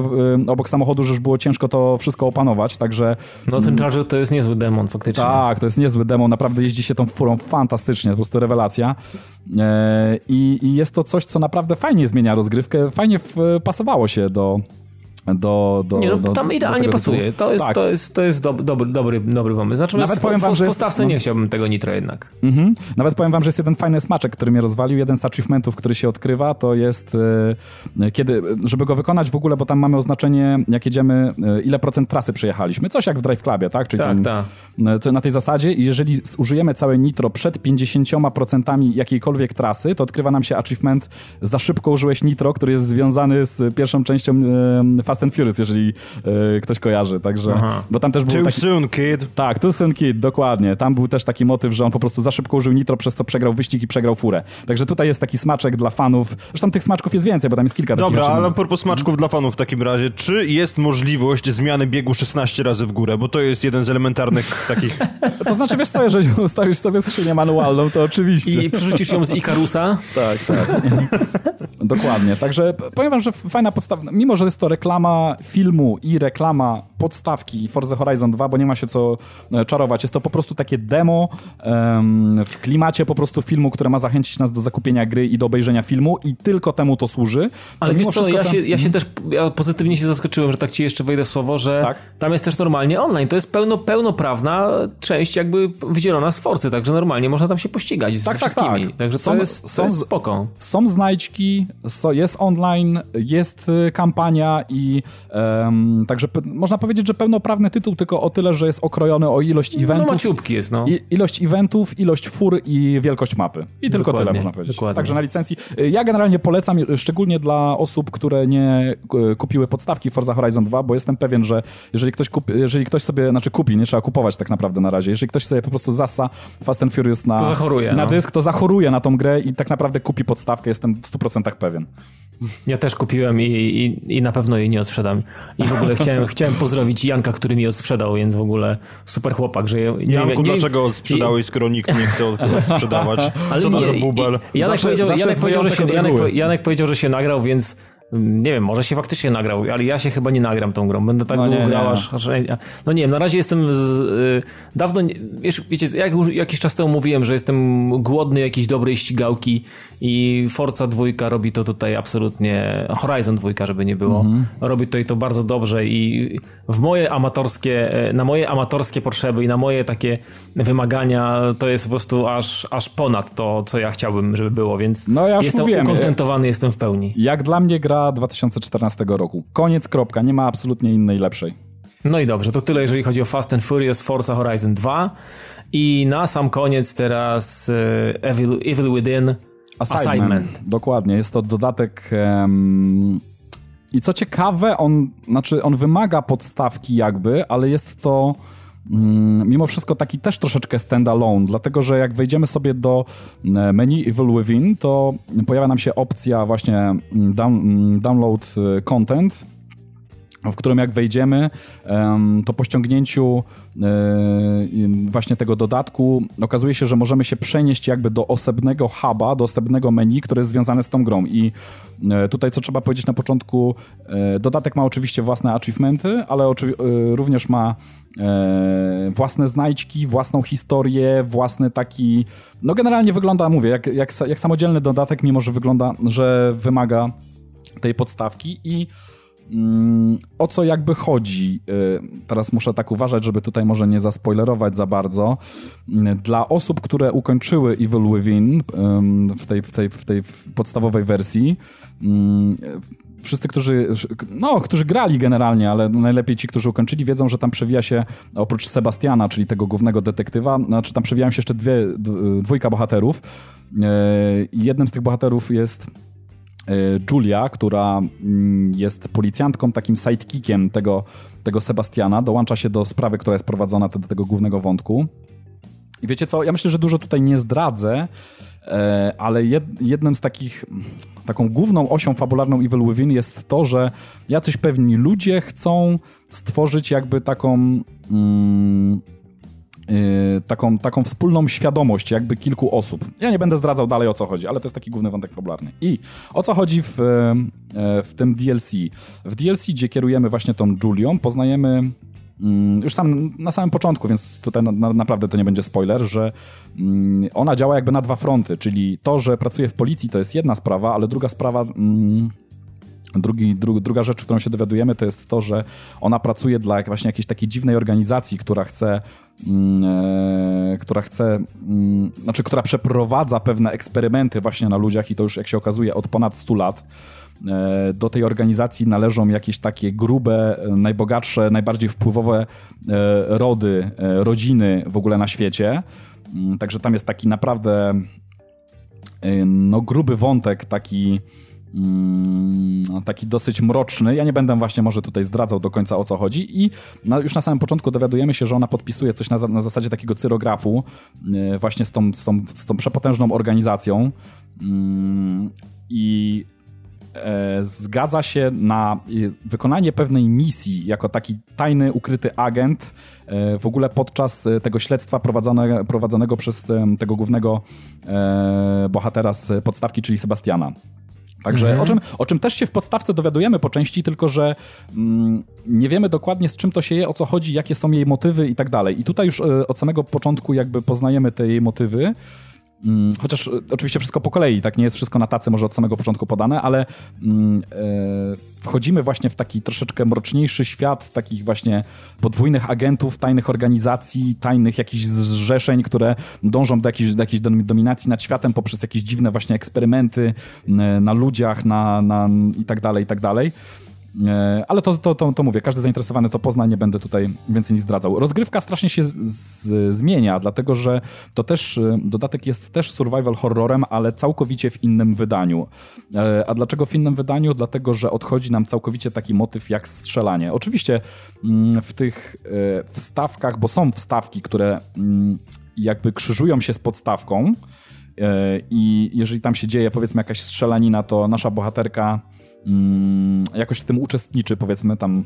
y, obok samochodu, że już było ciężko to wszystko opanować, także No ten Charger to jest niezły demon faktycznie. tak, to jest niezły demo, naprawdę jeździ się tą furą fantastycznie, po prostu rewelacja. E, I, I jest to coś, co naprawdę fajnie zmienia rozgrywkę, fajnie pasowało się do... Do, do, Nie, no, do, tam do idealnie pasuje. To jest, tak. to jest, to jest dob, dobry, dobry, dobry pomysł. Natomiast Nawet powiem wam, w, że jest- postawce no. nie chciałbym tego nitro jednak. Mhm. Nawet powiem wam, że jest jeden fajny smaczek, który mnie rozwalił. Jeden z achievementów, który się odkrywa, to jest e, kiedy, żeby go wykonać w ogóle, bo tam mamy oznaczenie, jak jedziemy, e, ile procent trasy przejechaliśmy. Coś jak w Drive Clubie, tak? Czyli Tak, tam, tak. na tej zasadzie i jeżeli zużyjemy całe nitro przed 50% jakiejkolwiek trasy, to odkrywa nam się achievement za szybko użyłeś nitro, który jest związany z pierwszą częścią e, Fast and Furious, jeżeli e, ktoś kojarzy. Także, Aha. bo tam też był Too taki... soon, kid. Tak, Tucson Kid, dokładnie. Tam był też taki motyw, że on po prostu za szybko użył nitro, przez co przegrał wyścig i przegrał furę. Także tutaj jest taki smaczek dla fanów. Zresztą tych smaczków jest więcej, bo tam jest kilka takich Dobra, ale a propos smaczków dla fanów w takim razie, czy jest możliwość zmiany biegu 16 razy w górę? Bo to jest jeden z elementarnych takich... To znaczy, wiesz co, jeżeli ustawisz sobie skrzynię manualną, to oczywiście. I przerzucisz ją z Ikarusa. Tak, tak. Dokładnie. Także powiem wam, że fajna podstawa, mimo że jest to reklama filmu i reklama podstawki Forza Horizon 2, bo nie ma się co e, czarować. Jest to po prostu takie demo em, w klimacie po prostu filmu, które ma zachęcić nas do zakupienia gry i do obejrzenia filmu i tylko temu to służy. Ale to wiesz mimo co, ja tam- się, ja się też ja pozytywnie się zaskoczyłem, że tak ci jeszcze wejdę w słowo, że Tak. tam jest też normalnie online. To jest pełno, pełnoprawna część jakby wydzielona z Forcy, także normalnie można tam się pościgać z Tak, tak, wszystkimi. tak. Także Są- to jest, są to jest z- spoko. Są znajdźki, so, jest online, jest y, kampania i em, także można powiedzieć, że pełnoprawny tytuł, tylko o tyle, że jest okrojony o ilość No eventów. maciubki jest, no. I, ilość eventów, ilość fur i wielkość mapy. I tylko Dokładnie, tyle można powiedzieć. dokładnie. Także na licencji. Ja generalnie polecam, szczególnie dla osób, które nie y, kupiły podstawki Forza Horizon 2, bo jestem pewien, że jeżeli ktoś, kupi, jeżeli ktoś sobie, znaczy kupi, nie trzeba kupować tak naprawdę na razie, jeżeli ktoś sobie po prostu zasa Fast and Furious na, zachoruje, na no. dysk, to zachoruje na tą grę i tak naprawdę kupi podstawkę, jestem w 100% pewien. Ja też kupiłem i, i, i na pewno jej nie odsprzedam. I w ogóle chciałem, chciałem pozdrowić Janka, który mi odsprzedał, więc w ogóle super chłopak, że... Nie, Janku, nie- dlaczego sprzedałeś, skoro nikt nie chce od- sprzedawać? Ale Co to nie, za i- bubel? Janek, Zawsze- powiedział, zawsze Janek, jest powiedział, że się, od Janek, reguły. Janek powiedział, że się nagrał, więc nie wiem, może się faktycznie nagrał, ale ja się chyba nie nagram tą grą. Będę tak No długo grał, aż, aż... No nie wiem, na razie jestem z, y, dawno... nie- Wiesz, wiecie, jak jakiś czas temu mówiłem, że jestem głodny jakiejś dobrej ścigałki i Forza dwójka robi to tutaj absolutnie... Horizon dwójka, żeby nie było. Mhm. Robi to i to bardzo dobrze i w moje amatorskie, e, na moje amatorskie potrzeby i na moje takie wymagania to jest po prostu aż, aż ponad to, co ja chciałbym, żeby było, więc No ja już jestem mówiłem, ukontentowany, jestem w pełni. Jak dla mnie gra 2014 roku. Koniec, kropka. Nie ma absolutnie innej lepszej. No i dobrze, to tyle jeżeli chodzi o Fast and Furious Forza Horizon 2 i na sam koniec teraz e, Evil, Evil Within Assignment. Dokładnie, jest to dodatek. em, I co ciekawe, on, znaczy on wymaga podstawki jakby, ale jest to mimo wszystko taki też troszeczkę standalone, dlatego że jak wejdziemy sobie do e, menu Evil Within, to pojawia nam się opcja właśnie mm, down, mm, download e, content, w którym jak wejdziemy, em, to po ściągnięciu e, właśnie tego dodatku okazuje się, że możemy się przenieść jakby do osobnego huba, do osobnego menu, które jest związane z tą grą. I e, tutaj co trzeba powiedzieć na początku, e, dodatek ma oczywiście własne achievementy, ale również ma własne znajdźki, własną historię, własny taki... No generalnie wygląda, mówię, jak, jak, jak samodzielny dodatek, mimo że wygląda, że wymaga tej podstawki i o co jakby chodzi? Y, teraz muszę tak uważać, żeby tutaj może nie zaspoilerować za bardzo. Mm, dla osób, które ukończyły Evil Within w tej, w tej, w tej podstawowej wersji, mm, wszyscy, którzy, no, którzy grali generalnie, ale najlepiej ci, którzy ukończyli, wiedzą, że tam przewija się, oprócz Sebastiana, czyli tego głównego detektywa, znaczy tam przewijają się jeszcze dwie, dwójka bohaterów. Y, jednym z tych bohaterów jest Julia, która mm, jest policjantką, takim sidekickiem tego, tego Sebastiana, dołącza się do sprawy, która jest prowadzona do tego głównego wątku. I wiecie co, ja myślę, że dużo tutaj nie zdradzę, e, ale jednym z takich, taką główną osią fabularną Evil Within jest to, że jacyś pewni ludzie chcą stworzyć jakby taką... Mm, Y, taką, taką wspólną świadomość jakby kilku osób. Ja nie będę zdradzał dalej o co chodzi, ale to jest taki główny wątek fabularny. I o co chodzi w, y, w tym DLC? W DLC, gdzie kierujemy właśnie tą Julią, poznajemy mm, już sam na samym początku, więc tutaj na, naprawdę to nie będzie spoiler, że mm, ona działa jakby na dwa fronty, czyli to, że pracuje w policji to jest jedna sprawa, ale druga sprawa mm, Drugi, dru, druga rzecz, którą się dowiadujemy, to jest to, że ona pracuje dla właśnie jakiejś takiej dziwnej organizacji, która chce, e, która chce, mm, znaczy, która przeprowadza pewne eksperymenty właśnie na ludziach i to już, jak się okazuje, od ponad 100 lat. E, do tej organizacji należą jakieś takie grube, najbogatsze, najbardziej wpływowe e, rody, rodziny w ogóle na świecie. Mm, także tam jest taki naprawdę no, gruby wątek, taki Mm, taki dosyć mroczny. Ja nie będę właśnie może tutaj zdradzał do końca o co chodzi i na, już na samym początku dowiadujemy się, że ona podpisuje coś na, na zasadzie takiego cyrografu yy, właśnie z tą, z, tą, z tą przepotężną organizacją yy, i e, zgadza się na wykonanie pewnej misji jako taki tajny, ukryty agent e, w ogóle podczas tego śledztwa prowadzone, prowadzonego przez tego głównego e, bohatera z podstawki, czyli Sebastiana. Także mhm. o, czym, o czym też się w podstawce dowiadujemy po części, tylko że mm, nie wiemy dokładnie z czym to się je, o co chodzi, jakie są jej motywy i tak dalej. I tutaj już y, od samego początku jakby poznajemy te jej motywy. Mm, chociaż e, oczywiście wszystko po kolei, tak nie jest wszystko na tacy może od samego początku podane, ale mm, e, wchodzimy właśnie w taki troszeczkę mroczniejszy świat takich właśnie podwójnych agentów, tajnych organizacji, tajnych jakichś zrzeszeń, które dążą do jakiejś, do jakiejś dominacji nad światem poprzez jakieś dziwne właśnie eksperymenty na ludziach, na, na i tak dalej, i tak dalej. E, ale to, to, to, to, mówię, każdy zainteresowany to pozna, nie będę tutaj więcej nic zdradzał. Rozgrywka strasznie się z, z, zmienia, dlatego że to też, e, dodatek jest też survival horrorem, ale całkowicie w innym wydaniu. E, a dlaczego w innym wydaniu? Dlatego, że odchodzi nam całkowicie taki motyw jak strzelanie. Oczywiście mm, w tych wstawkach, bo są wstawki, które mm, jakby krzyżują się z podstawką, i jeżeli tam się dzieje, powiedzmy, jakaś strzelanina, to nasza bohaterka jakoś w tym uczestniczy, powiedzmy tam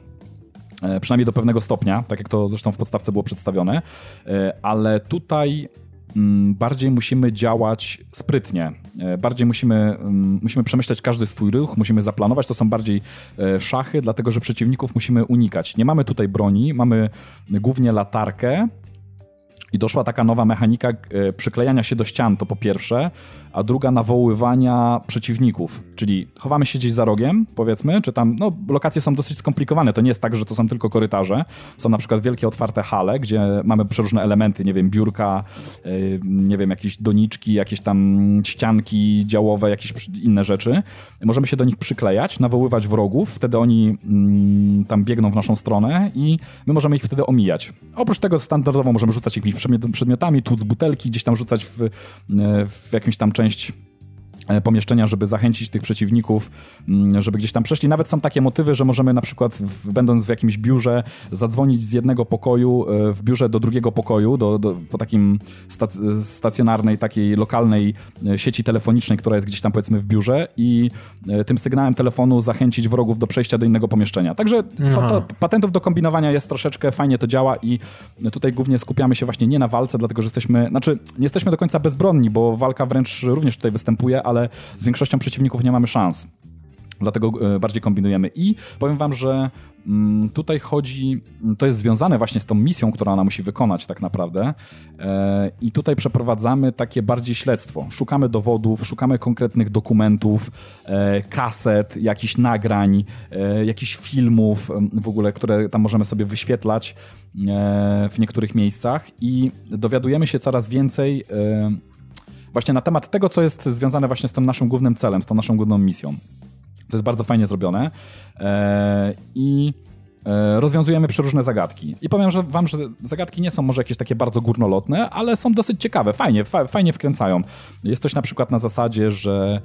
e, przynajmniej do pewnego stopnia, tak jak to zresztą w podstawce było przedstawione, e, ale tutaj mm, bardziej musimy działać sprytnie. E, bardziej musimy, mm, musimy przemyśleć każdy swój ruch, musimy zaplanować. To są bardziej szachy, dlatego że przeciwników musimy unikać. Nie mamy tutaj broni, mamy głównie latarkę. I doszła taka nowa mechanika przyklejania się do ścian, to po pierwsze, a druga nawoływania przeciwników, czyli chowamy się gdzieś za rogiem, powiedzmy, czy tam, no lokacje są dosyć skomplikowane, to nie jest tak, że to są tylko korytarze, są na przykład wielkie otwarte hale, gdzie mamy przeróżne elementy, nie wiem, biurka, yy, nie wiem, jakieś doniczki, jakieś tam ścianki działowe, jakieś inne rzeczy. Możemy się do nich przyklejać, nawoływać wrogów, wtedy oni yy, tam biegną w naszą stronę i my możemy ich wtedy omijać. Oprócz tego standardowo możemy rzucać jakimiś przedmiotami, tłuc butelki, gdzieś tam rzucać w, yy, w jakimś tam część e, pomieszczenia, żeby zachęcić tych przeciwników, mm, żeby gdzieś tam przeszli. Nawet są takie motywy, że możemy na przykład, będąc w jakimś biurze, zadzwonić z jednego pokoju e, w biurze do drugiego pokoju, do, do, po takim stacjonarnej, takiej lokalnej e, sieci telefonicznej, która jest gdzieś tam powiedzmy w biurze i tym sygnałem telefonu zachęcić wrogów do przejścia do innego pomieszczenia. Także pa, to, patentów do kombinowania jest troszeczkę, fajnie to działa i tutaj głównie skupiamy się właśnie nie na walce, dlatego że jesteśmy, znaczy nie jesteśmy do końca bezbronni, bo walka wręcz również tutaj występuje, ale z większością przeciwników nie mamy szans. Dlatego e, bardziej kombinujemy. I powiem wam, że mm, tutaj chodzi, to jest związane właśnie z tą misją, którą ona musi wykonać tak naprawdę e, i tutaj przeprowadzamy takie bardziej śledztwo. Szukamy dowodów, szukamy konkretnych dokumentów, e, kaset, jakichś nagrań, jakichś filmów w ogóle, które tam możemy sobie wyświetlać w niektórych miejscach i dowiadujemy się coraz więcej właśnie na temat tego, co jest związane właśnie z tym naszym głównym celem, z tą naszą główną misją. To jest bardzo fajnie zrobione. E, I rozwiązujemy przeróżne zagadki. I powiem że wam, że zagadki nie są może jakieś takie bardzo górnolotne, ale są dosyć ciekawe, fajnie, fa fajnie wkręcają. Jest coś na przykład na zasadzie, że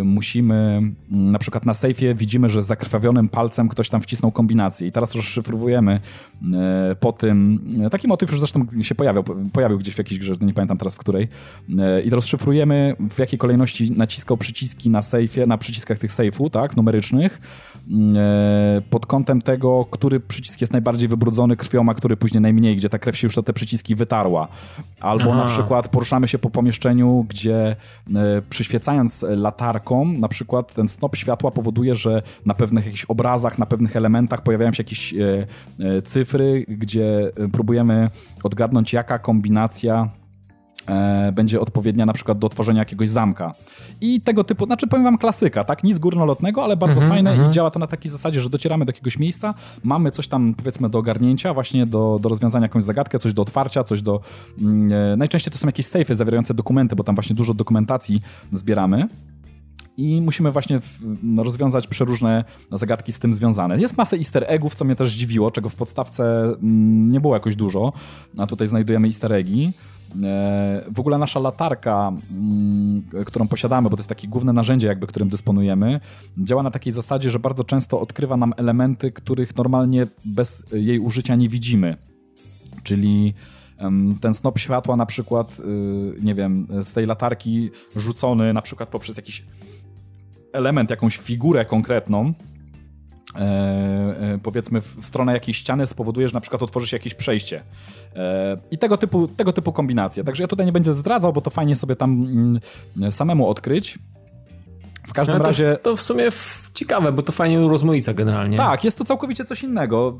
y, musimy, mm, na przykład na sejfie widzimy, że zakrwawionym palcem ktoś tam wcisnął kombinację i teraz rozszyfrowujemy y, po tym, taki motyw już zresztą się pojawiał, pojawił gdzieś w jakiejś grze, nie pamiętam teraz w której, y, i rozszyfrujemy w jakiej kolejności naciskał przyciski na sejfie, na przyciskach tych sejfu, tak, numerycznych, pod kątem tego, który przycisk jest najbardziej wybrudzony krwią, a który później najmniej, gdzie ta krew się już o te przyciski wytarła. Albo Aha. na przykład poruszamy się po pomieszczeniu, gdzie e, przyświecając latarką, na przykład ten snop światła powoduje, że na pewnych jakichś obrazach, na pewnych elementach pojawiają się jakieś e, e, cyfry, gdzie próbujemy odgadnąć, jaka kombinacja będzie odpowiednia na przykład do otworzenia jakiegoś zamka. I tego typu, znaczy powiem wam klasyka, tak? Nic górnolotnego, ale bardzo mm -hmm, fajne mm -hmm. i mhm. działa to na takiej zasadzie, że docieramy do jakiegoś miejsca, mamy coś tam powiedzmy do ogarnięcia, właśnie do, do rozwiązania jakąś zagadkę, coś do otwarcia, coś do... Mm, e, najczęściej to są jakieś sejfy zawierające dokumenty, bo tam właśnie dużo dokumentacji zbieramy i musimy właśnie no, rozwiązać przeróżne zagadki z tym związane. Jest masę easter eggów, co mnie też zdziwiło, czego w podstawce mm, nie było jakoś dużo, a tutaj znajdujemy easter eggi. E, w ogóle nasza latarka, mm, którą posiadamy, bo to jest takie główne narzędzie, jakby, którym dysponujemy, działa na takiej zasadzie, że bardzo często odkrywa nam elementy, których normalnie bez jej użycia nie widzimy. Czyli ten snop światła na przykład, y, nie wiem, z tej latarki rzucony na przykład poprzez jakiś element, jakąś figurę konkretną, E, e, powiedzmy w stronę jakiejś ściany spowoduje, że na przykład otworzy się jakieś przejście. E, I tego typu, tego typu kombinacje. Także ja tutaj nie będę zdradzał, bo to fajnie sobie tam mm, samemu odkryć. W każdym to, razie. To w sumie ciekawe, bo to fajnie rozmaica generalnie. Tak, jest to całkowicie coś innego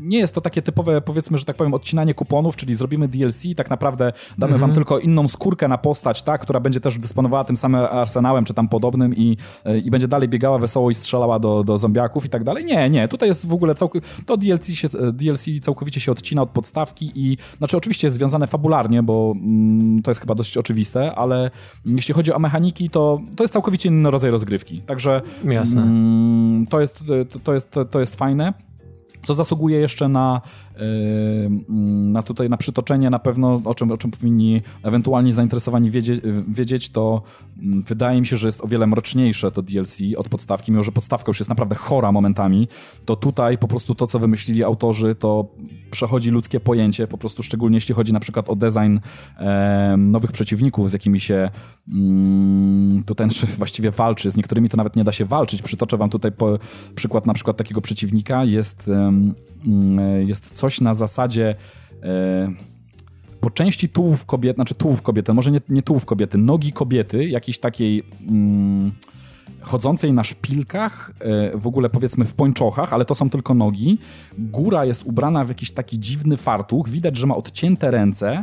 nie jest to takie typowe, powiedzmy, że tak powiem, odcinanie kuponów, czyli zrobimy DLC i tak naprawdę damy wam mhm. tylko inną skórkę na postać, tak, która będzie też dysponowała tym samym arsenałem, czy tam podobnym i, e, i będzie dalej biegała wesoło i strzelała do, do zombiaków i tak dalej. Nie, nie, tutaj jest w ogóle całk- to DLC, się, DLC całkowicie się odcina od podstawki i, znaczy oczywiście jest związane fabularnie, bo mm, to jest chyba dość oczywiste, ale jeśli chodzi o mechaniki, to, to jest całkowicie inny rodzaj rozgrywki. Także Jasne. Mm, to, jest, to, to, jest, to, to jest fajne. Co zasługuje jeszcze na na tutaj na przytoczenie na pewno, o czym, o czym powinni ewentualnie zainteresowani wiedzieć, wiedzieć, to mm, wydaje mi się, że jest o wiele mroczniejsze to DLC od podstawki, mimo że podstawka już jest naprawdę chora momentami, to tutaj po prostu to, co wymyślili autorzy, to przechodzi ludzkie pojęcie, po prostu szczególnie jeśli chodzi na przykład o design nowych przeciwników, z jakimi się mm, tu ten właściwie walczy, z niektórymi to nawet nie da się walczyć. Przytoczę wam tutaj przykład na przykład takiego przeciwnika, jest, jest coś coś na zasadzie e, po części tułów kobiety, znaczy tułów kobiety, może nie, nie tułów kobiety, nogi kobiety, jakiejś takiej mm, chodzącej na szpilkach, e, w ogóle powiedzmy w pończochach, ale to są tylko nogi. Góra jest ubrana w jakiś taki dziwny fartuch, widać, że ma odcięte ręce,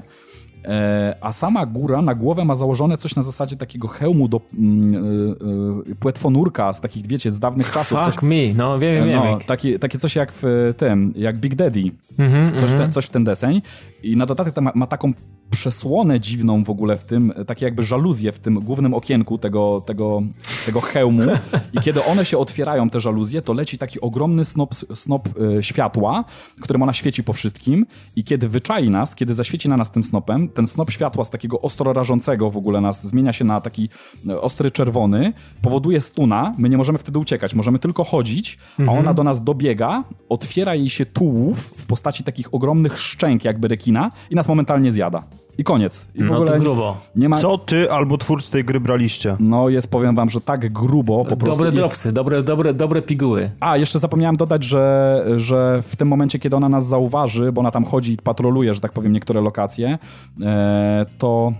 a sama góra na głowę ma założone coś na zasadzie takiego hełmu do y, y, płetwonurka z takich, wiecie, z dawnych czasów. Fuck coś, me, no wiem, wiem. No, takie, takie coś jak w tym, jak Big Daddy, mm -hmm, coś, mm -hmm. te, coś w ten deseń. I na dodatek ma, ma, taką przesłonę dziwną w ogóle w tym, takie jakby żaluzje w tym głównym okienku tego, tego, tego hełmu i kiedy one się otwierają, te żaluzje, to leci taki ogromny snop, snop y, światła, którym ona świeci po wszystkim i kiedy wyczai nas, kiedy zaświeci na nas tym snopem, ten snop światła z takiego ostro rażącego w ogóle nas zmienia się na taki y, ostry czerwony, powoduje stuna, my nie możemy wtedy uciekać, możemy tylko chodzić, mhm. a ona do nas dobiega, otwiera jej się tułów w postaci takich ogromnych szczęk jakby rekina i nas momentalnie zjada. I koniec. I w no ogóle to grubo. Nie ma... Co ty albo twórcy tej gry braliście? No jest, powiem wam, że tak grubo po prostu. Dobre dropsy, dobre, dobre, dobre piguły. A, jeszcze zapomniałem dodać, że, że w tym momencie, kiedy ona nas zauważy, bo ona tam chodzi i patroluje, że tak powiem, niektóre lokacje, e, to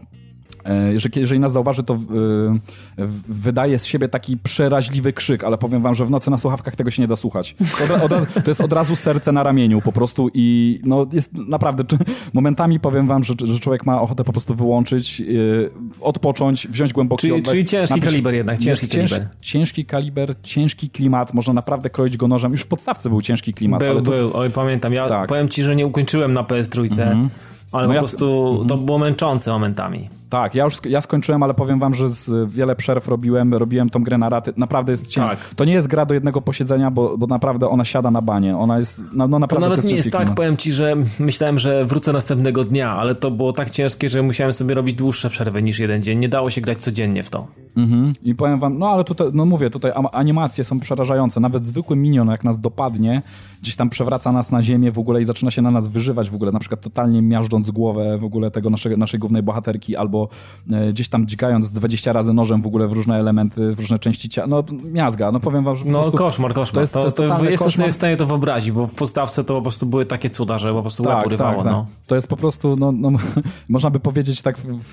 że jeżeli nas zauważy, to y, wydaje z siebie taki przeraźliwy krzyk, ale powiem wam, że w nocy na słuchawkach tego się nie da słuchać. Od, od razu, to jest od razu serce na ramieniu po prostu i no jest naprawdę, momentami powiem wam, że, że człowiek ma ochotę po prostu wyłączyć, y, odpocząć, wziąć głęboki czyli, oddech. Czyli ciężki kaliber jednak, ciężki cięż, kaliber. Ciężki kaliber, ciężki klimat, można naprawdę kroić go nożem. Już w podstawce był ciężki klimat. Był, był, oj pamiętam. Ja tak. powiem ci, że nie ukończyłem na PS3, mhm. ale no po prostu mhm. to było męczące momentami. Tak, ja już ja skończyłem, ale powiem wam, że z, wiele przerw robiłem, robiłem tą grę na raty. Naprawdę jest ciężko. Tak. To nie jest gra do jednego posiedzenia, bo, bo naprawdę ona siada na banie. Ona jest, no, no naprawdę to nawet to nie jest tak, powiem ci, że myślałem, że wrócę następnego dnia, ale to było tak ciężkie, że musiałem sobie robić dłuższe przerwy niż jeden dzień. Nie dało się grać codziennie w to. Mhm. I powiem wam, no ale tutaj, no mówię, tutaj animacje są przerażające. Nawet zwykły minion, jak nas dopadnie, gdzieś tam przewraca nas na ziemię w ogóle i zaczyna się na nas wyżywać w ogóle, na przykład totalnie miażdżąc głowę w ogóle tego naszej, naszej głównej bohaterki albo e, gdzieś tam dźgając 20 razy nożem w ogóle w różne elementy, w różne części ciała. No miazga, no powiem wam, że No koszmar, koszmar. To jest, to, to, to jestem sobie w stanie to wyobrazić, bo w podstawce to po prostu były takie cuda, że po prostu tak. Tak, tak. No. To jest po prostu, no, no można by powiedzieć tak w,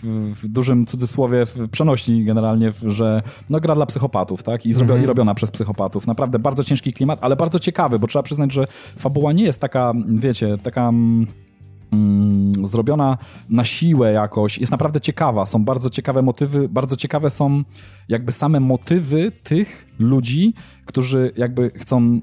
w, dużym cudzysłowie, w przenośni generalnie, że no gra dla psychopatów, tak? I, zrobiona, mhm. i robiona przez psychopatów. Naprawdę bardzo ciężki klimat, ale bardzo ciekawy, bo trzeba przyznać, że fabuła nie jest taka, wiecie, taka mm, zrobiona na siłę jakoś, jest naprawdę ciekawa. Są bardzo ciekawe motywy, bardzo ciekawe są jakby same motywy tych ludzi, którzy jakby chcą mm,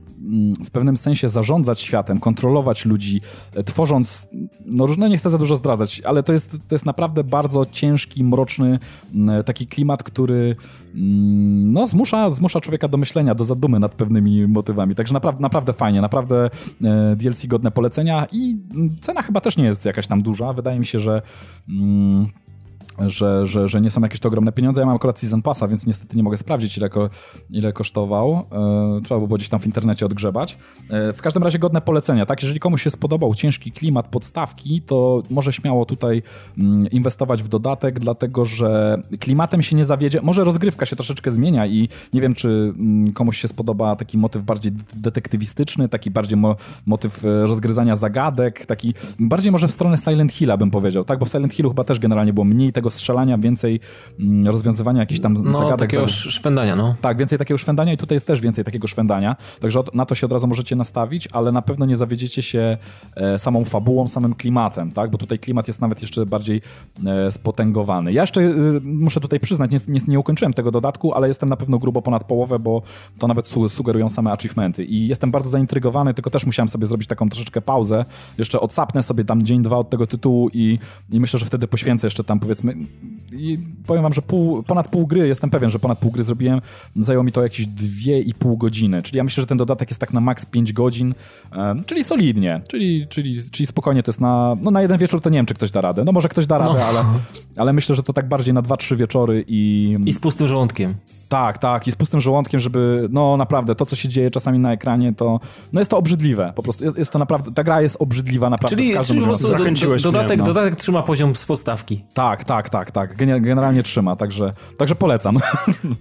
w pewnym sensie zarządzać światem, kontrolować ludzi, e, tworząc, no różne nie chcę za dużo zdradzać, ale to jest, to jest naprawdę bardzo ciężki, mroczny mm, taki klimat, który mm, no, zmusza, zmusza człowieka do myślenia, do zadumy nad pewnymi motywami. Także naprawdę, naprawdę fajnie, naprawdę e, DLC godne polecenia i cena chyba też nie jest jakaś tam duża. Wydaje mi się, że że, że, że nie są jakieś to ogromne pieniądze. Ja mam akurat Season Passa, więc niestety nie mogę sprawdzić, ile, ko, ile kosztował. E, trzeba by było gdzieś tam w internecie odgrzebać. E, w każdym razie godne polecenia, tak? Jeżeli komuś się spodobał ciężki klimat podstawki, to może śmiało tutaj mm, inwestować w dodatek, dlatego że klimatem się nie zawiedzie. Może rozgrywka się troszeczkę zmienia i nie wiem, czy mm, komuś się spodoba taki motyw bardziej detektywistyczny, taki bardziej mo motyw e, rozgryzania zagadek, taki bardziej może w stronę Silent Hilla bym powiedział, tak? Bo w Silent Hillu chyba też generalnie było mniej tego strzelania, więcej mm, rozwiązywania jakichś tam no, zagadek. takiego szwendania, no. Tak, więcej takiego szwendania i tutaj jest też więcej takiego szwendania, także na to się od razu możecie nastawić, ale na pewno nie zawiedziecie się e, samą fabułą, samym klimatem, tak, bo tutaj klimat jest nawet jeszcze bardziej e, spotęgowany. Ja jeszcze y, muszę tutaj przyznać, nie, nie, nie ukończyłem tego dodatku, ale jestem na pewno grubo ponad połowę, bo to nawet su sugerują same achievementy i jestem bardzo zaintrygowany, tylko też musiałem sobie zrobić taką troszeczkę pauzę, jeszcze odsapnę sobie tam dzień, dwa od tego tytułu i, i myślę, że wtedy poświęcę jeszcze tam powiedzmy i powiem wam, że pół, ponad pół gry, jestem pewien, że ponad pół gry zrobiłem, zajęło mi to jakieś dwie i pół godziny, czyli ja myślę, że ten dodatek jest tak na maks 5 godzin, czyli solidnie, czyli, czyli, czyli spokojnie to jest na, no na jeden wieczór to nie wiem, czy ktoś da radę, no może ktoś da radę, no. ale, ale myślę, że to tak bardziej na 2-3 wieczory i... I z pustym żołądkiem. Tak, tak, i z pustym żołądkiem, żeby, no naprawdę, to co się dzieje czasami na ekranie, to, no jest to obrzydliwe, po prostu jest, jest to naprawdę, ta gra jest obrzydliwa naprawdę czyli, w każdym czyli po prostu Zachęciłeś do, dodatek, mnie, no. dodatek trzyma poziom z podstawki. Tak, tak, tak, tak, generalnie trzyma, także, także polecam.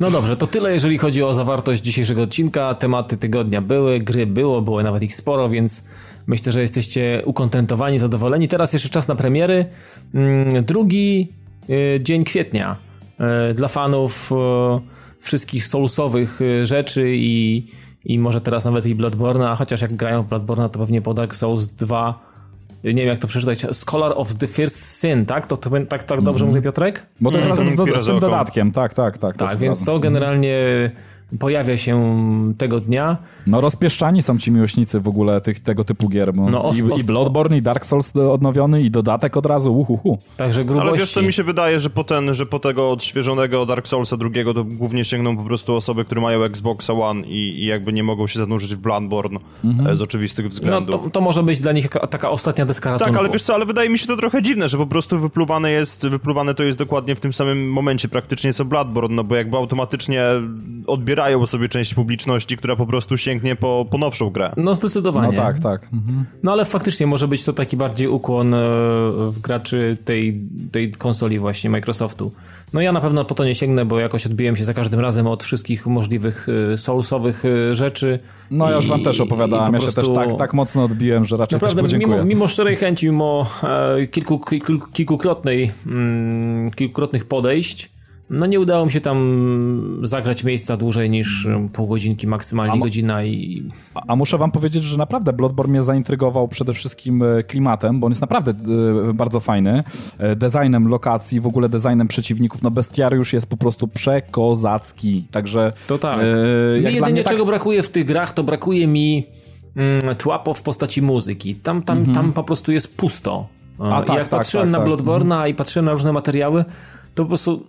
No dobrze, to tyle jeżeli chodzi o zawartość dzisiejszego odcinka, tematy tygodnia były, gry było, było nawet ich sporo, więc myślę, że jesteście ukontentowani, zadowoleni. Teraz jeszcze czas na premiery. Mm, drugi y, dzień kwietnia y, dla fanów y, wszystkich soulsowych rzeczy i, i może teraz nawet i Bloodborne, a chociaż jak grają w Bloodborne, to pewnie po Dark Souls 2 nie wiem jak to przeczytać, Scholar of the First Sin, tak? To, to tak, tak dobrze mm. mówię, Piotrek? Bo to jest mm. razem z, do, z tym dodatkiem, tak, tak, tak. Tak, więc to generalnie pojawia się tego dnia. No rozpieszczani są ci miłośnicy w ogóle tych, tego typu gier. No, os, i, I Bloodborne, i Dark Souls odnowiony, i dodatek od razu, uhuhu. Także grubości. Ale wiesz co, mi się wydaje, że po, ten, że po tego odświeżonego Dark Soulsa drugiego to głównie sięgną po prostu osoby, które mają Xboxa One i, i jakby nie mogą się zanurzyć w Bloodborne mhm. E, z oczywistych względów. No to, to, może być dla nich taka ostatnia deska ratunku. Tak, ale wiesz co, ale wydaje mi się to trochę dziwne, że po prostu wypluwane jest, wypluwane to jest dokładnie w tym samym momencie praktycznie co Bloodborne, no bo jakby automatycznie odbiera zbierają sobie część publiczności, która po prostu sięgnie po, po nowszą grę. No zdecydowanie. No tak, tak. Mhm. No ale faktycznie może być to taki bardziej ukłon e, w graczy tej, tej konsoli właśnie Microsoftu. No ja na pewno po to nie sięgnę, bo jakoś odbiłem się za każdym razem od wszystkich możliwych e, soulsowych e, rzeczy. No ja już wam też opowiadałem, ja się też tak, tak mocno odbiłem, że raczej Naprawdę, też mimo, podziękuję. mimo szczerej chęci, mimo e, kilku, kilku, kilkukrotnej, mm, kilkukrotnych podejść, no nie udało mi się tam zagrać miejsca dłużej niż mm, pół godzinki, maksymalnie A godzina i A- muszę wam powiedzieć, że naprawdę Bloodborne mnie zaintrygował przede wszystkim e, klimatem, bo on jest naprawdę e, bardzo fajny. E, Designem lokacji, w ogóle designem przeciwników. No bestiariusz jest po prostu przekozacki. Także To tak. e, Mi jedynie tak, czego brakuje w tych grach, to brakuje mi mm, tłapo w postaci muzyki. Tam, tam, tam po prostu jest pusto. Mhm. A tak, jak tak, patrzyłem tak, na tak. Bloodborne'a i patrzyłem na różne materiały, to po prostu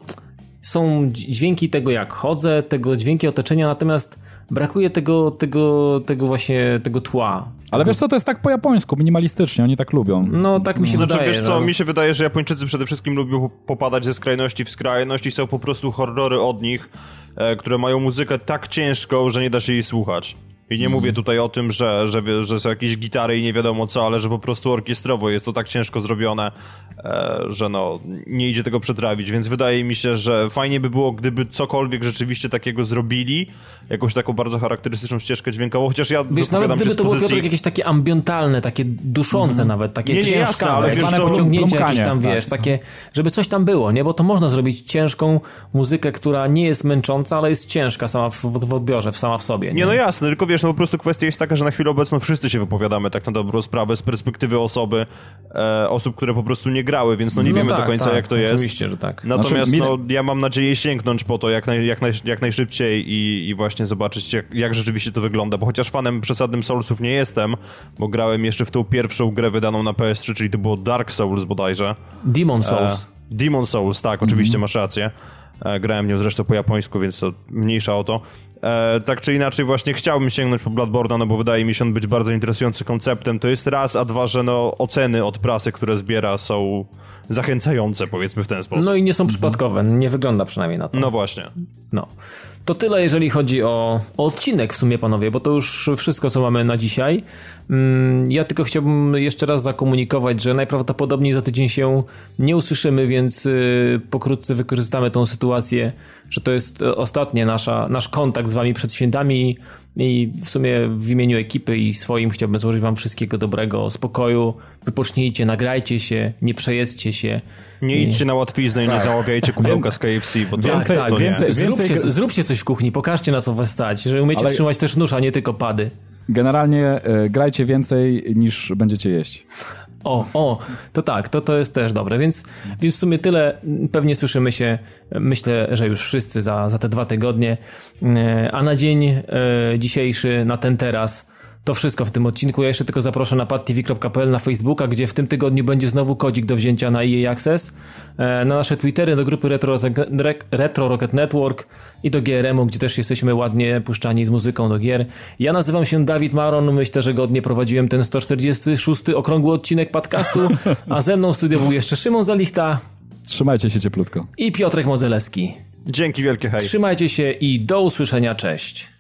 są dźwięki tego jak chodzę, tego dźwięki otoczenia, natomiast brakuje tego, tego, tego właśnie, tego tła. Ale wiesz co, to jest tak po japońsku, minimalistycznie, oni tak lubią. No tak mi się Znaczy, wydaje. wiesz co, no. mi się wydaje, że Japończycy przede wszystkim lubią popadać ze skrajności w skrajność i są po prostu horrory od nich, e, które mają muzykę tak ciężką, że nie da się jej słuchać. I nie mówię tutaj o tym, że, że, że są jakieś gitary i nie wiadomo co, ale że po prostu orkiestrowo jest to tak ciężko zrobione, e, że no, nie idzie tego przetrawić, więc wydaje mi się, że fajnie by było, gdyby cokolwiek rzeczywiście takiego zrobili, jakąś taką bardzo charakterystyczną ścieżkę dźwiękową, chociaż ja Wiesz, nawet gdyby to było Piotrek jakieś takie ambientalne, takie duszące nawet, takie Nie, nie, jasne, ciężkawe, ale wiesz pociągnięcie jakieś tam, tak. wiesz, takie, żeby coś tam było, nie? Bo to można zrobić ciężką muzykę, która nie jest męcząca, ale jest ciężka sama w, w, odbiorze, sama w sobie. Nie, Nie, no jasne, tylko wiesz, no po prostu kwestia jest taka, że na chwilę obecną wszyscy się wypowiadamy tak na dobrą sprawę z perspektywy osoby, e, osób, które po prostu nie grały, więc no nie No wiemy tak, do końca tak, jak to jest. Oczywiście, że tak. Natomiast Znaczy, no, ja mam nadzieję sięgnąć po to jak, naj, jak, naj, jak najszybciej i, i właśnie zobaczyć jak, jak rzeczywiście to wygląda, bo chociaż fanem przesadnym Soulsów nie jestem, bo grałem jeszcze w tą pierwszą grę wydaną na PS3, czyli to było Dark Souls bodajże. Demon Souls. E, Demon Souls, tak, oczywiście masz rację. E, grałem nią zresztą po japońsku, więc to mniejsza o to. E, tak czy inaczej właśnie chciałbym sięgnąć po Bloodborne'a, no bo wydaje mi się on być bardzo interesujący konceptem. To jest raz, a dwa, że no oceny od prasy, które zbiera są zachęcające, powiedzmy w ten sposób. No i nie są przypadkowe, nie wygląda przynajmniej na to. No właśnie. No. To tyle, jeżeli chodzi o, o odcinek w sumie, panowie, bo to już wszystko, co mamy na dzisiaj. Mm, Ja tylko chciałbym jeszcze raz zakomunikować, że najprawdopodobniej za tydzień się nie usłyszymy, więc y, pokrótce wykorzystamy tą sytuację, że to jest e, ostatni nasza, nasz kontakt z wami przed świętami i w sumie w imieniu ekipy i swoim chciałbym złożyć wam wszystkiego dobrego, spokoju, wypocznijcie, nagrajcie się, nie przejedzcie się. Nie idźcie na łatwiznę i nie zamawiajcie kubełka z KFC, bo to, Więcej- to nie. więcej- Zróbcie, więcej- zróbcie coś w kuchni, pokażcie na co was stać, że umiecie Ale- trzymać też nóż, a nie tylko pady. Generalnie e, grajcie więcej niż będziecie jeść. O, o, to tak, to, to jest też dobre, więc, więc w sumie tyle. Pewnie słyszymy się, myślę, że już wszyscy za, za te dwa tygodnie. E, A na dzień e, dzisiejszy, na ten teraz, to wszystko w tym odcinku. Ja jeszcze tylko zaproszę na padtv.pl na Facebooka, gdzie w tym tygodniu będzie znowu kodzik do wzięcia na EA Access, e, na nasze Twittery, do grupy Retro, Retro Rocket Network i do GRM-u, gdzie też jesteśmy ładnie puszczani z muzyką do gier. Ja nazywam się Dawid Maron, myślę, że godnie prowadziłem ten 146 okrągły odcinek podcastu, a ze mną w studiu był jeszcze Szymon Zalichta Trzymajcie się cieplutko. i Piotrek Mozelewski. Dzięki wielkie, hej. Trzymajcie się i do usłyszenia, cześć.